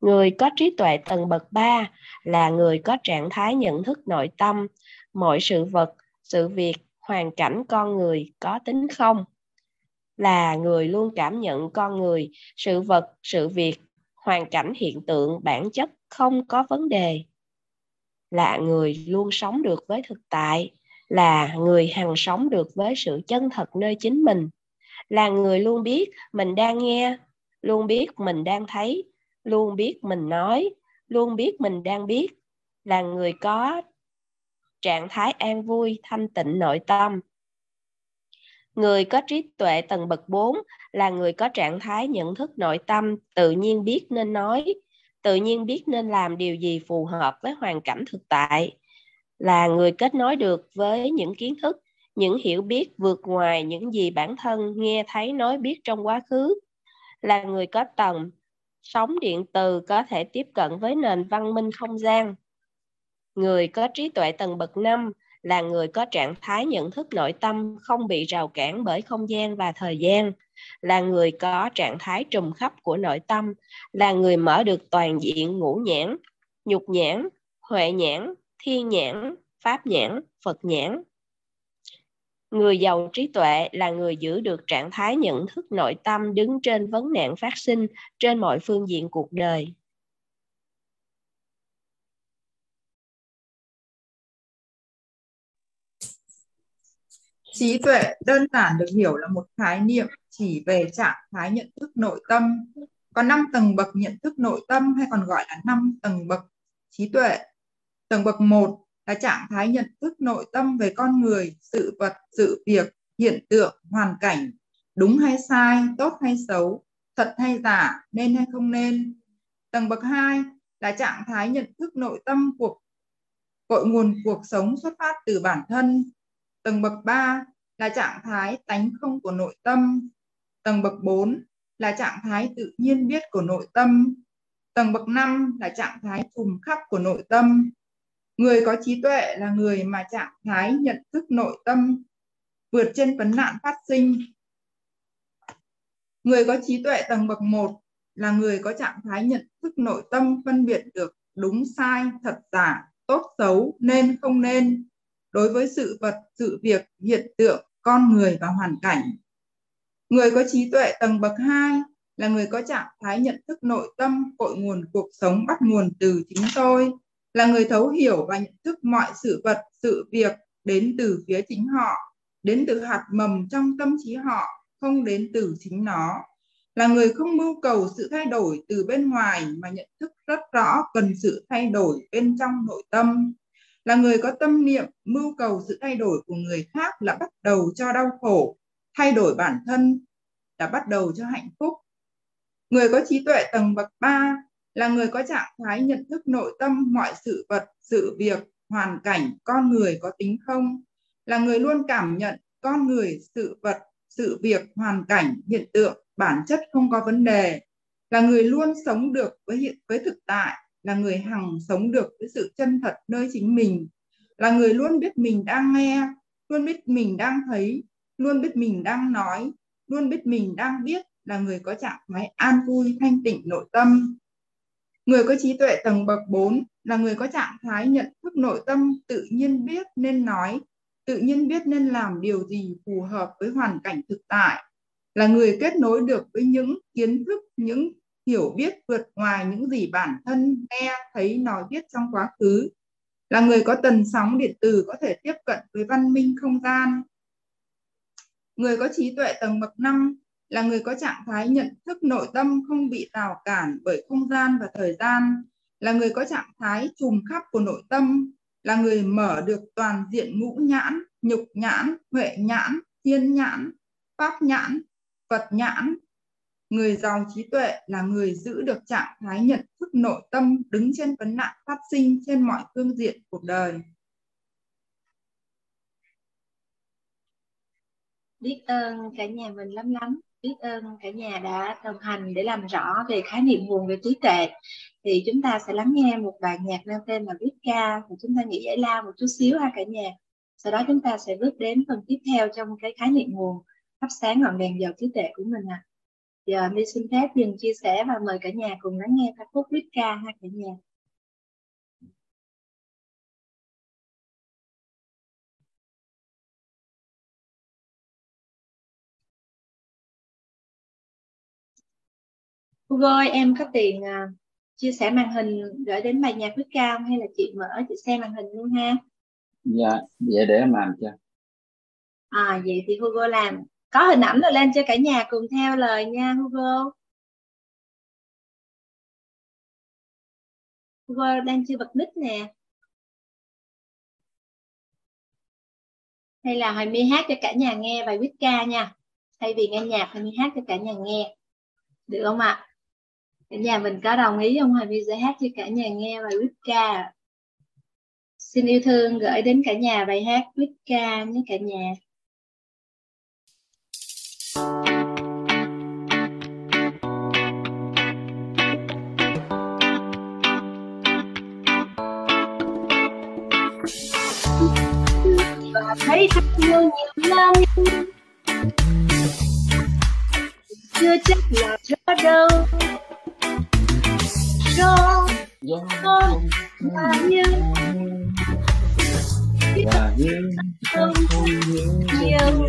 Người có trí tuệ tầng bậc 3 là người có trạng thái nhận thức nội tâm, mọi sự vật, sự việc, hoàn cảnh con người có tính không? Là người luôn cảm nhận con người, sự vật, sự việc, hoàn cảnh hiện tượng bản chất không có vấn đề là người luôn sống được với thực tại, là người hằng sống được với sự chân thật nơi chính mình, là người luôn biết mình đang nghe, luôn biết mình đang thấy, luôn biết mình nói, luôn biết mình đang biết, là người có trạng thái an vui, thanh tịnh nội tâm. Người có trí tuệ tầng bậc 4 là người có trạng thái nhận thức nội tâm, tự nhiên biết nên nói tự nhiên biết nên làm điều gì phù hợp với hoàn cảnh thực tại, là người kết nối được với những kiến thức, những hiểu biết vượt ngoài những gì bản thân nghe, thấy, nói, biết trong quá khứ, là người có tầng sóng điện từ có thể tiếp cận với nền văn minh không gian. Người có trí tuệ tầng bậc 5 là người có trạng thái nhận thức nội tâm không bị rào cản bởi không gian và thời gian là người có trạng thái trùm khắp của nội tâm, là người mở được toàn diện ngũ nhãn, nhục nhãn, huệ nhãn, thiên nhãn, pháp nhãn, phật nhãn. Người giàu trí tuệ là người giữ được trạng thái nhận thức nội tâm đứng trên vấn nạn phát sinh trên mọi phương diện cuộc đời. Trí tuệ đơn giản được hiểu là một khái niệm chỉ về trạng thái nhận thức nội tâm. Có 5 tầng bậc nhận thức nội tâm hay còn gọi là 5 tầng bậc trí tuệ. Tầng bậc 1 là trạng thái nhận thức nội tâm về con người, sự vật, sự việc, hiện tượng, hoàn cảnh. Đúng hay sai, tốt hay xấu, thật hay giả, nên hay không nên. Tầng bậc 2 là trạng thái nhận thức nội tâm của, cội nguồn cuộc sống xuất phát từ bản thân tầng bậc 3 là trạng thái tánh không của nội tâm. Tầng bậc 4 là trạng thái tự nhiên biết của nội tâm. Tầng bậc 5 là trạng thái trùm khắp của nội tâm. Người có trí tuệ là người mà trạng thái nhận thức nội tâm, vượt trên vấn nạn phát sinh. Người có trí tuệ tầng bậc 1 là người có trạng thái nhận thức nội tâm, phân biệt được đúng sai, thật giả, tốt xấu, nên không nên đối với sự vật, sự việc, hiện tượng, con người và hoàn cảnh. Người có trí tuệ tầng bậc 2 là người có trạng thái nhận thức nội tâm, cội nguồn cuộc sống bắt nguồn từ chính tôi, là người thấu hiểu và nhận thức mọi sự vật, sự việc đến từ phía chính họ, đến từ hạt mầm trong tâm trí họ, không đến từ chính nó. Là người không mưu cầu sự thay đổi từ bên ngoài mà nhận thức rất rõ cần sự thay đổi bên trong nội tâm là người có tâm niệm, mưu cầu sự thay đổi của người khác là bắt đầu cho đau khổ, thay đổi bản thân là bắt đầu cho hạnh phúc. Người có trí tuệ tầng bậc 3 là người có trạng thái nhận thức nội tâm, mọi sự vật, sự việc, hoàn cảnh, con người có tính không? Là người luôn cảm nhận con người, sự vật, sự việc, hoàn cảnh, hiện tượng, bản chất không có vấn đề. Là người luôn sống được với hiện, với thực tại là người hằng sống được với sự chân thật nơi chính mình là người luôn biết mình đang nghe luôn biết mình đang thấy luôn biết mình đang nói luôn biết mình đang biết là người có trạng thái an vui thanh tịnh nội tâm. Người có trí tuệ tầng bậc 4 là người có trạng thái nhận thức nội tâm tự nhiên biết nên nói, tự nhiên biết nên làm điều gì phù hợp với hoàn cảnh thực tại, là người kết nối được với những kiến thức, những hiểu biết vượt ngoài những gì bản thân nghe, thấy, nói biết trong quá khứ, là người có tần sóng điện tử có thể tiếp cận với văn minh không gian. Người có trí tuệ tầng bậc 5 là người có trạng thái nhận thức nội tâm không bị rào cản bởi không gian và thời gian, là người có trạng thái trùm khắp của nội tâm, là người mở được toàn diện ngũ nhãn, nhục nhãn, huệ nhãn, thiên nhãn, pháp nhãn, Phật nhãn. Người giàu trí tuệ là người giữ được trạng thái nhận thức nội tâm đứng trên vấn nạn phát sinh trên mọi phương diện cuộc đời. Biết ơn cả nhà mình lắm lắm biết ơn cả nhà đã đồng hành để làm rõ về khái niệm nguồn về trí tuệ thì chúng ta sẽ lắng nghe một bài nhạc mang tên là viết ca và chúng ta nghỉ giải lao một chút xíu ha cả nhà sau đó chúng ta sẽ bước đến phần tiếp theo trong cái khái niệm nguồn, thắp sáng ngọn đèn dầu trí tuệ của mình ạ à giờ mi xin phép dừng chia sẻ và mời cả nhà cùng lắng nghe ca khúc viết ca ha cả nhà Hugo ơi, em có tiền à, chia sẻ màn hình gửi đến bài nhạc quyết cao hay là chị mở chị xem màn hình luôn ha? Dạ, vậy để em làm cho. À, vậy thì Hugo làm. Có hình ảnh rồi lên cho cả nhà cùng theo lời nha Hugo. Hugo đang chưa bật mic nè. Hay là Hoài My hát cho cả nhà nghe bài viết ca nha. Thay vì nghe nhạc, Hoài My hát cho cả nhà nghe. Được không ạ? À? cả nhà mình có đồng ý không Hoài My sẽ hát cho cả nhà nghe bài viết ca xin yêu thương gửi đến cả nhà bài hát viết ca nhé cả nhà thấy thật nhiều nhiều lắm. Chưa chắc là rõ đâu. Cho con và như và như không nhiều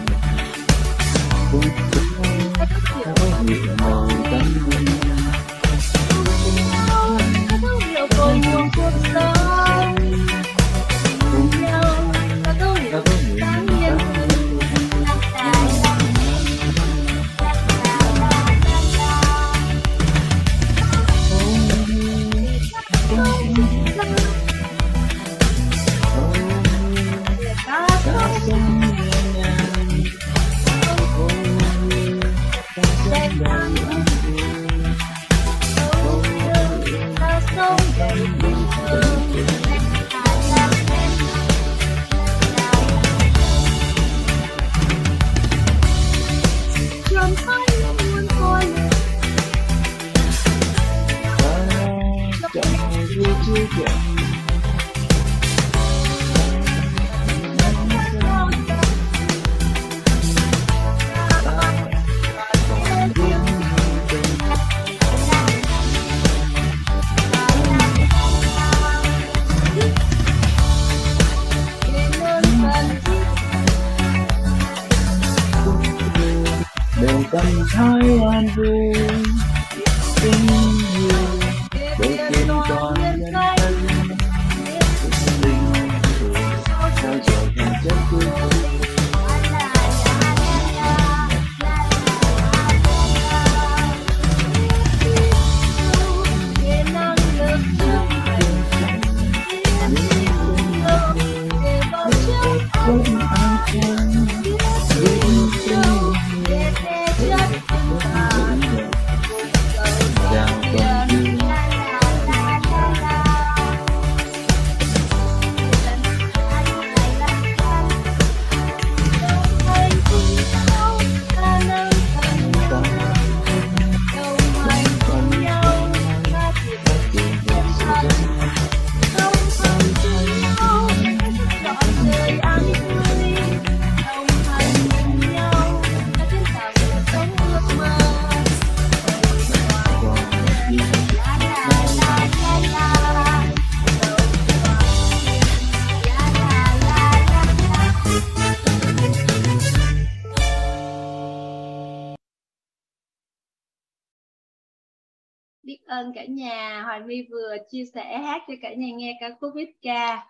chia sẻ hát cho cả nhà nghe ca khúc viết ca.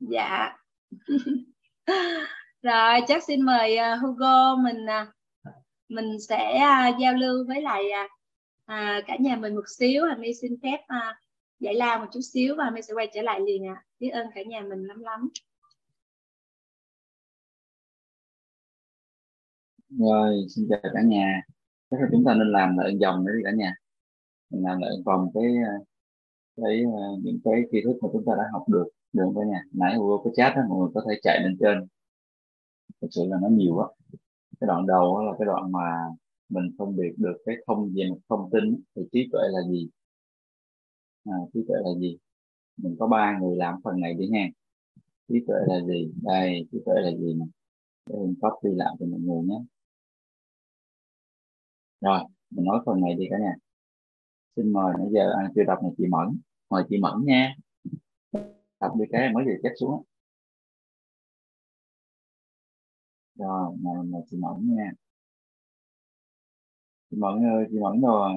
Dạ. Rồi chắc xin mời uh, Hugo mình uh, mình sẽ uh, giao lưu với lại uh, cả nhà mình một xíu. Hoài xin phép uh, giải lao một chút xíu và mi sẽ quay trở lại liền ạ. À. biết ơn cả nhà mình lắm lắm. Rồi xin chào cả nhà. Chắc là chúng ta nên làm lại dòng nữa đi cả nhà. Mình làm lại vòng cái cái những cái kiến thức mà chúng ta đã học được. Được cả nhà? Nãy Hugo có chat đó mọi người có thể chạy lên trên. Thực sự là nó nhiều quá. Cái đoạn đầu là cái đoạn mà mình phân biệt được cái thông về một thông tin thì trí tuệ là gì? À, trí tuệ là gì? Mình có ba người làm phần này đi nha trí tuệ là gì? Đây trí tuệ là gì nè? Để mình copy lại cho mọi người nhé. Rồi mình nói phần này đi cả nhà xin mời nãy giờ anh chưa đọc này chị mẫn. Mời chị mẫn nha. Đọc đi cái mới vừa chết xuống rồi mời, mời chị mẫn nha. Chị mẫn ơi chị mẫn rồi.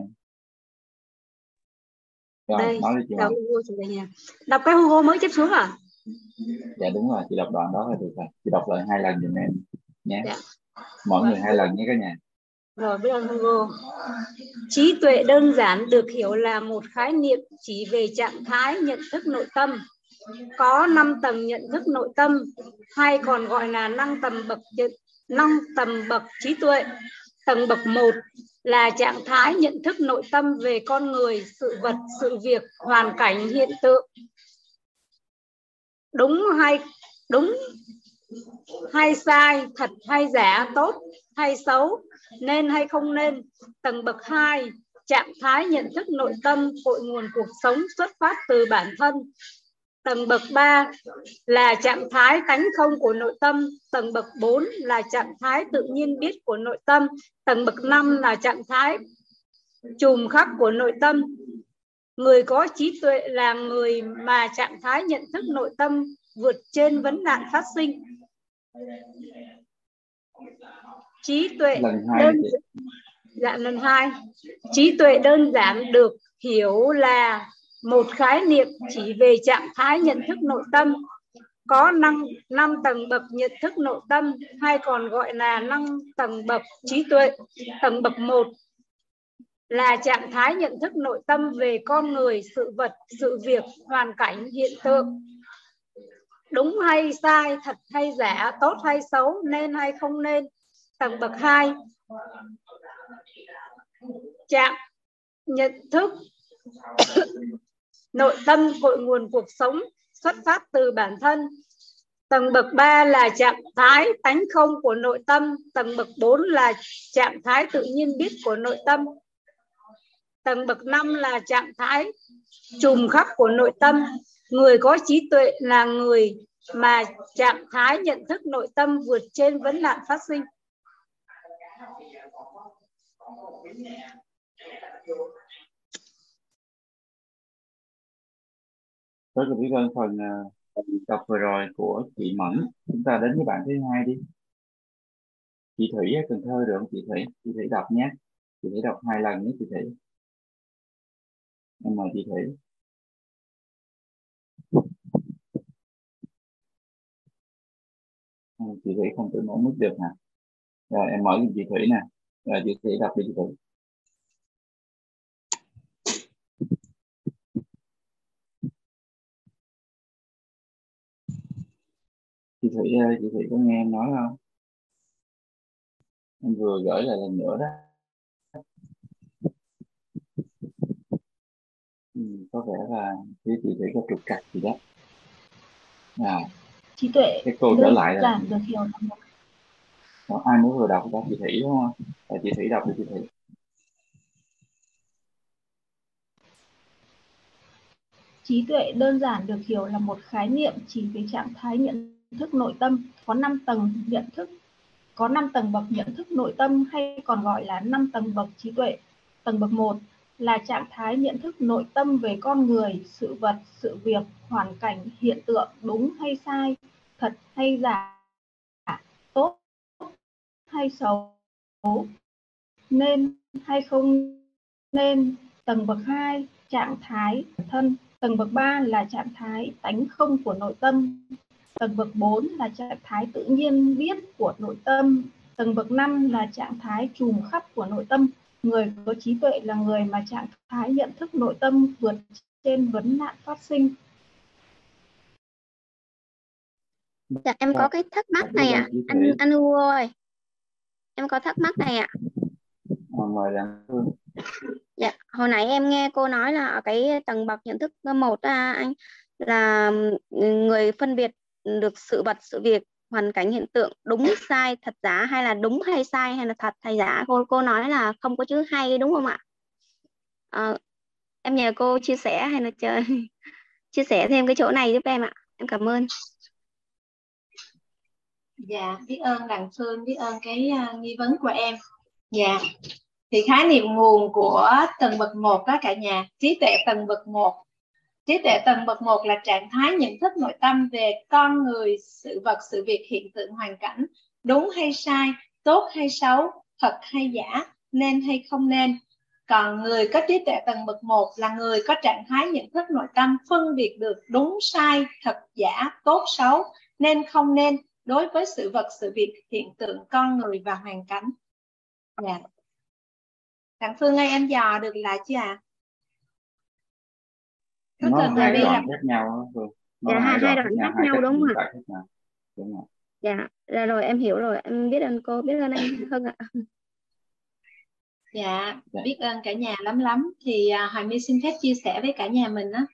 Rồi đây nói đi chị đọc Hugo đọc cái Hugo mới chép xuống à? Dạ đúng rồi chị đọc đoạn đó là được rồi. Chị đọc lại hai lần giùm em nhé. Dạ. mỗi người hai lần nhé cả nhà rồi bây giờ Google trí tuệ đơn giản được hiểu là một khái niệm chỉ về trạng thái nhận thức nội tâm. Có 5 tầng nhận thức nội tâm, hay còn gọi là năng tầm bậc năng tầm bậc trí tuệ. Tầng bậc 1 là trạng thái nhận thức nội tâm về con người, sự vật, sự việc, hoàn cảnh, hiện tượng. Đúng hay đúng, hay sai, thật hay giả, tốt hay xấu nên hay không nên, tầng bậc 2 trạng thái nhận thức nội tâm, cội nguồn cuộc sống xuất phát từ bản thân. Tầng bậc 3 là trạng thái tánh không của nội tâm. Tầng bậc 4 là trạng thái tự nhiên biết của nội tâm. Tầng bậc 5 là trạng thái trùm khắc của nội tâm. Người có trí tuệ là người mà trạng thái nhận thức nội tâm vượt trên vấn nạn phát sinh trí tuệ đơn dạ lần hai. Trí tuệ đơn giản được hiểu là một khái niệm chỉ về trạng thái nhận thức nội tâm. Có năm năm tầng bậc nhận thức nội tâm hay còn gọi là năm tầng bậc trí tuệ. Tầng bậc một là trạng thái nhận thức nội tâm về con người sự vật sự việc hoàn cảnh hiện tượng. Đúng hay sai thật hay giả tốt hay xấu nên hay không nên tầng bậc 2 trạng nhận thức. Nội tâm cội nguồn cuộc sống xuất phát từ bản thân. Tầng bậc 3 là trạng thái tánh không của nội tâm. Tầng bậc 4 là trạng thái tự nhiên biết của nội tâm. Tầng bậc 5 là trạng thái trùm khắp của nội tâm. Người có trí tuệ là người mà trạng thái nhận thức nội tâm vượt trên vấn nạn phát sinh. Rất là biết ơn phần à, tập đọc vừa rồi của chị Mẫn. Chúng ta đến với bạn thứ hai đi. Chị Thủy ở Cần Thơ được không chị Thủy? Chị Thủy đọc nhé. Chị Thủy đọc hai lần nhé, chị Thủy. Em mời chị Thủy. Chị Thủy không tự mở mức được hả rồi, em mở chị Thủy nè rồi chị Thủy đọc đi chị Thủy chị Thủy ơi chị Thủy có nghe em nói không? Em vừa gửi lại lần nữa đó. Ừ, có vẻ là chị chị Thủy có trục trặc gì đó. À trí tuệ cái cô trở lại là được hiểu là một đó, ai mới vừa đọc ra chị Thủy đúng không? Để chị Thủy đọc đi chị Thủy. Trí tuệ đơn giản được hiểu là một khái niệm chỉ về trạng thái nhận thức nội tâm. Có 5 tầng nhận thức. Có 5 tầng bậc nhận thức nội tâm hay còn gọi là 5 tầng bậc trí tuệ. Tầng bậc 1 là trạng thái nhận thức nội tâm về con người, sự vật, sự việc, hoàn cảnh, hiện tượng, đúng hay sai, thật hay giả, hay xấu, nên hay không nên, tầng bậc 2 trạng thái thân. Tầng bậc 3 là trạng thái tánh không của nội tâm. Tầng bậc 4 là trạng thái tự nhiên biết của nội tâm. Tầng bậc 5 là trạng thái trùm khắp của nội tâm. Người có trí tuệ là người mà trạng thái nhận thức nội tâm vượt trên vấn nạn phát sinh. Dạ em có cái thắc mắc này ạ. à. anh anh U ơi em có thắc mắc này ạ. À. mời dạ hồi nãy em nghe cô nói là ở cái tầng bậc nhận thức một à, anh là người phân biệt được sự vật sự việc hoàn cảnh hiện tượng đúng sai thật giả hay là đúng hay sai hay là thật hay giả? Cô cô nói là không có chữ hay đúng không ạ? À, em nhờ cô chia sẻ hay là chờ chia sẻ thêm cái chỗ này giúp em ạ. Em cảm ơn dạ biết ơn đặng phương biết ơn cái uh, nghi vấn của em. Dạ. Thì khái niệm nguồn của tầng bậc một đó cả nhà trí tuệ tầng bậc một. Trí tuệ tầng bậc một là trạng thái nhận thức nội tâm về con người sự vật sự việc hiện tượng hoàn cảnh đúng hay sai tốt hay xấu thật hay giả nên hay không nên. Còn người có trí tuệ tầng bậc một là người có trạng thái nhận thức nội tâm phân biệt được đúng sai thật giả tốt xấu nên không nên đối với sự vật sự việc hiện tượng con người và hoàn cảnh. Dạ. Yeah. Đặng Phương ơi em dò được lại chưa ạ? À? nó hai đoạn khác nhau dạ hai, hai đoạn khác nhau đúng không ạ đúng rồi. Dạ là rồi em hiểu rồi. Em biết ơn cô biết ơn anh hơn ạ. Dạ, dạ. biết ơn cả nhà lắm lắm. Thì uh, Hoài My xin phép chia sẻ với cả nhà mình á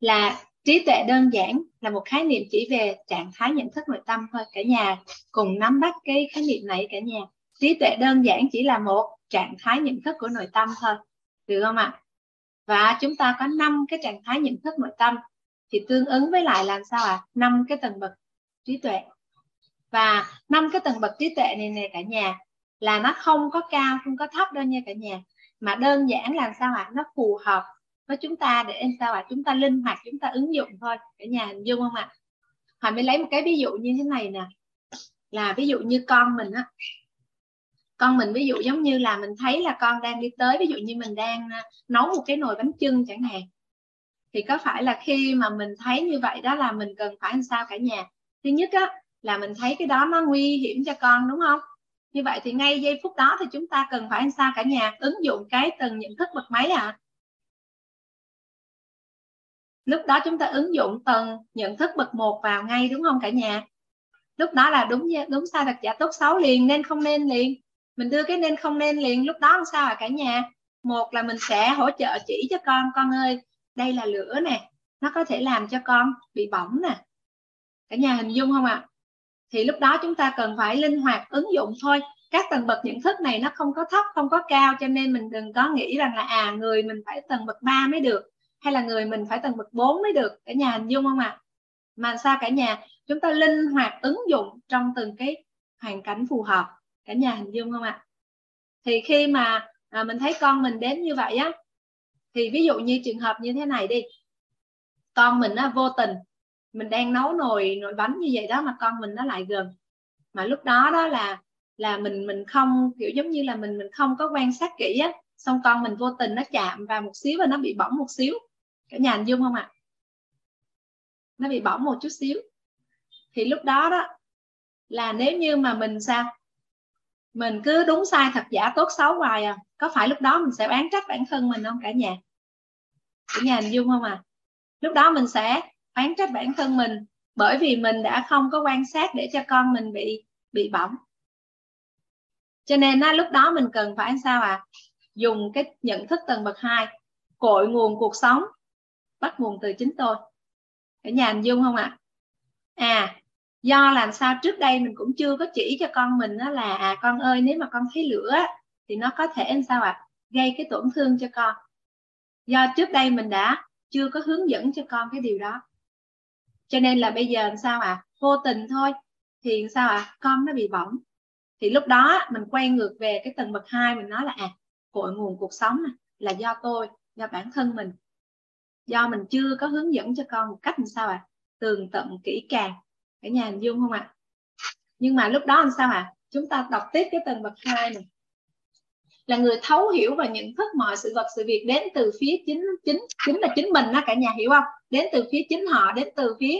là trí tuệ đơn giản là một khái niệm chỉ về trạng thái nhận thức nội tâm thôi, cả nhà cùng nắm bắt cái khái niệm này cả nhà trí tuệ đơn giản chỉ là một trạng thái nhận thức của nội tâm thôi, được không ạ và chúng ta có năm cái trạng thái nhận thức nội tâm thì tương ứng với lại làm sao ạ à? năm cái tầng bậc trí tuệ và năm cái tầng bậc trí tuệ này nè cả nhà, là nó không có cao, không có thấp đâu nha cả nhà, mà đơn giản làm sao ạ à? nó phù hợp với chúng ta để làm sao ạ? À? chúng ta linh hoạt, chúng ta ứng dụng thôi. Cả nhà hình dung không ạ? À? Hòa mới lấy một cái ví dụ như thế này nè. Là ví dụ như con mình á. Con mình ví dụ giống như là mình thấy là con đang đi tới, ví dụ như mình đang à, nấu một cái nồi bánh chưng chẳng hạn. Thì có phải là khi mà mình thấy như vậy đó là mình cần phải làm sao cả nhà? Thứ nhất á, là mình thấy cái đó nó nguy hiểm cho con, đúng không? Như vậy thì ngay giây phút đó thì chúng ta cần phải làm sao cả nhà? Ứng dụng cái từng nhận thức bậc mấy à lúc đó chúng ta ứng dụng từng nhận thức bậc một vào ngay, đúng không cả nhà? Lúc đó là đúng đúng sai thật giả, tốt xấu liền, nên không nên liền. Mình đưa cái nên không nên liền, lúc đó làm sao à cả nhà? Một là mình sẽ hỗ trợ chỉ cho con con ơi, đây là lửa nè, nó có thể làm cho con bị bỏng nè. Cả nhà hình dung không ạ? À? thì lúc đó chúng ta cần phải linh hoạt ứng dụng thôi. Các tầng bậc nhận thức này nó không có thấp, không có cao, cho nên mình đừng có nghĩ rằng là à người mình phải tầng bậc 3 mới được hay là người mình phải tầng bậc 4 mới được? Cả nhà hình dung không ạ? À? mà sao cả nhà chúng ta linh hoạt ứng dụng trong từng cái hoàn cảnh phù hợp? Cả nhà hình dung không ạ? Thì khi mà à, mình thấy con mình đến như vậy á thì ví dụ như trường hợp như thế này đi. Con mình á vô tình mình đang nấu nồi nồi bánh như vậy đó mà con mình nó lại gần. Mà lúc đó đó là là mình mình không kiểu giống như là mình mình không có quan sát kỹ á. Xong con mình vô tình nó chạm vào một xíu và nó bị bỏng một xíu cả nhà hình dung không ạ? Nó bị bỏng một chút xíu. Thì lúc đó đó là nếu như mà mình sao? Mình cứ đúng sai thật giả tốt xấu hoài à. Có phải lúc đó mình sẽ bán trách bản thân mình không cả nhà? Cả nhà hình dung không à lúc đó mình sẽ bán trách bản thân mình bởi vì mình đã không có quan sát để cho con mình bị bị bỏng. Cho nên á, lúc đó mình cần phải sao à dùng cái nhận thức tầng bậc hai cội nguồn cuộc sống bắt nguồn từ chính tôi. Ở nhà hình dung không ạ? À? à do làm sao trước đây mình cũng chưa có chỉ cho con mình đó là à con ơi nếu mà con thấy lửa thì nó có thể làm sao ạ? À? gây cái tổn thương cho con. Do trước đây mình đã chưa có hướng dẫn cho con cái điều đó. Cho nên là bây giờ làm sao à vô tình thôi thì sao à con nó bị bỏng. Thì lúc đó mình quay ngược về cái tầng bậc hai mình nói là à cội nguồn cuộc sống này, là do tôi do bản thân mình do mình chưa có hướng dẫn cho con một cách làm sao à tường tận kỹ càng. Cả nhà hình dung không ạ? À? nhưng mà lúc đó làm sao ạ? À? chúng ta đọc tiếp cái tầng bậc hai này. Là người thấu hiểu và nhận thức mọi sự vật, sự việc đến từ phía chính chính chính là chính mình đó, cả nhà hiểu không? Đến từ phía chính họ, đến từ phía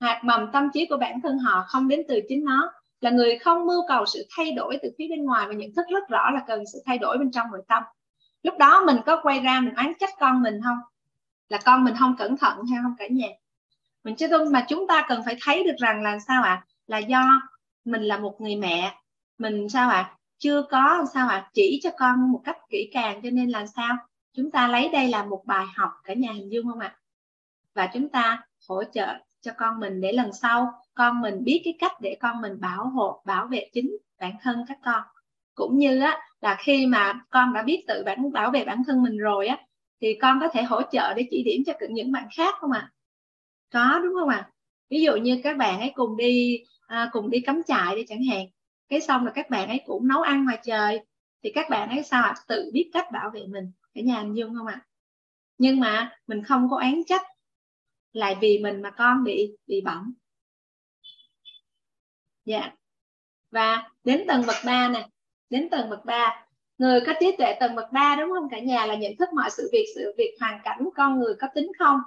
hạt mầm tâm trí của bản thân họ, không đến từ chính nó. Là người không mưu cầu sự thay đổi từ phía bên ngoài và nhận thức rất rõ là cần sự thay đổi bên trong nội tâm. Lúc đó mình có quay ra mình oán trách con mình không? Là con mình không cẩn thận hay không cả nhà mình chứ mà chúng ta cần phải thấy được rằng là sao ạ à? là do mình là một người mẹ, mình sao ạ à? chưa có sao ạ à? chỉ cho con một cách kỹ càng, cho nên là sao chúng ta lấy đây là một bài học, cả nhà hình dung không ạ à? và chúng ta hỗ trợ cho con mình để lần sau con mình biết cái cách để con mình bảo hộ, bảo vệ chính bản thân các con cũng như á, là khi mà con đã biết tự bản, bảo vệ bản thân mình rồi á thì con có thể hỗ trợ để chỉ điểm cho những bạn khác không ạ à? có đúng không ạ à? ví dụ như các bạn ấy cùng đi à, cùng đi cắm trại đi chẳng hạn cái xong là các bạn ấy cũng nấu ăn ngoài trời thì các bạn ấy sao ạ à? tự biết cách bảo vệ mình ở nhà anh dương không ạ à? nhưng mà mình không có án trách lại vì mình mà con bị bị bỏng dạ và đến tầng bậc 3 này đến tầng bậc 3 người có trí tuệ tầng bậc ba đúng không? Cả nhà là nhận thức mọi sự việc sự việc hoàn cảnh con người có tính không?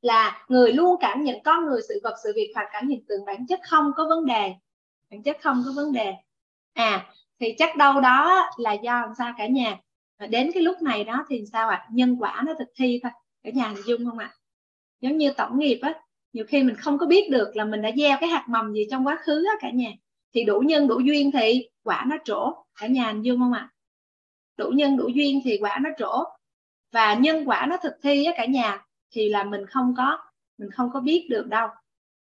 Là người luôn cảm nhận con người, sự vật, sự việc, hoàn cảnh, hiện tượng, bản chất không có vấn đề. Bản chất không có vấn đề. À thì chắc đâu đó là do làm sao cả nhà? Đến cái lúc này đó thì sao ạ? À? nhân quả nó thực thi thôi. Cả nhà hình dung không ạ? À? giống như tổng nghiệp á, nhiều khi mình không có biết được là mình đã gieo cái hạt mầm gì trong quá khứ á cả nhà. Thì đủ nhân, đủ duyên thì quả nó trổ. Cả nhà hình dung không ạ? à? Đủ nhân đủ duyên thì quả nó trổ. Và nhân quả nó thực thi á cả nhà thì là mình không có mình không có biết được đâu.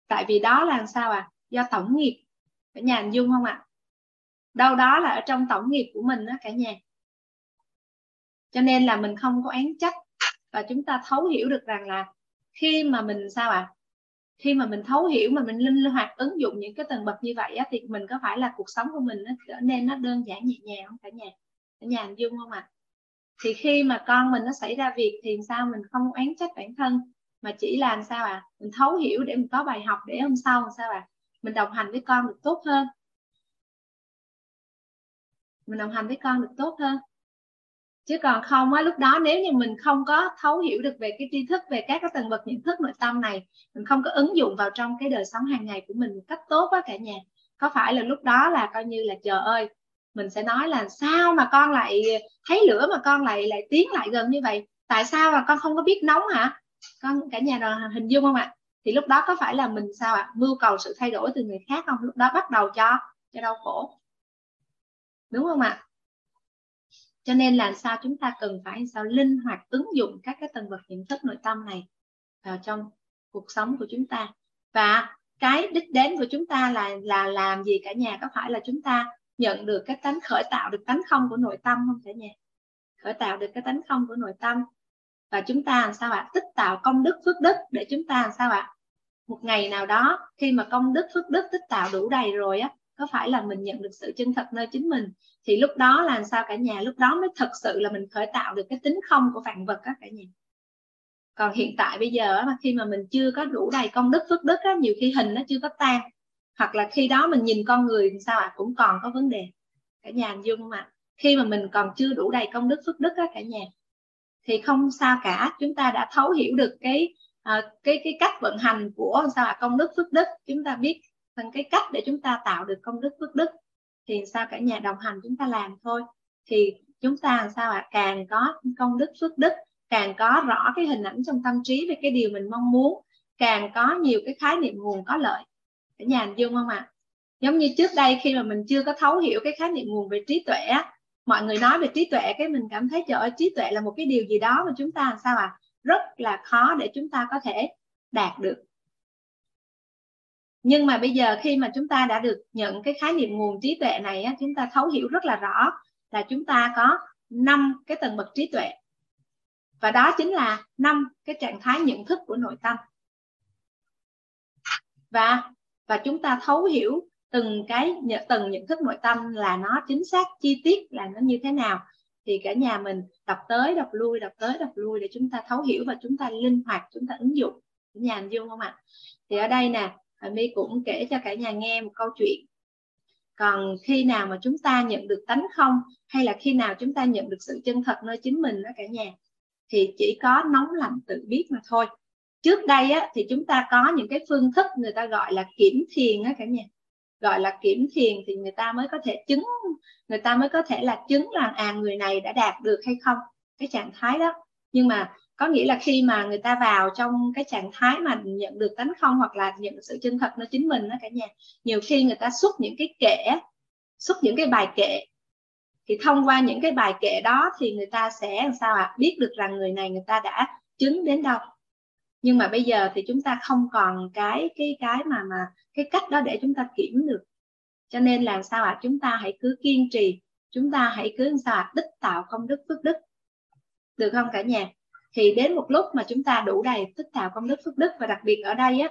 Tại vì đó là làm sao à do tổng nghiệp. Cả nhà hình dung không ạ? À? đâu đó là ở trong tổng nghiệp của mình đó cả nhà. Cho nên là mình không có án trách. Và chúng ta thấu hiểu được rằng là khi mà mình sao ạ? À? khi mà mình thấu hiểu mà mình linh hoạt ứng dụng những cái tầng bậc như vậy á, thì mình có phải là cuộc sống của mình nó trở nên nó đơn giản nhẹ nhàng không cả nhà? Ở nhà hình dung không ạ? À? thì khi mà con mình nó xảy ra việc thì sao? Mình không oán trách bản thân, mà chỉ làm sao à mình thấu hiểu để mình có bài học để hôm sau làm sao à mình đồng hành với con được tốt hơn. Mình đồng hành với con được tốt hơn. Chứ còn không á, lúc đó nếu như mình không có thấu hiểu được về cái tri thức, về các cái tầng bậc nhận thức nội tâm này, mình không có ứng dụng vào trong cái đời sống hàng ngày của mình một cách tốt á cả nhà. Có phải là lúc đó là coi như là, trời ơi mình sẽ nói là sao mà con lại thấy lửa mà con lại lại tiến lại gần như vậy? Tại sao mà con không có biết nóng hả? Con, cả nhà nào hình dung không ạ? Thì lúc đó có phải là mình sao ạ? Mưu cầu sự thay đổi từ người khác không? Lúc đó bắt đầu cho cho đau khổ. Đúng không ạ? Cho nên là sao chúng ta cần phải sao linh hoạt ứng dụng các cái tầng bậc nhận thức nội tâm này vào trong cuộc sống của chúng ta? Và cái đích đến của chúng ta là là làm gì cả nhà? Có phải là chúng ta nhận được cái tánh khởi tạo được tánh không của nội tâm không cả nhà? Khởi tạo được cái tánh không của nội tâm. Và chúng ta làm sao ạ? Tích tạo công đức phước đức để chúng ta làm sao ạ? Một ngày nào đó khi mà công đức phước đức tích tạo đủ đầy rồi á có phải là mình nhận được sự chân thật nơi chính mình? Thì lúc đó là sao cả nhà? Lúc đó mới thật sự là mình khởi tạo được cái tính không của vạn vật á cả nhà. Còn hiện tại bây giờ mà khi mà mình chưa có đủ đầy công đức phước đức á, nhiều khi hình nó chưa có tan hoặc là khi đó mình nhìn con người thì sao ạ? À? cũng còn có vấn đề. Cả nhà hình dung mà. Khi mà mình còn chưa đủ đầy công đức phước đức á cả nhà thì không sao cả. Chúng ta đã thấu hiểu được cái à, cái cái cách vận hành của sao ạ? À? công đức phước đức. Chúng ta biết phần cái cách để chúng ta tạo được công đức phước đức. Thì sao cả nhà đồng hành chúng ta làm thôi. Thì chúng ta làm sao ạ? À? càng có công đức phước đức càng có rõ cái hình ảnh trong tâm trí về cái điều mình mong muốn càng có nhiều cái khái niệm nguồn có lợi cả nhà hình dung không ạ? À? giống như trước đây khi mà mình chưa có thấu hiểu cái khái niệm nguồn về trí tuệ á mọi người nói về trí tuệ cái mình cảm thấy trời ơi trí tuệ là một cái điều gì đó mà chúng ta làm sao à rất là khó để chúng ta có thể đạt được. Nhưng mà bây giờ khi mà chúng ta đã được nhận cái khái niệm nguồn trí tuệ này á, chúng ta thấu hiểu rất là rõ là chúng ta có năm cái tầng bậc trí tuệ. Và đó chính là năm cái trạng thái nhận thức của nội tâm. Và và chúng ta thấu hiểu từng cái từng nhận thức nội tâm là nó chính xác, chi tiết là nó như thế nào. Thì cả nhà mình đọc tới, đọc lui, đọc tới, đọc lui để chúng ta thấu hiểu và chúng ta linh hoạt, chúng ta ứng dụng. Cả nhà hình dung không ạ? Thì ở đây nè à, my cũng kể cho cả nhà nghe một câu chuyện. Còn khi nào mà chúng ta nhận được tánh không, hay là khi nào chúng ta nhận được sự chân thật nơi chính mình đó cả nhà, thì chỉ có nóng lạnh tự biết mà thôi trước đây á, thì chúng ta có những cái phương thức người ta gọi là kiểm thiền á cả nhà. Gọi là kiểm thiền thì người ta mới có thể chứng người ta mới có thể là chứng là à người này đã đạt được hay không cái trạng thái đó. Nhưng mà có nghĩa là khi mà người ta vào trong cái trạng thái mà nhận được tánh không hoặc là nhận được sự chân thật nó chính mình đó cả nhà nhiều khi người ta xuất những cái kệ xuất những cái bài kệ. Thì thông qua những cái bài kệ đó thì người ta sẽ làm sao ạ à? biết được rằng người này người ta đã chứng đến đâu nhưng mà bây giờ thì chúng ta không còn cái cái cái mà mà cái cách đó để chúng ta kiểm được. Cho nên làm sao ạ? À? chúng ta hãy cứ kiên trì. Chúng ta hãy cứ sao à? tích tạo công đức phước đức. Được không cả nhà? Thì đến một lúc mà chúng ta đủ đầy tích tạo công đức phước đức. Và đặc biệt ở đây á,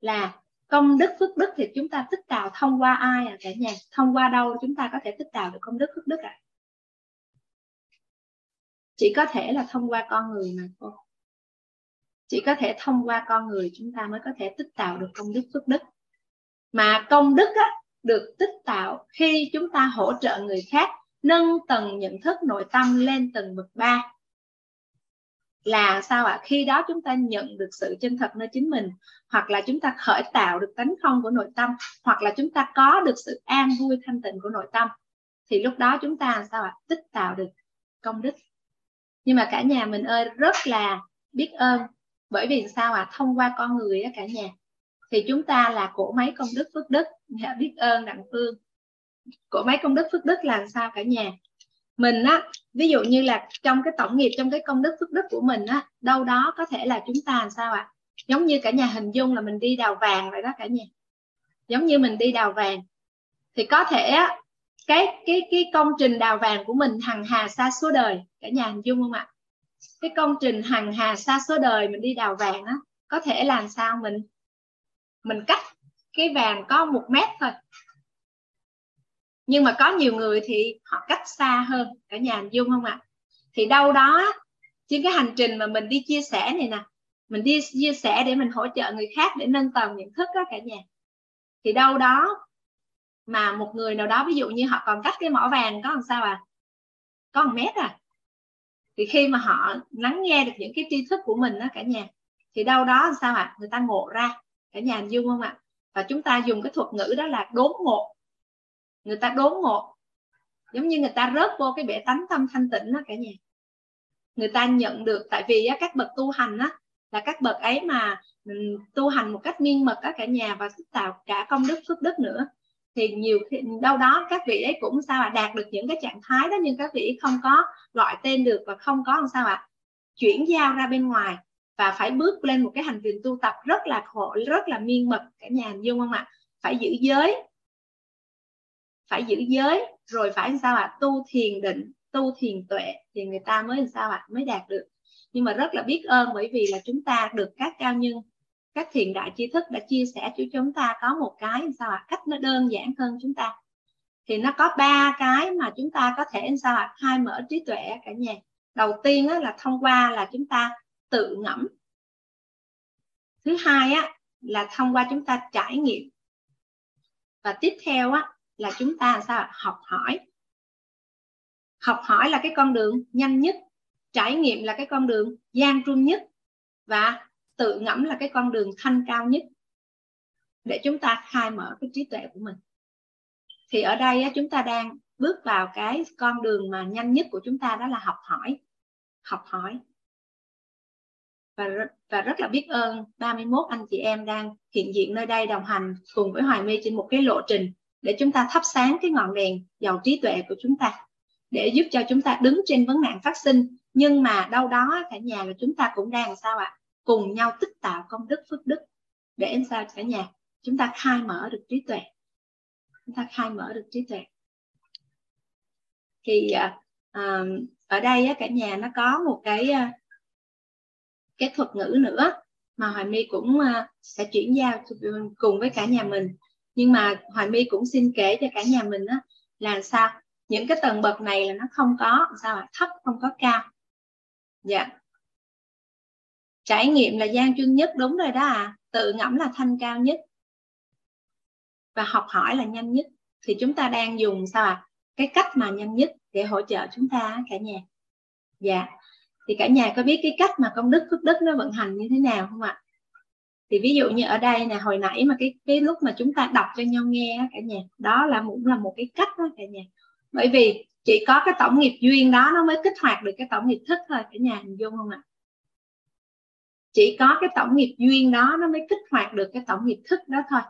là công đức phước đức thì chúng ta tích tạo thông qua ai à cả nhà? Thông qua đâu chúng ta có thể tích tạo được công đức phước đức à chỉ có thể là thông qua con người mà thôi chỉ có thể thông qua con người chúng ta mới có thể tích tạo được công đức phước đức mà công đức á, được tích tạo khi chúng ta hỗ trợ người khác nâng tầng nhận thức nội tâm lên tầng bậc ba là sao ạ à? khi đó chúng ta nhận được sự chân thật nơi chính mình hoặc là chúng ta khởi tạo được tánh không của nội tâm hoặc là chúng ta có được sự an vui thanh tịnh của nội tâm thì lúc đó chúng ta sao ạ à? tích tạo được công đức nhưng mà cả nhà mình ơi rất là biết ơn bởi vì sao ạ? À? thông qua con người á cả nhà, thì chúng ta là cổ máy công đức phước đức. Dạ, biết ơn đặng phương. Cổ máy công đức phước đức là sao cả nhà? Mình á, ví dụ như là trong cái tổng nghiệp, trong cái công đức phước đức của mình á, đâu đó có thể là chúng ta làm sao ạ? À? giống như cả nhà hình dung là mình đi đào vàng vậy đó cả nhà. Giống như mình đi đào vàng. Thì có thể á, cái cái cái công trình đào vàng của mình hằng hà xa số đời. Cả nhà hình dung không ạ? Cái công trình hằng hà xa số đời mình đi đào vàng á, có thể làm sao mình mình cắt cái vàng có một mét thôi. Nhưng mà có nhiều người thì họ cách xa hơn, cả nhà hình dung không ạ? Thì đâu đó trên cái hành trình mà mình đi chia sẻ này nè, mình đi chia sẻ để mình hỗ trợ người khác để nâng tầm nhận thức đó cả nhà. Thì đâu đó mà một người nào đó, ví dụ như họ còn cách cái mỏ vàng có làm sao à có một mét à? Thì khi mà họ lắng nghe được những cái tri thức của mình đó cả nhà thì đâu đó sao ạ? À? người ta ngộ ra. Cả nhà hình dung không ạ? Và chúng ta dùng cái thuật ngữ đó là đốn ngộ. Người ta đốn ngộ. Giống như người ta rớt vô cái bể tánh tâm thanh tịnh đó cả nhà. Người ta nhận được tại vì á, các bậc tu hành á là các bậc ấy mà tu hành một cách miên mật á cả nhà và tạo cả công đức phước đức nữa thì nhiều khi đâu đó các vị ấy cũng sao ạ à, đạt được những cái trạng thái đó nhưng các vị không có gọi tên được và không có làm sao ạ à, chuyển giao ra bên ngoài và phải bước lên một cái hành trình tu tập rất là khổ rất là miên mật cả nhà hình dung không ạ à? phải giữ giới phải giữ giới rồi phải sao ạ à? tu thiền định tu thiền tuệ thì người ta mới làm sao ạ à? mới đạt được nhưng mà rất là biết ơn bởi vì là chúng ta được các cao nhân các thiền đại tri thức đã chia sẻ cho chúng ta có một cái sao ạ? À? cách nó đơn giản hơn chúng ta. Thì nó có ba cái mà chúng ta có thể sao ạ? À? khai mở trí tuệ cả nhà. Đầu tiên á, là thông qua là chúng ta tự ngẫm. Thứ hai á là thông qua chúng ta trải nghiệm. Và tiếp theo á là chúng ta sao học hỏi. Học hỏi là cái con đường nhanh nhất trải nghiệm là cái con đường gian truân nhất và tự ngẫm là cái con đường thanh cao nhất để chúng ta khai mở cái trí tuệ của mình. Thì ở đây chúng ta đang bước vào cái con đường mà nhanh nhất của chúng ta đó là học hỏi học hỏi. Và và rất là biết ơn 31 anh chị em đang hiện diện nơi đây đồng hành cùng với Hoài My trên một cái lộ trình để chúng ta thắp sáng cái ngọn đèn giàu trí tuệ của chúng ta, để giúp cho chúng ta đứng trên vấn nạn phát sinh. Nhưng mà đâu đó cả nhà là chúng ta cũng đang sao ạ? Cùng nhau tích tạo công đức phước đức để làm sao cả nhà chúng ta khai mở được trí tuệ. Chúng ta khai mở được trí tuệ. Thì à, à ở đây á, cả nhà nó có một cái à, cái thuật ngữ nữa mà Hoài My cũng à, sẽ chuyển giao cùng với cả nhà mình. Nhưng mà Hoài My cũng xin kể cho cả nhà mình á là sao? Những cái tầng bậc này là nó không có sao à? thấp không có cao. Dạ trải nghiệm là gian chuyên nhất, đúng rồi đó à. Tự ngẫm là thanh cao nhất. Và học hỏi là nhanh nhất. Thì chúng ta đang dùng sao ạ à? cái cách mà nhanh nhất để hỗ trợ chúng ta, cả nhà. Dạ. Thì cả nhà có biết cái cách mà công đức, phước đức nó vận hành như thế nào không ạ? Thì ví dụ như ở đây nè, hồi nãy mà cái cái lúc mà chúng ta đọc cho nhau nghe cả nhà, đó là cũng là một cái cách đó, cả nhà. Bởi vì chỉ có cái tổng nghiệp duyên đó nó mới kích hoạt được cái tổng nghiệp thức thôi, cả nhà. Hình dung không ạ? Chỉ có cái tổng nghiệp duyên đó nó mới kích hoạt được cái tổng nghiệp thức đó thôi.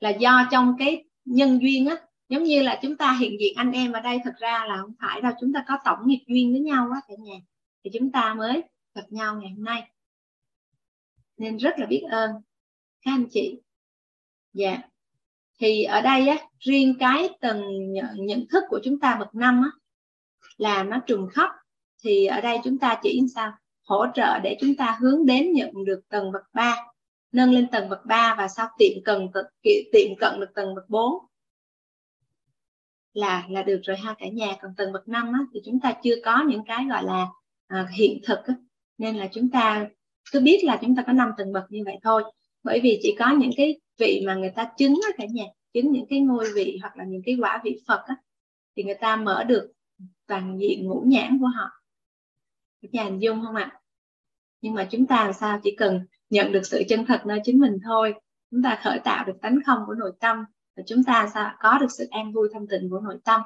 Là do trong cái nhân duyên á giống như là chúng ta hiện diện anh em ở đây thật ra là không phải đâu chúng ta có tổng nghiệp duyên với nhau á cả nhà thì chúng ta mới gặp nhau ngày hôm nay. Nên rất là biết ơn các anh chị. Dạ. Thì ở đây á riêng cái tầng nhận, thức của chúng ta bậc năm á là nó trùng khớp thì ở đây chúng ta chỉ sao? Hỗ trợ để chúng ta hướng đến nhận được tầng bậc 3 nâng lên tầng bậc 3 và sau tiệm cần tiệm cận được tầng bậc 4 là là được rồi ha cả nhà. Còn tầng bậc 5 á, thì chúng ta chưa có những cái gọi là à, hiện thực á. nên là chúng ta cứ biết là chúng ta có năm tầng bậc như vậy thôi. Bởi vì chỉ có những cái vị mà người ta chứng á cả nhà chứng những cái ngôi vị hoặc là những cái quả vị Phật á, thì người ta mở được toàn diện ngũ nhãn của họ cả nhà hình dung không ạ? Nhưng mà chúng ta làm sao chỉ cần nhận được sự chân thật nơi chính mình thôi. Chúng ta khởi tạo được tánh không của nội tâm và chúng ta sao có được sự an vui thanh tịnh của nội tâm.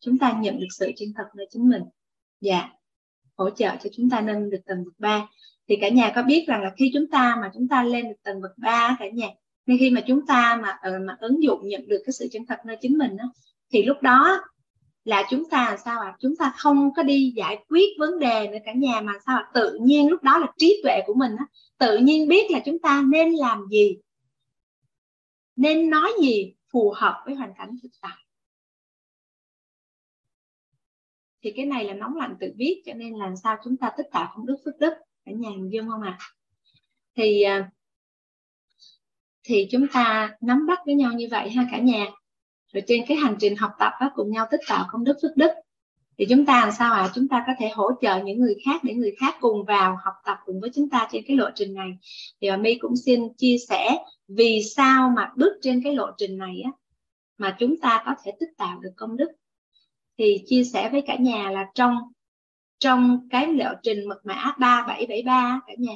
Chúng ta nhận được sự chân thật nơi chính mình. Dạ. Hỗ trợ cho chúng ta nâng được tầng bậc ba. Thì cả nhà có biết rằng là khi chúng ta mà chúng ta lên được tầng bậc ba cả nhà nên khi mà chúng ta mà ờ, mà ứng dụng nhận được cái sự chân thật nơi chính mình đó, thì lúc đó là chúng ta sao ạ à? chúng ta không có đi giải quyết vấn đề nữa cả nhà, mà sao à? tự nhiên lúc đó là trí tuệ của mình á, tự nhiên biết là chúng ta nên làm gì, nên nói gì phù hợp với hoàn cảnh thực tại thì cái này là nóng lạnh tự biết, cho nên làm sao chúng ta tích tạo công đức phước đức, cả nhà hình dung không ạ à? thì thì chúng ta nắm bắt với nhau như vậy ha cả nhà rồi trên cái hành trình học tập đó, cùng nhau tích tạo công đức phước đức. Thì chúng ta làm sao ạ? À? chúng ta có thể hỗ trợ những người khác để người khác cùng vào học tập cùng với chúng ta trên cái lộ trình này. Thì bà My cũng xin chia sẻ vì sao mà bước trên cái lộ trình này á mà chúng ta có thể tích tạo được công đức. Thì chia sẻ với cả nhà là trong trong cái lộ trình mật mã 3773 cả nhà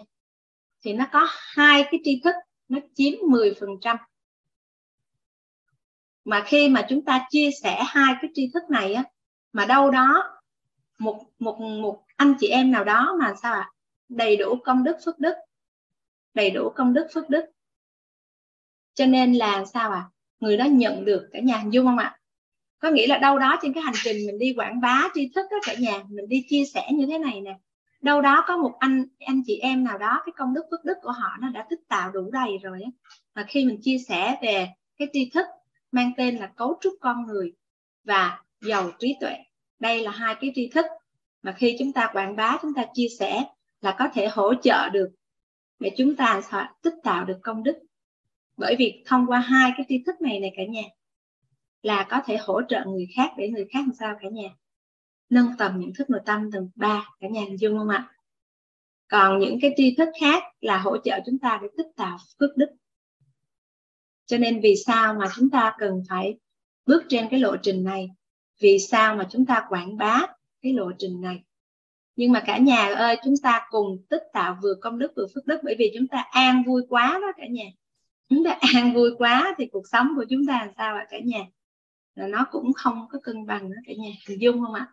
thì nó có hai cái tri thức nó chiếm 10% mà khi mà chúng ta chia sẻ hai cái tri thức này á, mà đâu đó một một một anh chị em nào đó mà sao ạ à? đầy đủ công đức phước đức, đầy đủ công đức phước đức cho nên là sao ạ à? người đó nhận được cả nhà, hình dung không ạ có nghĩa là đâu đó trên cái hành trình mình đi quảng bá tri thức đó cả nhà, mình đi chia sẻ như thế này nè, đâu đó có một anh anh chị em nào đó, cái công đức phước đức của họ nó đã tích tạo đủ đầy rồi á và khi mình chia sẻ về cái tri thức mang tên là cấu trúc con người và giàu trí tuệ. Đây là hai cái tri thức mà khi chúng ta quảng bá, chúng ta chia sẻ là có thể hỗ trợ được để chúng ta tích tạo được công đức. Bởi vì thông qua hai cái tri thức này này cả nhà, là có thể hỗ trợ người khác để người khác làm sao cả nhà? Nâng tầm nhận thức nội tâm tầng 3 cả nhà hình dung không ạ? Còn những cái tri thức khác là hỗ trợ chúng ta để tích tạo phước đức cho nên vì sao mà chúng ta cần phải bước trên cái lộ trình này? Vì sao mà chúng ta quảng bá cái lộ trình này? Nhưng mà cả nhà ơi, chúng ta cùng tích tạo vừa công đức vừa phước đức, bởi vì chúng ta an vui quá đó cả nhà. Chúng ta an vui quá thì cuộc sống của chúng ta làm sao ạ cả nhà? Là nó cũng không có cân bằng nữa cả nhà, hình dung không ạ?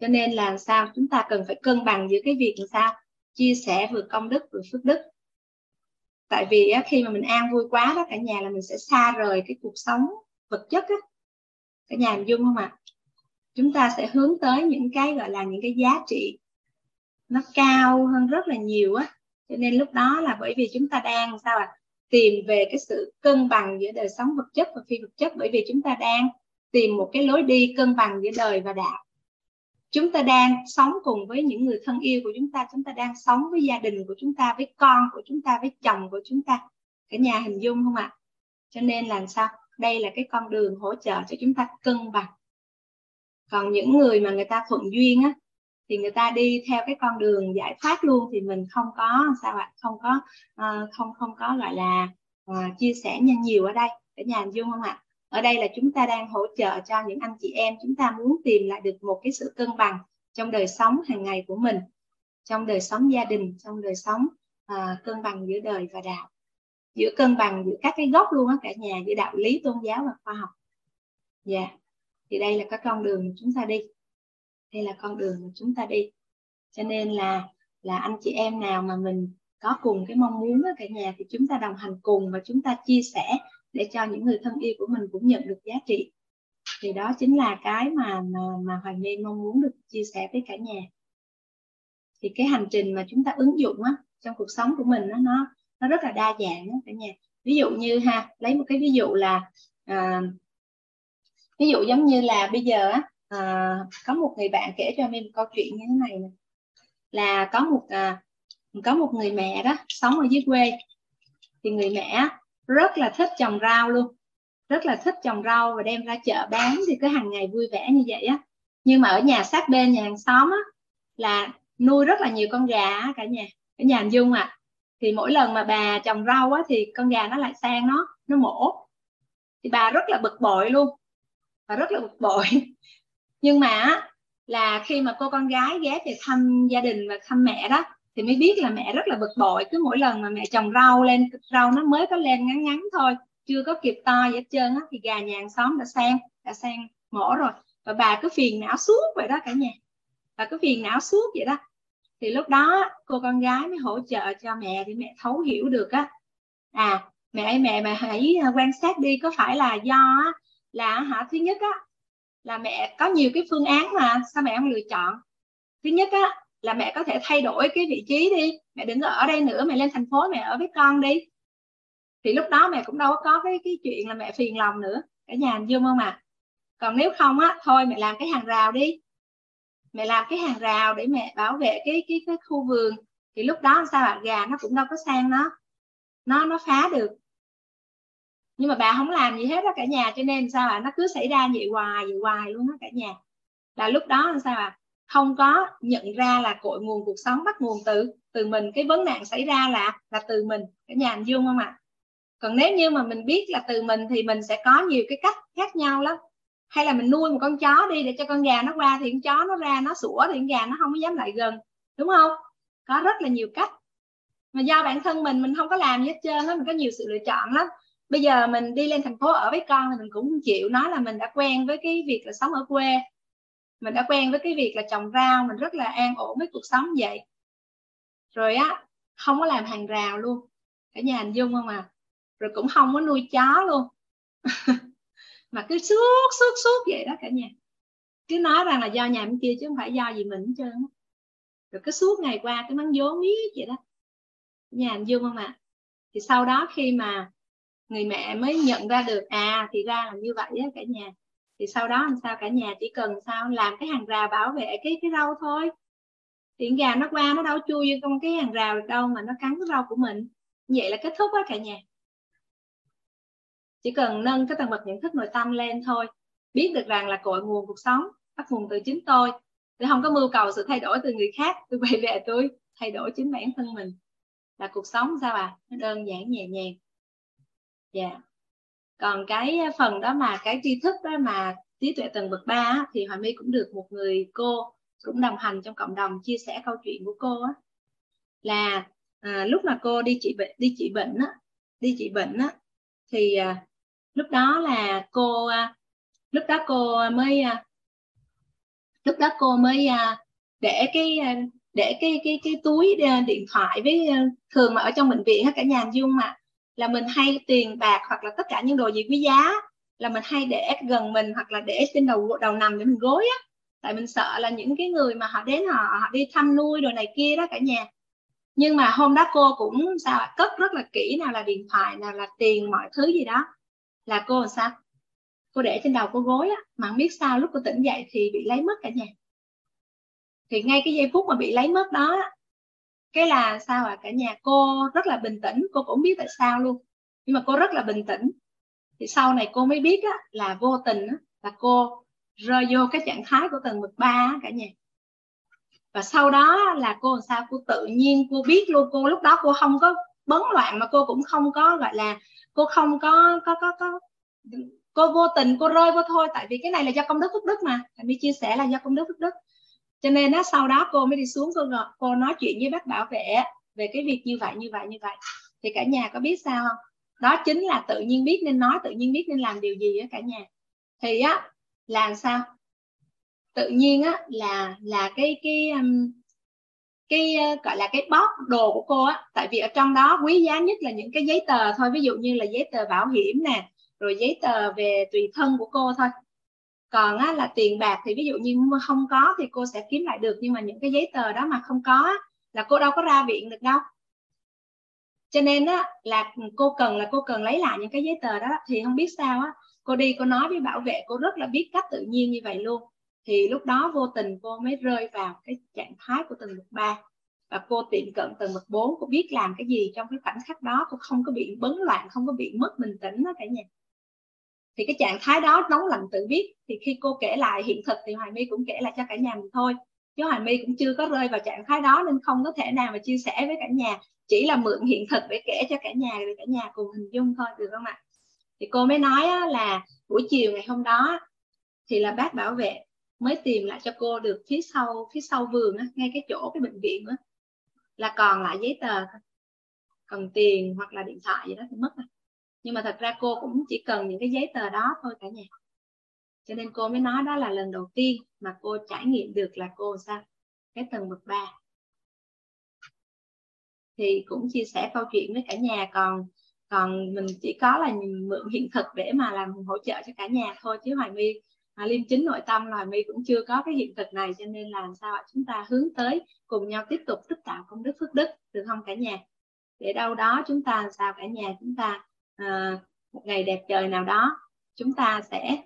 Cho nên là sao? Chúng ta cần phải cân bằng giữa cái việc làm sao? Chia sẻ vừa công đức vừa phước đức tại vì khi mà mình an vui quá đó, cả nhà là mình sẽ xa rời cái cuộc sống vật chất á. Cả nhà hình dung không ạ? Chúng ta sẽ hướng tới những cái, gọi là, những cái giá trị nó cao hơn rất là nhiều á. Cho nên lúc đó là bởi vì chúng ta đang, sao ạ à? tìm về cái sự cân bằng giữa đời sống vật chất và phi vật chất. Bởi vì chúng ta đang tìm một cái lối đi cân bằng giữa đời và đạo chúng ta đang sống cùng với những người thân yêu của chúng ta chúng ta đang sống với gia đình của chúng ta với con của chúng ta với chồng của chúng ta. Cả nhà hình dung không ạ? Cho nên là sao? Đây là cái con đường hỗ trợ cho chúng ta cân bằng. Còn những người mà người ta thuận duyên á thì người ta đi theo cái con đường giải thoát luôn thì mình không có sao ạ? Không có uh, không không có gọi là uh, chia sẻ nhanh nhiều ở đây. Cả nhà hình dung không ạ? Ở đây là chúng ta đang hỗ trợ cho những anh chị em. Chúng ta muốn tìm lại được một cái sự cân bằng trong đời sống hàng ngày của mình trong đời sống gia đình trong đời sống à, cân bằng giữa đời và đạo. Giữa cân bằng giữa các cái gốc luôn á cả nhà giữa đạo lý tôn giáo và khoa học. Dạ. Yeah. thì đây là cái con đường mà chúng ta đi. Đây là con đường mà chúng ta đi. Cho nên là là anh chị em nào mà mình có cùng cái mong muốn với cả nhà thì chúng ta đồng hành cùng và chúng ta chia sẻ để cho những người thân yêu của mình cũng nhận được giá trị. Thì đó chính là cái mà mà, mà Hoàng My mong muốn được chia sẻ với cả nhà. Thì cái hành trình mà chúng ta ứng dụng á trong cuộc sống của mình nó nó nó rất là đa dạng đó cả nhà. Ví dụ như ha lấy một cái ví dụ là à, ví dụ giống như là bây giờ á à, có một người bạn kể cho mình một câu chuyện như thế này nè. Là có một à, có một người mẹ đó sống ở dưới quê. Thì người mẹ rất là thích trồng rau luôn. Rất là thích trồng rau và đem ra chợ bán thì cứ hàng ngày vui vẻ như vậy á. Nhưng mà ở nhà sát bên, nhà hàng xóm á, là nuôi rất là nhiều con gà cả nhà. Ở nhà anh dung à thì mỗi lần mà bà trồng rau á thì con gà nó lại sang nó nó mổ. Thì bà rất là bực bội luôn. Và rất là bực bội. Nhưng mà là khi mà cô con gái ghé về thăm gia đình và thăm mẹ đó thì mới biết là mẹ rất là bực bội. Cứ mỗi lần mà mẹ trồng rau lên, rau nó mới có lên ngắn ngắn thôi, chưa có kịp to gì hết trơn á, thì gà nhà hàng xóm đã sang đã sang mổ rồi. Và bà cứ phiền não suốt vậy đó cả nhà. Bà cứ phiền não suốt vậy đó. Thì lúc đó cô con gái mới hỗ trợ cho mẹ để mẹ thấu hiểu được á. À mẹ mẹ mẹ hãy quan sát đi, có phải là do là hả? Thứ nhất á, là mẹ có nhiều cái phương án mà sao mẹ không lựa chọn? Thứ nhất á là mẹ có thể thay đổi cái vị trí đi. Mẹ đừng ở đây nữa, mẹ lên thành phố, mẹ ở với con đi. Thì lúc đó mẹ cũng đâu có cái cái chuyện là mẹ phiền lòng nữa. Cả nhà anh dung không à? Còn nếu không á, thôi mẹ làm cái hàng rào đi. Mẹ làm cái hàng rào để mẹ bảo vệ cái cái cái khu vườn. Thì lúc đó sao ạ? Gà nó cũng đâu có sang nó. Nó nó phá được. Nhưng mà bà không làm gì hết đó cả nhà, cho nên sao ạ? Nó cứ xảy ra vậy hoài vậy hoài luôn đó cả nhà. Là lúc đó sao ạ? Không có nhận ra là cội nguồn cuộc sống bắt nguồn từ từ mình. Cái vấn nạn xảy ra là là từ mình. Cả nhà anh dương không ạ? Còn nếu như mà mình biết là từ mình thì mình sẽ có nhiều cái cách khác nhau lắm. Hay là mình nuôi một con chó đi để cho con gà nó qua thì con chó nó ra, nó sủa thì con gà nó không có dám lại gần. Đúng không? Có rất là nhiều cách. Mà do bản thân mình mình không có làm gì hết trơn á, mình có nhiều sự lựa chọn lắm. Bây giờ mình đi lên thành phố ở với con thì mình cũng chịu. Nói là mình đã quen với cái việc là sống ở quê mình đã quen với cái việc là trồng rau, mình rất là an ổn với cuộc sống vậy. Rồi á, không có làm hàng rào luôn. Cả nhà hình dung không à? Rồi cũng không có nuôi chó luôn. Mà cứ suốt suốt suốt vậy đó cả nhà. Cứ nói rằng là do nhà bên kia chứ không phải do gì mình hết trơn rồi cứ suốt ngày qua cái mắng vốn miết vậy đó. Nhà anh dương không ạ? À? thì sau đó khi mà người mẹ mới nhận ra được à thì ra là như vậy á cả nhà thì sau đó làm sao? Cả nhà chỉ cần sao? Làm cái hàng rào bảo vệ cái cái rau thôi. Thì gà nó qua, nó đâu chui vô trong cái hàng rào được đâu mà nó cắn cái rau của mình. Vậy là kết thúc á cả nhà. Chỉ cần nâng cái tầng bậc nhận thức nội tâm lên thôi. Biết được rằng là cội nguồn cuộc sống, bắt nguồn từ chính tôi. Tôi không có mưu cầu sự thay đổi từ người khác. Tôi quay về tôi, thay đổi chính bản thân mình. Là cuộc sống sao à? Nó đơn giản, nhẹ nhàng. Dạ. yeah còn cái phần đó mà cái tri thức đó mà trí tuệ tầng bậc ba thì Hoàng My cũng được một người cô cũng đồng hành trong cộng đồng chia sẻ câu chuyện của cô á. Là à, lúc mà cô đi trị bệnh đi trị bệnh á đi trị bệnh á thì à, lúc đó là cô à, lúc đó cô mới à, lúc đó cô mới à, để cái để cái cái cái túi điện thoại với thường mà ở trong bệnh viện cả nhà dung mà là mình hay tiền bạc hoặc là tất cả những đồ gì quý giá, là mình hay để gần mình hoặc là để trên đầu đầu nằm để mình gối á. Tại mình sợ là những cái người mà họ đến họ họ đi thăm nuôi đồ này kia đó cả nhà. Nhưng mà hôm đó cô cũng sao cất rất là kỹ, nào là điện thoại, nào là tiền, mọi thứ gì đó. Là cô làm sao? Cô để trên đầu cô gối á, mà không biết sao lúc cô tỉnh dậy thì bị lấy mất cả nhà. Thì ngay cái giây phút mà bị lấy mất đó cái là sao à cả nhà cô rất là bình tĩnh cô cũng biết tại sao luôn. Nhưng mà cô rất là bình tĩnh. Thì sau này cô mới biết á, là vô tình á, là cô rơi vô cái trạng thái của tầng bậc ba cả nhà. Và sau đó là cô làm sao? Cô tự nhiên cô biết luôn cô lúc đó cô không có bấn loạn mà cô cũng không có gọi là cô không có có có có cô vô tình cô rơi vô thôi. Tại vì cái này là do công đức phước đức mà. Mình chia sẻ là do công đức phước đức cho nên á, sau đó cô mới đi xuống, cô cô nói chuyện với bác bảo vệ về cái việc như vậy như vậy như vậy. Thì cả nhà có biết sao không? Đó chính là tự nhiên biết nên nói, tự nhiên biết nên làm điều gì á cả nhà. Thì á là sao? Tự nhiên á, là là cái cái um, cái ờ, gọi là cái bóp đồ của cô á. Tại vì ở trong đó quý giá nhất là những cái giấy tờ thôi. Ví dụ như là giấy tờ bảo hiểm nè, rồi giấy tờ về tùy thân của cô thôi còn á, là tiền bạc thì ví dụ như không có thì cô sẽ kiếm lại được nhưng mà những cái giấy tờ đó mà không có là cô đâu có ra viện được đâu. Cho nên á là cô cần là cô cần lấy lại những cái giấy tờ đó. Thì không biết sao á cô đi cô nói với bảo vệ cô rất là biết cách tự nhiên như vậy luôn. Thì lúc đó vô tình cô mới rơi vào cái trạng thái của tầng bậc ba. Và cô tiệm cận tầng bậc 4 cô biết làm cái gì trong cái khoảnh khắc đó. Cô không có bị bấn loạn không có bị mất bình tĩnh đó cả nhà thì cái trạng thái đó nóng lạnh tự biết. Thì khi cô kể lại hiện thực thì hoài my cũng kể lại cho cả nhà mình thôi. Chứ hoài my cũng chưa có rơi vào trạng thái đó nên không có thể nào mà chia sẻ với cả nhà. Chỉ là mượn hiện thực để kể cho cả nhà để cả nhà cùng hình dung thôi được không ạ? Thì cô mới nói là buổi chiều ngày hôm đó thì là bác bảo vệ mới tìm lại cho cô được phía sau phía sau vườn á, ngay cái chỗ cái bệnh viện á, là còn lại giấy tờ còn tiền hoặc là điện thoại gì đó thì mất rồi nhưng mà thật ra cô cũng chỉ cần những cái giấy tờ đó thôi cả nhà. Cho nên cô mới nói đó là lần đầu tiên mà cô trải nghiệm được là cô sao? Cái tầng bậc ba. Thì cũng chia sẻ câu chuyện với cả nhà, còn còn mình chỉ có là mượn hiện thực để mà làm hỗ trợ cho cả nhà thôi, chứ hoài my mà liêm chính nội tâm là my cũng chưa có cái hiện thực này, cho nên làm sao ạ? Chúng ta hướng tới cùng nhau tiếp tục tích tạo công đức phước đức, được không cả nhà? Để đâu đó chúng ta sao cả nhà? Chúng ta à, một ngày đẹp trời nào đó chúng ta sẽ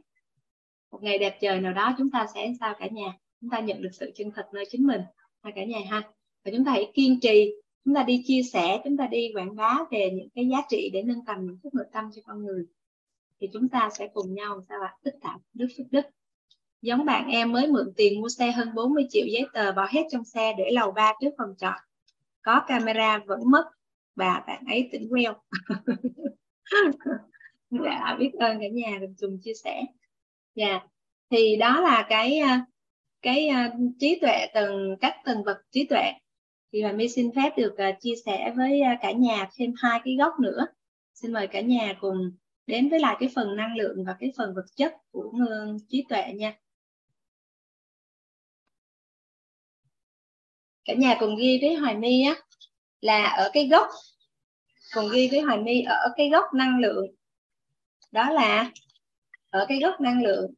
một ngày đẹp trời nào đó chúng ta sẽ sao cả nhà? Chúng ta nhận được sự chân thật nơi chính mình ha cả nhà ha. Và chúng ta hãy kiên trì chúng ta đi chia sẻ chúng ta đi quảng bá về những cái giá trị để nâng tầm những phước nội tâm cho con người. Thì chúng ta sẽ cùng nhau sao ạ tích tạo đức phước đức. Giống bạn em mới mượn tiền mua xe hơn 40 triệu giấy tờ bỏ hết trong xe để lầu ba trước phòng trọ. Có camera vẫn mất bà bạn ấy tỉnh queo. dạ biết ơn cả nhà cùng cùng chia sẻ. Dạ thì đó là cái ờ, cái uh, trí tuệ từng các tầng vật trí tuệ. Thì mà mi xin phép được uh, chia sẻ với uh, cả nhà thêm hai cái góc nữa. Xin mời cả nhà cùng đến với lại cái phần năng lượng và cái phần vật chất của uh, trí tuệ nha. Cả nhà cùng ghi với hoài my á là ở cái gốc cùng ghi với hoài my ở cái gốc năng lượng. Đó là, ở cái gốc năng lượng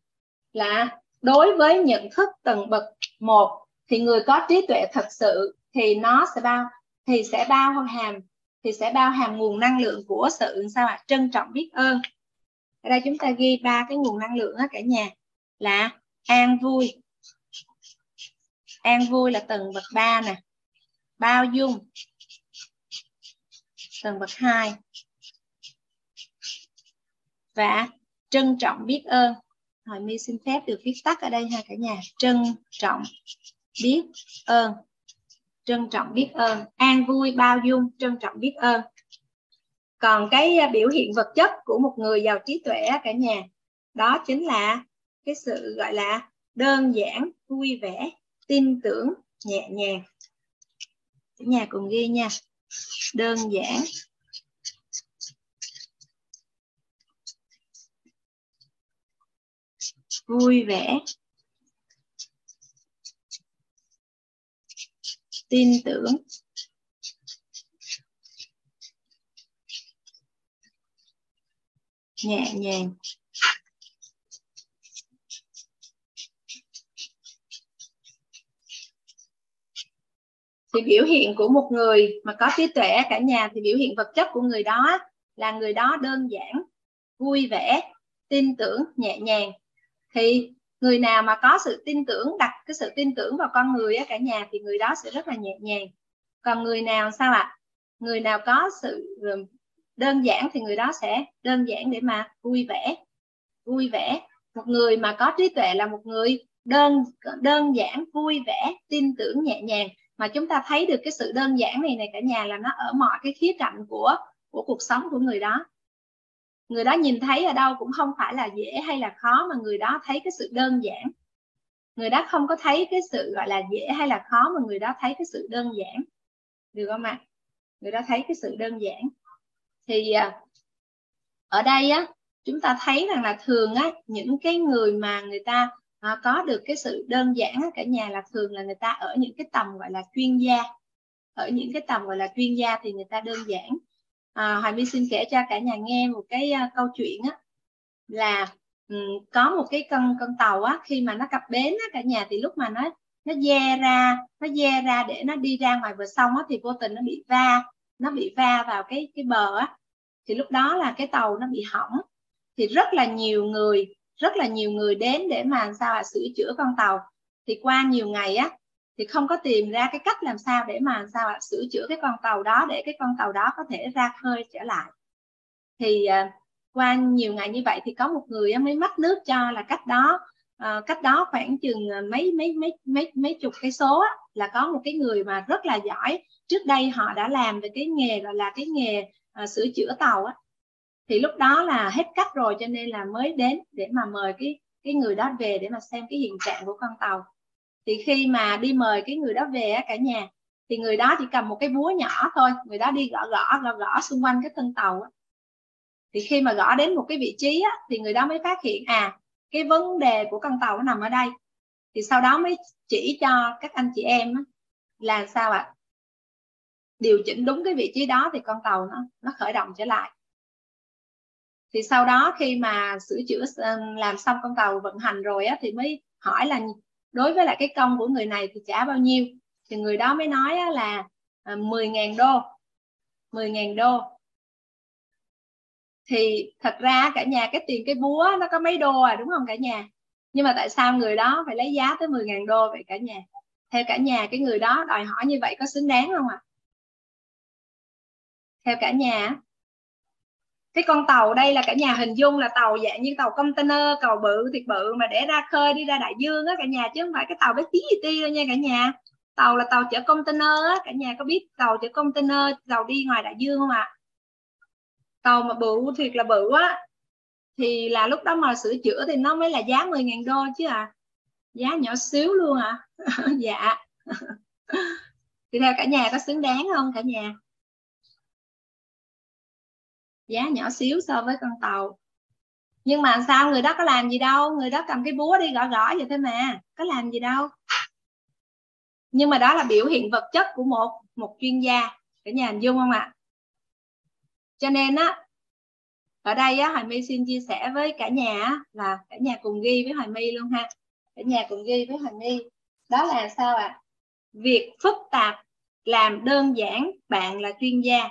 là đối với nhận thức tầng bậc một thì người có trí tuệ thật sự thì nó sẽ bao, thì sẽ bao hàm, thì sẽ bao hàm nguồn năng lượng của sự sao ạ? Trân trọng biết ơn. Ở đây chúng ta ghi ba cái nguồn năng lượng đó cả nhà. Là an vui. An vui là tầng bậc ba nè. Bao dung tầng bậc hai. Và trân trọng biết ơn. Hỏi mi xin phép được viết tắt ở đây ha cả nhà. Trân trọng biết ơn. Trân trọng biết ơn. An vui, bao dung, trân trọng biết ơn. Còn cái à, biểu hiện vật chất của một người giàu trí tuệ cả nhà, đó chính là cái sự, gọi là, đơn giản, vui vẻ, tin tưởng, nhẹ nhàng. Cả nhà cùng ghi nha đơn giản. Vui vẻ. Tin tưởng. Nhẹ nhàng. Thì biểu hiện của một người mà có trí tuệ cả nhà, thì biểu hiện vật chất của người đó là người đó đơn giản, vui vẻ, tin tưởng, nhẹ nhàng. Thì người nào mà có sự tin tưởng, đặt cái sự tin tưởng vào con người á, cả nhà, thì người đó sẽ rất là nhẹ nhàng. Còn người nào sao ạ? À? người nào có sự đơn giản thì người đó sẽ đơn giản để mà vui vẻ. Vui vẻ. Một người mà có trí tuệ là một người đơn đơn giản, vui vẻ, tin tưởng, nhẹ nhàng mà chúng ta thấy được cái sự đơn giản này này cả nhà là nó ở mọi cái khía cạnh của của cuộc sống của người đó. Người đó nhìn thấy ở đâu cũng không phải là dễ hay là khó, mà người đó thấy cái sự đơn giản. Người đó không có thấy cái sự gọi là dễ hay là khó, mà người đó thấy cái sự đơn giản. Được không ạ? Người đó thấy cái sự đơn giản. Thì à, ở đây á, chúng ta thấy rằng là thường á, những cái người mà người ta à, có được cái sự đơn giản cả nhà là thường là người ta ở những cái tầm gọi là chuyên gia. Ở những cái tầm gọi là chuyên gia thì người ta đơn giản. Ờ, à, Hoài My xin kể cho cả nhà nghe một cái uh, câu chuyện á là um, có một cái con con tàu á khi mà nó cập bến á cả nhà thì lúc mà nó nó dè ra nó dè ra để nó đi ra ngoài bờ sông á thì vô tình nó bị va nó bị va vào cái cái bờ á. Thì lúc đó là cái tàu nó bị hỏng. Thì rất là nhiều người rất là nhiều người đến để mà sao à, sửa chữa con tàu. Thì qua nhiều ngày á thì không có tìm ra cái cách làm sao để mà sao à, sửa chữa cái con tàu đó để cái con tàu đó có thể ra khơi trở lại. Thì à, qua nhiều ngày như vậy thì có một người mới mắc nước cho là cách đó à, cách đó khoảng chừng à, mấy mấy mấy mấy mấy chục cái số á, là có một cái người mà rất là giỏi. Trước đây họ đã làm về cái nghề gọi là cái nghề à, sửa chữa tàu á thì lúc đó là hết cách rồi cho nên là mới đến để mà mời cái cái người đó về để mà xem cái hiện trạng của con tàu. Thì khi mà đi mời cái người đó về cả nhà thì người đó chỉ cầm một cái búa nhỏ thôi người đó đi gõ gõ gõ gõ xung quanh cái thân tàu á. thì khi mà gõ đến một cái vị trí á, thì người đó mới phát hiện à cái vấn đề của con tàu nó nằm ở đây. Thì sau đó mới chỉ cho các anh chị em á, là sao ạ? Điều chỉnh đúng cái vị trí đó thì con tàu nó nó khởi động trở lại thì sau đó khi mà sửa chữa làm xong con tàu vận hành rồi á, thì mới hỏi là đối với lại cái công của người này thì trả bao nhiêu? Thì người đó mới nói á, là à, 10.000 đô 10.000 đô. Thì thật ra cả nhà cái tiền cái búa nó có mấy đô à đúng không cả nhà? Nhưng mà tại sao người đó phải lấy giá tới 10.000 đô vậy cả nhà? Theo cả nhà cái người đó đòi hỏi như vậy có xứng đáng không ạ? À? theo cả nhà cái con tàu đây là cả nhà hình dung là tàu dạng như tàu container, tàu bự thiệt bự mà để ra khơi, đi ra đại dương á cả nhà, chứ không phải cái tàu bé tí gì ti đâu nha cả nhà. Tàu là tàu chở container á, cả nhà có biết tàu chở container, tàu đi ngoài đại dương không ạ? Tàu mà bự, thiệt là bự á, thì là lúc đó mà sửa chữa thì nó mới là giá 10.000 đô chứ à giá nhỏ xíu luôn à dạ. Thì theo cả nhà có xứng đáng không cả nhà? Giá nhỏ xíu so với con tàu. Nhưng mà sao người đó có làm gì đâu? Người đó cầm cái búa đi gõ gõ vậy thôi mà. Có làm gì đâu. Nhưng mà đó là biểu hiện vật chất của một một chuyên gia. Cả nhà hình dung không ạ? Cho nên á, ở đây á, hoài my xin chia sẻ với cả nhà là cả nhà cùng ghi với hoài my luôn ha. Cả nhà cùng ghi với hoài my. Đó là sao ạ? À? việc phức tạp làm đơn giản bạn là chuyên gia.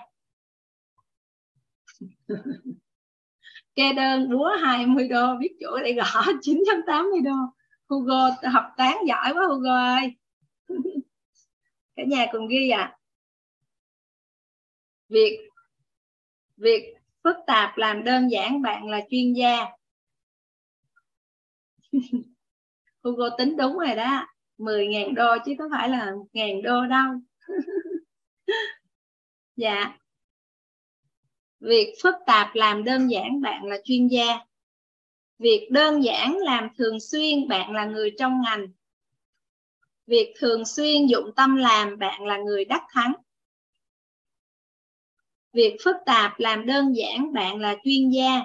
kê đơn búa 20 đô biết chỗ để gõ 980 đô. Hugo học toán giỏi quá, Hugo ơi. Cả nhà cùng ghi à việc việc phức tạp làm đơn giản bạn là chuyên gia. Hugo tính đúng rồi đó. 10.000 đô chứ có phải là 1.000 đô đâu. Dạ việc phức tạp làm đơn giản bạn là chuyên gia. Việc đơn giản làm thường xuyên bạn là người trong ngành. Việc thường xuyên dụng tâm làm bạn là người đắc thắng. Việc phức tạp làm đơn giản bạn là chuyên gia.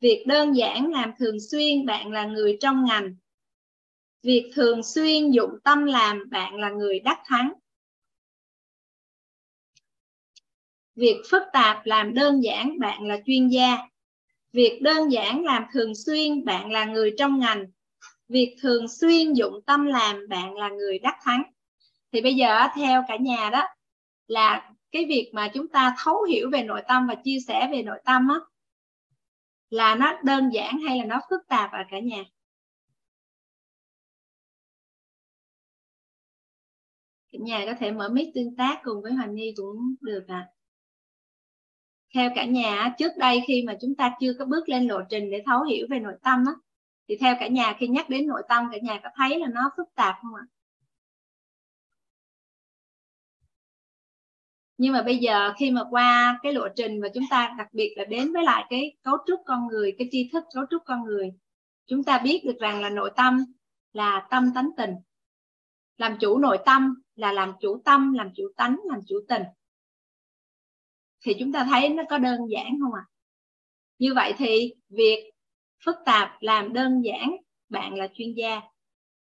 Việc đơn giản làm thường xuyên bạn là người trong ngành. Việc thường xuyên dụng tâm làm bạn là người đắc thắng. Việc phức tạp làm đơn giản bạn là chuyên gia. Việc đơn giản làm thường xuyên bạn là người trong ngành. Việc thường xuyên dụng tâm làm bạn là người đắc thắng. Thì bây giờ theo cả nhà đó, là cái việc mà chúng ta thấu hiểu về nội tâm và chia sẻ về nội tâm á, là nó đơn giản hay là nó phức tạp à cả nhà? Cả nhà có thể mở mic tương tác cùng với Hoàng Nhi cũng được ạ. À theo cả nhà trước đây khi mà chúng ta chưa có bước lên lộ trình để thấu hiểu về nội tâm á, thì theo cả nhà, khi nhắc đến nội tâm, cả nhà có thấy là nó phức tạp không ạ? Nhưng mà bây giờ khi mà qua cái lộ trình và chúng ta đặc biệt là đến với lại cái cấu trúc con người, cái tri thức cấu trúc con người, chúng ta biết được rằng là nội tâm là tâm tánh tình. Làm chủ nội tâm là làm chủ tâm, làm chủ tánh, làm chủ tình thì chúng ta thấy nó có đơn giản không ạ? À? như vậy thì việc phức tạp làm đơn giản, bạn là chuyên gia.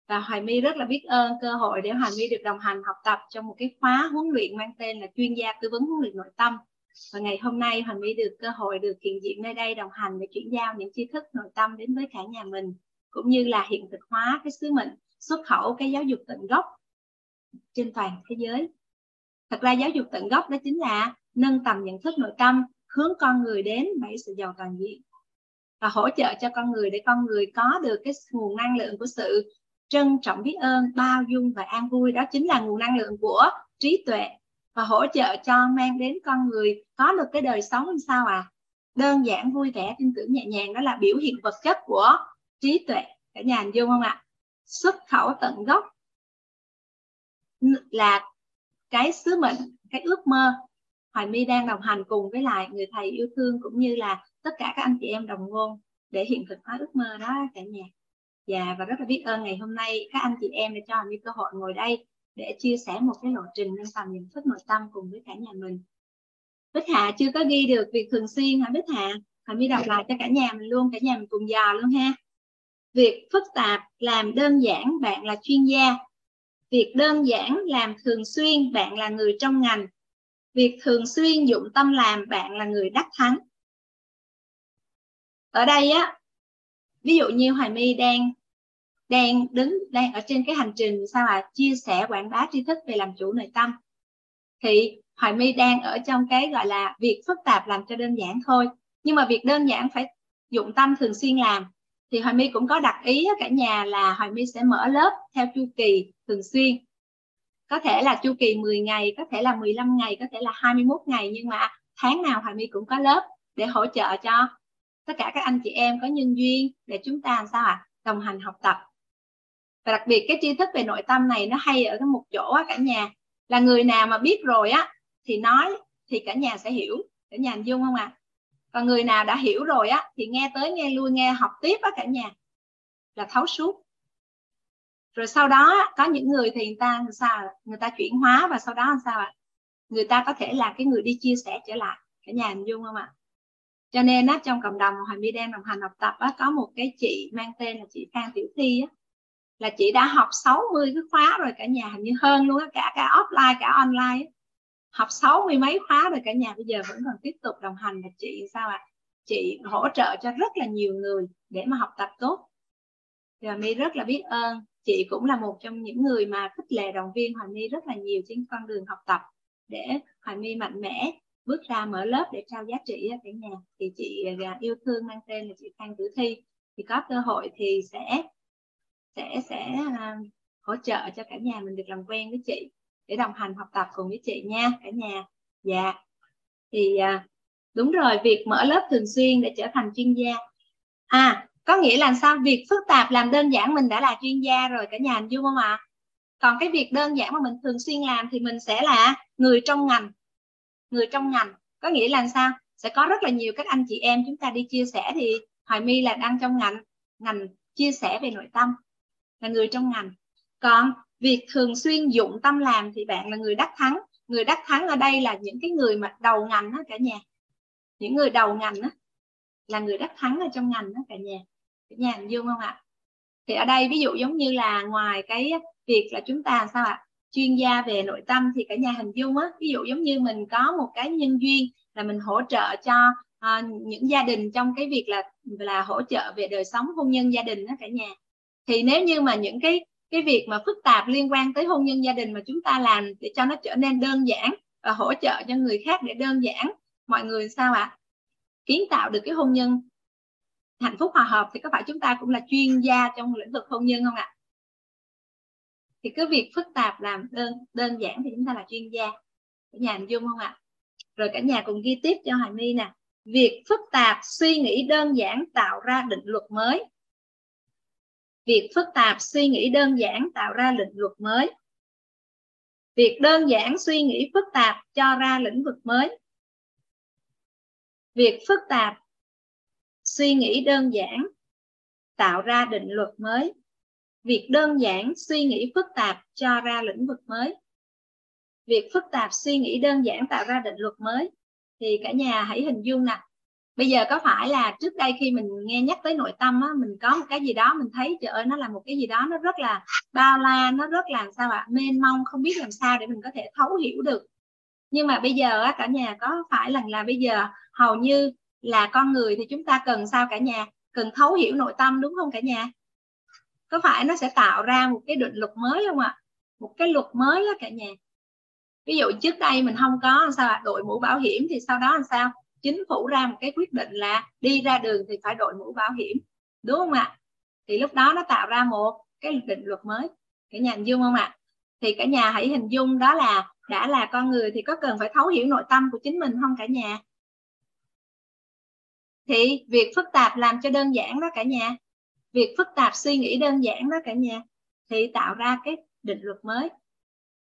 Và Hoài My rất là biết ơn cơ hội để Hoài My được đồng hành học tập trong một cái khóa huấn luyện mang tên là chuyên gia tư vấn huấn luyện nội tâm. Và ngày hôm nay Hoài My được cơ hội được hiện diện nơi đây đồng hành để chuyển giao những tri thức nội tâm đến với cả nhà mình, cũng như là hiện thực hóa cái sứ mệnh xuất khẩu cái giáo dục tận gốc trên toàn thế giới. Thật ra giáo dục tận gốc đó chính là nâng tầm nhận thức nội tâm, hướng con người đến bảy sự giàu toàn diện. Và hỗ trợ cho con người để con người có được cái nguồn năng lượng của sự trân trọng biết ơn, bao dung và an vui. Đó chính là nguồn năng lượng của trí tuệ. Và hỗ trợ cho mang đến con người có được cái đời sống như sao à? Đơn giản, vui vẻ, tin tưởng nhẹ nhàng. Đó là biểu hiện vật chất của trí tuệ. Cả nhà hình dung không ạ? Xuất khẩu tận gốc là cái sứ mệnh, cái ước mơ. Hoài My đang đồng hành cùng với lại người thầy yêu thương cũng như là tất cả các anh chị em đồng ngôn để hiện thực hóa ước mơ đó cả nhà. Dạ và rất là biết ơn ngày hôm nay các anh chị em đã cho Hoài My cơ hội ngồi đây để chia sẻ một cái lộ trình nâng tầm nhận thức nội tâm cùng với cả nhà mình. Bích Hạ chưa có ghi được việc thường xuyên hả Bích Hạ? Hoài My đọc lại cho cả nhà mình luôn, cả nhà mình cùng dò luôn ha. Việc phức tạp làm đơn giản bạn là chuyên gia. Việc đơn giản làm thường xuyên bạn là người trong ngành. Việc thường xuyên dụng tâm làm bạn là người đắc thắng. Ở đây á, ví dụ như Hoài My đang đang đứng đang ở trên cái hành trình sao à chia sẻ quảng bá tri thức về làm chủ nội tâm. Thì Hoài My đang ở trong cái gọi là việc phức tạp làm cho đơn giản thôi. Nhưng mà việc đơn giản phải dụng tâm thường xuyên làm. Thì Hoài My cũng có đặt ý cả nhà là Hoài My sẽ mở lớp theo chu kỳ thường xuyên có thể là chu kỳ 10 ngày có thể là 15 ngày có thể là 21 ngày nhưng mà tháng nào Hoài My cũng có lớp để hỗ trợ cho tất cả các anh chị em có nhân duyên để chúng ta làm sao ạ? À? đồng hành học tập. Và đặc biệt cái tri thức về nội tâm này nó hay ở cái một chỗ á, cả nhà. Là người nào mà biết rồi á thì nói thì cả nhà sẽ hiểu. Cả nhà hình dung không ạ? À? còn người nào đã hiểu rồi á thì nghe tới nghe lui nghe học tiếp á cả nhà. Là thấu suốt rồi sau đó có những người thì người ta sao người ta chuyển hóa và sau đó làm sao ạ? Người ta có thể là cái người đi chia sẻ trở lại, cả nhà hình dung không ạ? Cho nên á, trong cộng đồng hoàng My đang đồng hành học tập á, có một cái chị mang tên là chị Phan Tiểu Thi á. Là chị đã học 60 cái khóa rồi, cả nhà hình như hơn luôn á, cả cả offline, cả online á. học 60 mấy khóa rồi, cả nhà bây giờ vẫn còn tiếp tục đồng hành. Là chị sao ạ? Chị hỗ trợ cho rất là nhiều người để mà học tập tốt. Và My rất là biết ơn chị cũng là một trong những người mà khích lệ động viên Hoài My rất là nhiều trên con đường học tập để Hoài My mạnh mẽ bước ra mở lớp để trao giá trị cả nhà. Thì chị à, yêu thương mang tên là chị Phan Tử Thi. Thì có cơ hội thì sẽ sẽ sẽ uh, hỗ trợ cho cả nhà mình được làm quen với chị để đồng hành học tập cùng với chị nha cả nhà. Dạ. Thì uh, đúng rồi việc mở lớp thường xuyên để trở thành chuyên gia. À có nghĩa là sao? Việc phức tạp làm đơn giản mình đã là chuyên gia rồi, cả nhà hình dung không ạ? À? còn cái việc đơn giản mà mình thường xuyên làm thì mình sẽ là người trong ngành. Người trong ngành. Có nghĩa là sao? Sẽ có rất là nhiều các anh chị em chúng ta đi chia sẻ thì hoài my là đang trong ngành ngành chia sẻ về nội tâm, là người trong ngành. Còn việc thường xuyên dụng tâm làm thì bạn là người đắc thắng. Người đắc thắng ở đây là những cái người mà đầu ngành đó cả nhà. Những người đầu ngành đó là người đắc thắng ở trong ngành đó cả nhà cả nhà hình dung không ạ? Thì ở đây ví dụ giống như là ngoài cái việc là chúng ta sao ạ? Chuyên gia về nội tâm thì cả nhà hình dung á ví dụ giống như mình có một cái nhân duyên là mình hỗ trợ cho à, những gia đình trong cái việc là là hỗ trợ về đời sống hôn nhân gia đình đó cả nhà. Thì nếu như mà những cái cái việc mà phức tạp liên quan tới hôn nhân gia đình mà chúng ta làm để cho nó trở nên đơn giản và hỗ trợ cho người khác để đơn giản mọi người sao ạ? À? kiến tạo được cái hôn nhân hạnh phúc hòa hợp thì có phải chúng ta cũng là chuyên gia trong lĩnh vực hôn nhân không ạ? Thì cứ việc phức tạp làm đơn đơn giản thì chúng ta là chuyên gia. Cả nhà hình dung không ạ? Rồi cả nhà cùng ghi tiếp cho hoài my nè. Việc phức tạp suy nghĩ đơn giản tạo ra định luật mới. Việc phức tạp suy nghĩ đơn giản tạo ra định luật mới. Việc đơn giản suy nghĩ phức tạp cho ra lĩnh vực mới. Việc phức tạp suy nghĩ đơn giản, tạo ra định luật mới. Việc đơn giản suy nghĩ phức tạp cho ra lĩnh vực mới. Việc phức tạp suy nghĩ đơn giản tạo ra định luật mới. Thì cả nhà hãy hình dung nè. Bây giờ có phải là trước đây khi mình nghe nhắc tới nội tâm á, mình có một cái gì đó mình thấy, trời ơi, nó là một cái gì đó nó rất là bao la, nó rất là, sao ạ, mênh mông, không biết làm sao để mình có thể thấu hiểu được. Nhưng mà bây giờ á, cả nhà có phải là là bây giờ hầu như là con người thì chúng ta cần sao cả nhà? Cần thấu hiểu nội tâm đúng không cả nhà? Có phải nó sẽ tạo ra một cái định luật mới không ạ? Một cái luật mới đó cả nhà. Ví dụ trước đây mình không có sao ạ? Đội mũ bảo hiểm thì sau đó làm sao? Chính phủ ra một cái quyết định là đi ra đường thì phải đội mũ bảo hiểm, đúng không ạ? Thì lúc đó nó tạo ra một cái định luật mới. Cả nhà hình dung không ạ? Thì cả nhà hãy hình dung đó là đã là con người thì có cần phải thấu hiểu nội tâm của chính mình không cả nhà? Thì việc phức tạp làm cho đơn giản đó cả nhà việc phức tạp suy nghĩ đơn giản đó cả nhà thì tạo ra cái định luật mới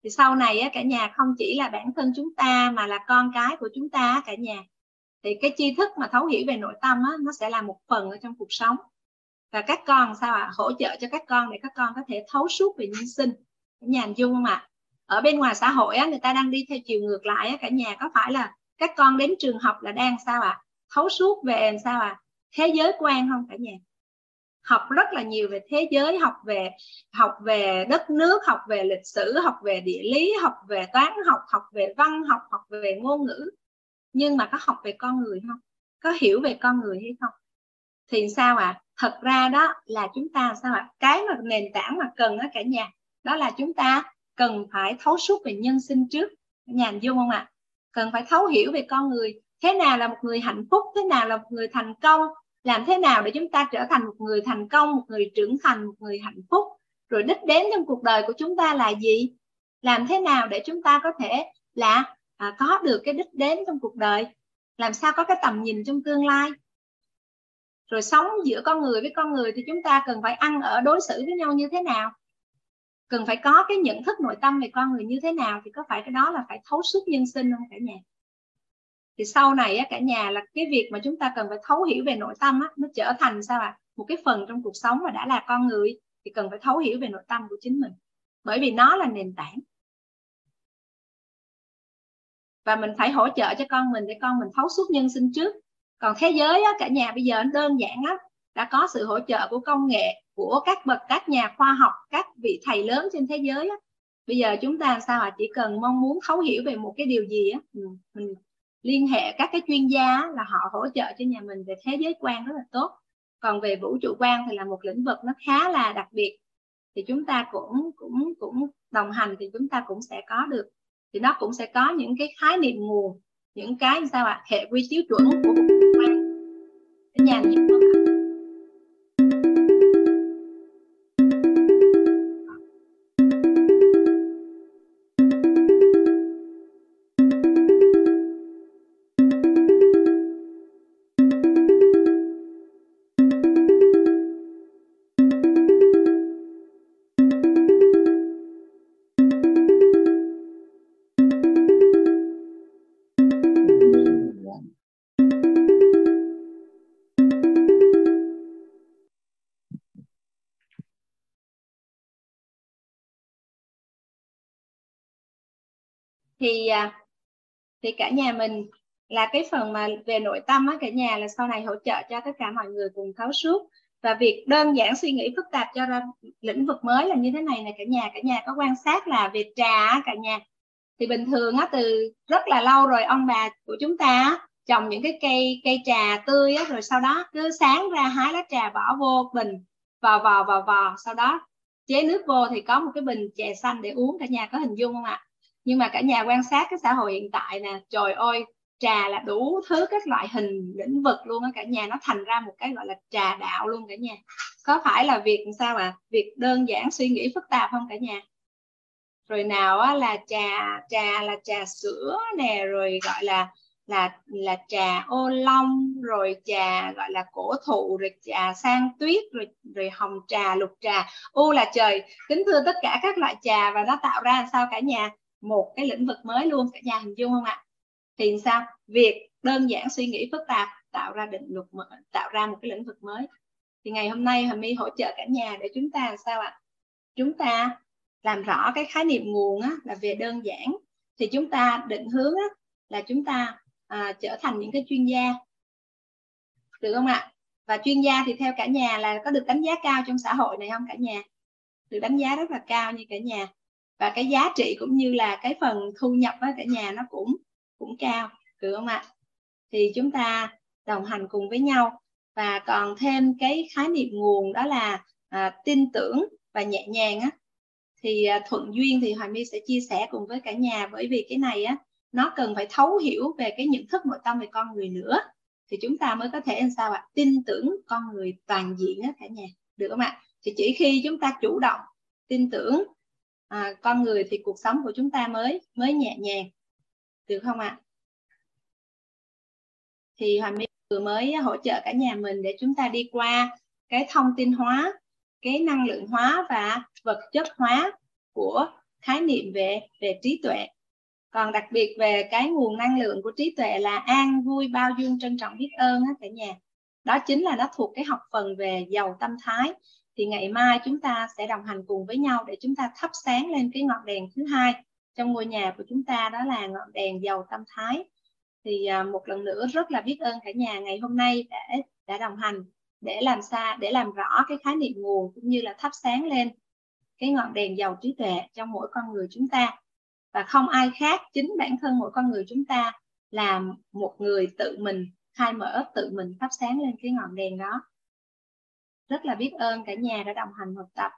thì sau này á, cả nhà không chỉ là bản thân chúng ta mà là con cái của chúng ta cả nhà thì cái tri thức mà thấu hiểu về nội tâm á, nó sẽ là một phần ở trong cuộc sống và các con sao ạ à? hỗ trợ cho các con để các con có thể thấu suốt về nhân sinh cả nhà dung không ạ à? ở bên ngoài xã hội á, người ta đang đi theo chiều ngược lại á, cả nhà có phải là các con đến trường học là đang sao ạ à? Thấu suốt về sao à thế giới quan không cả nhà học rất là nhiều về thế giới, học về học về đất nước, học về lịch sử, học về địa lý, học về toán, học học về văn, học học về ngôn ngữ nhưng mà có học về con người không có hiểu về con người hay không thì sao ạ à? thật ra đó là chúng ta sao ạ à? cái mà nền tảng mà cần đó cả nhà, đó là chúng ta cần phải thấu suốt về nhân sinh trước nhà vô không ạ à? cần phải thấu hiểu về con người thế nào là một người hạnh phúc? Thế nào là một người thành công? Làm thế nào để chúng ta trở thành một người thành công một người trưởng thành một người hạnh phúc? Rồi đích đến trong cuộc đời của chúng ta là gì? Làm thế nào để chúng ta có thể là à, có được cái đích đến trong cuộc đời? Làm sao có cái tầm nhìn trong tương lai? Rồi sống giữa con người với con người thì chúng ta cần phải ăn ở đối xử với nhau như thế nào? Cần phải có cái nhận thức nội tâm về con người như thế nào thì có phải cái đó là phải thấu suốt nhân sinh không cả nhà? Thì sau này á, cả nhà là cái việc mà chúng ta cần phải thấu hiểu về nội tâm á, nó trở thành sao ạ? À? một cái phần trong cuộc sống mà đã là con người thì cần phải thấu hiểu về nội tâm của chính mình. Bởi vì nó là nền tảng. Và mình phải hỗ trợ cho con mình để con mình thấu suốt nhân sinh trước. Còn thế giới á, cả nhà bây giờ nó đơn giản lắm. Đã có sự hỗ trợ của công nghệ của các bậc các nhà khoa học các vị thầy lớn trên thế giới á. bây giờ chúng ta sao à chỉ cần mong muốn thấu hiểu về một cái điều gì á mình liên hệ các cái chuyên gia là họ hỗ trợ cho nhà mình về thế giới quan rất là tốt. Còn về vũ trụ quan thì là một lĩnh vực nó khá là đặc biệt. Thì chúng ta cũng cũng cũng đồng hành thì chúng ta cũng sẽ có được. Thì nó cũng sẽ có những cái khái niệm nguồn những cái sao ạ à, hệ quy chiếu chuẩn của vũ trụ quan. Nhà thì à, thì cả nhà mình là cái phần mà về nội tâm á, cả nhà là sau này hỗ trợ cho tất cả mọi người cùng thấu suốt. Và việc đơn giản suy nghĩ phức tạp cho ra lĩnh vực mới là như thế này này cả nhà cả nhà có quan sát là về trà cả nhà. Thì bình thường á, từ rất là lâu rồi ông bà của chúng ta trồng những cái cây cây trà tươi á, rồi sau đó cứ sáng ra hái lá trà bỏ vô bình, vò vò vò vò, sau đó chế nước vô thì có một cái bình chè xanh để uống, cả nhà có hình dung không ạ? Nhưng mà cả nhà quan sát cái xã hội hiện tại nè, trời ơi, trà là đủ thứ các loại hình lĩnh vực luôn á, cả nhà nó thành ra một cái gọi là trà đạo luôn cả nhà. Có phải là việc sao à việc đơn giản, suy nghĩ phức tạp không cả nhà? Rồi nào á là trà trà là trà sữa nè, rồi gọi là là là trà ô long, rồi trà gọi là cổ thụ, rồi trà sang tuyết, rồi rồi hồng trà, lục trà. Ô là trời, kính thưa tất cả các loại trà và nó tạo ra sao cả nhà? Một cái lĩnh vực mới luôn cả nhà hình dung không ạ? Thì sao? Việc đơn giản suy nghĩ phức tạp tạo ra định luật mở, tạo ra một cái lĩnh vực mới. Thì ngày hôm nay Hàm My hỗ trợ cả nhà để chúng ta làm sao ạ? Chúng ta làm rõ cái khái niệm nguồn á, là về đơn giản. Thì chúng ta định hướng á, là chúng ta à, trở thành những cái chuyên gia. Được không ạ? Và chuyên gia thì theo cả nhà là có được đánh giá cao trong xã hội này không cả nhà? Được đánh giá rất là cao như cả nhà và cái giá trị cũng như là cái phần thu nhập với cả nhà nó cũng cũng cao được không ạ? Thì chúng ta đồng hành cùng với nhau. Và còn thêm cái khái niệm nguồn đó là à, tin tưởng và nhẹ nhàng á. Thì à, thuận duyên thì hoài my sẽ chia sẻ cùng với cả nhà bởi vì cái này á nó cần phải thấu hiểu về cái nhận thức nội tâm về con người nữa. Thì chúng ta mới có thể làm sao ạ? Tin tưởng con người toàn diện á cả nhà. Được không ạ? Thì chỉ khi chúng ta chủ động tin tưởng à, con người thì cuộc sống của chúng ta mới mới nhẹ nhàng được không ạ? Thì Hoàng minh vừa mới hỗ trợ cả nhà mình để chúng ta đi qua cái thông tin hóa cái năng lượng hóa và vật chất hóa của khái niệm về về trí tuệ. Còn đặc biệt về cái nguồn năng lượng của trí tuệ là an vui bao dung trân trọng biết ơn á cả nhà. Đó chính là nó thuộc cái học phần về giàu tâm thái thì ngày mai chúng ta sẽ đồng hành cùng với nhau để chúng ta thắp sáng lên cái ngọn đèn thứ hai. Trong ngôi nhà của chúng ta đó là ngọn đèn giàu tâm thái. Thì à, một lần nữa rất là biết ơn cả nhà ngày hôm nay đã đã đồng hành để làm sao để làm rõ cái khái niệm nguồn cũng như là thắp sáng lên cái ngọn đèn giàu trí tuệ trong mỗi con người chúng ta. Và không ai khác, chính bản thân mỗi con người chúng ta là một người tự mình, khai mở, tự mình thắp sáng lên cái ngọn đèn đó rất là biết ơn cả nhà đã đồng hành học tập.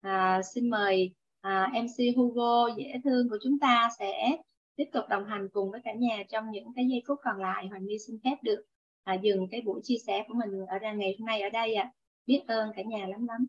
À, xin mời à, MC Hugo dễ thương của chúng ta sẽ tiếp tục đồng hành cùng với cả nhà trong những cái giây phút còn lại. Hoàng My xin phép được à, dừng cái buổi chia sẻ của mình ở ra ngày hôm nay ở đây ạ. À. biết ơn cả nhà lắm lắm.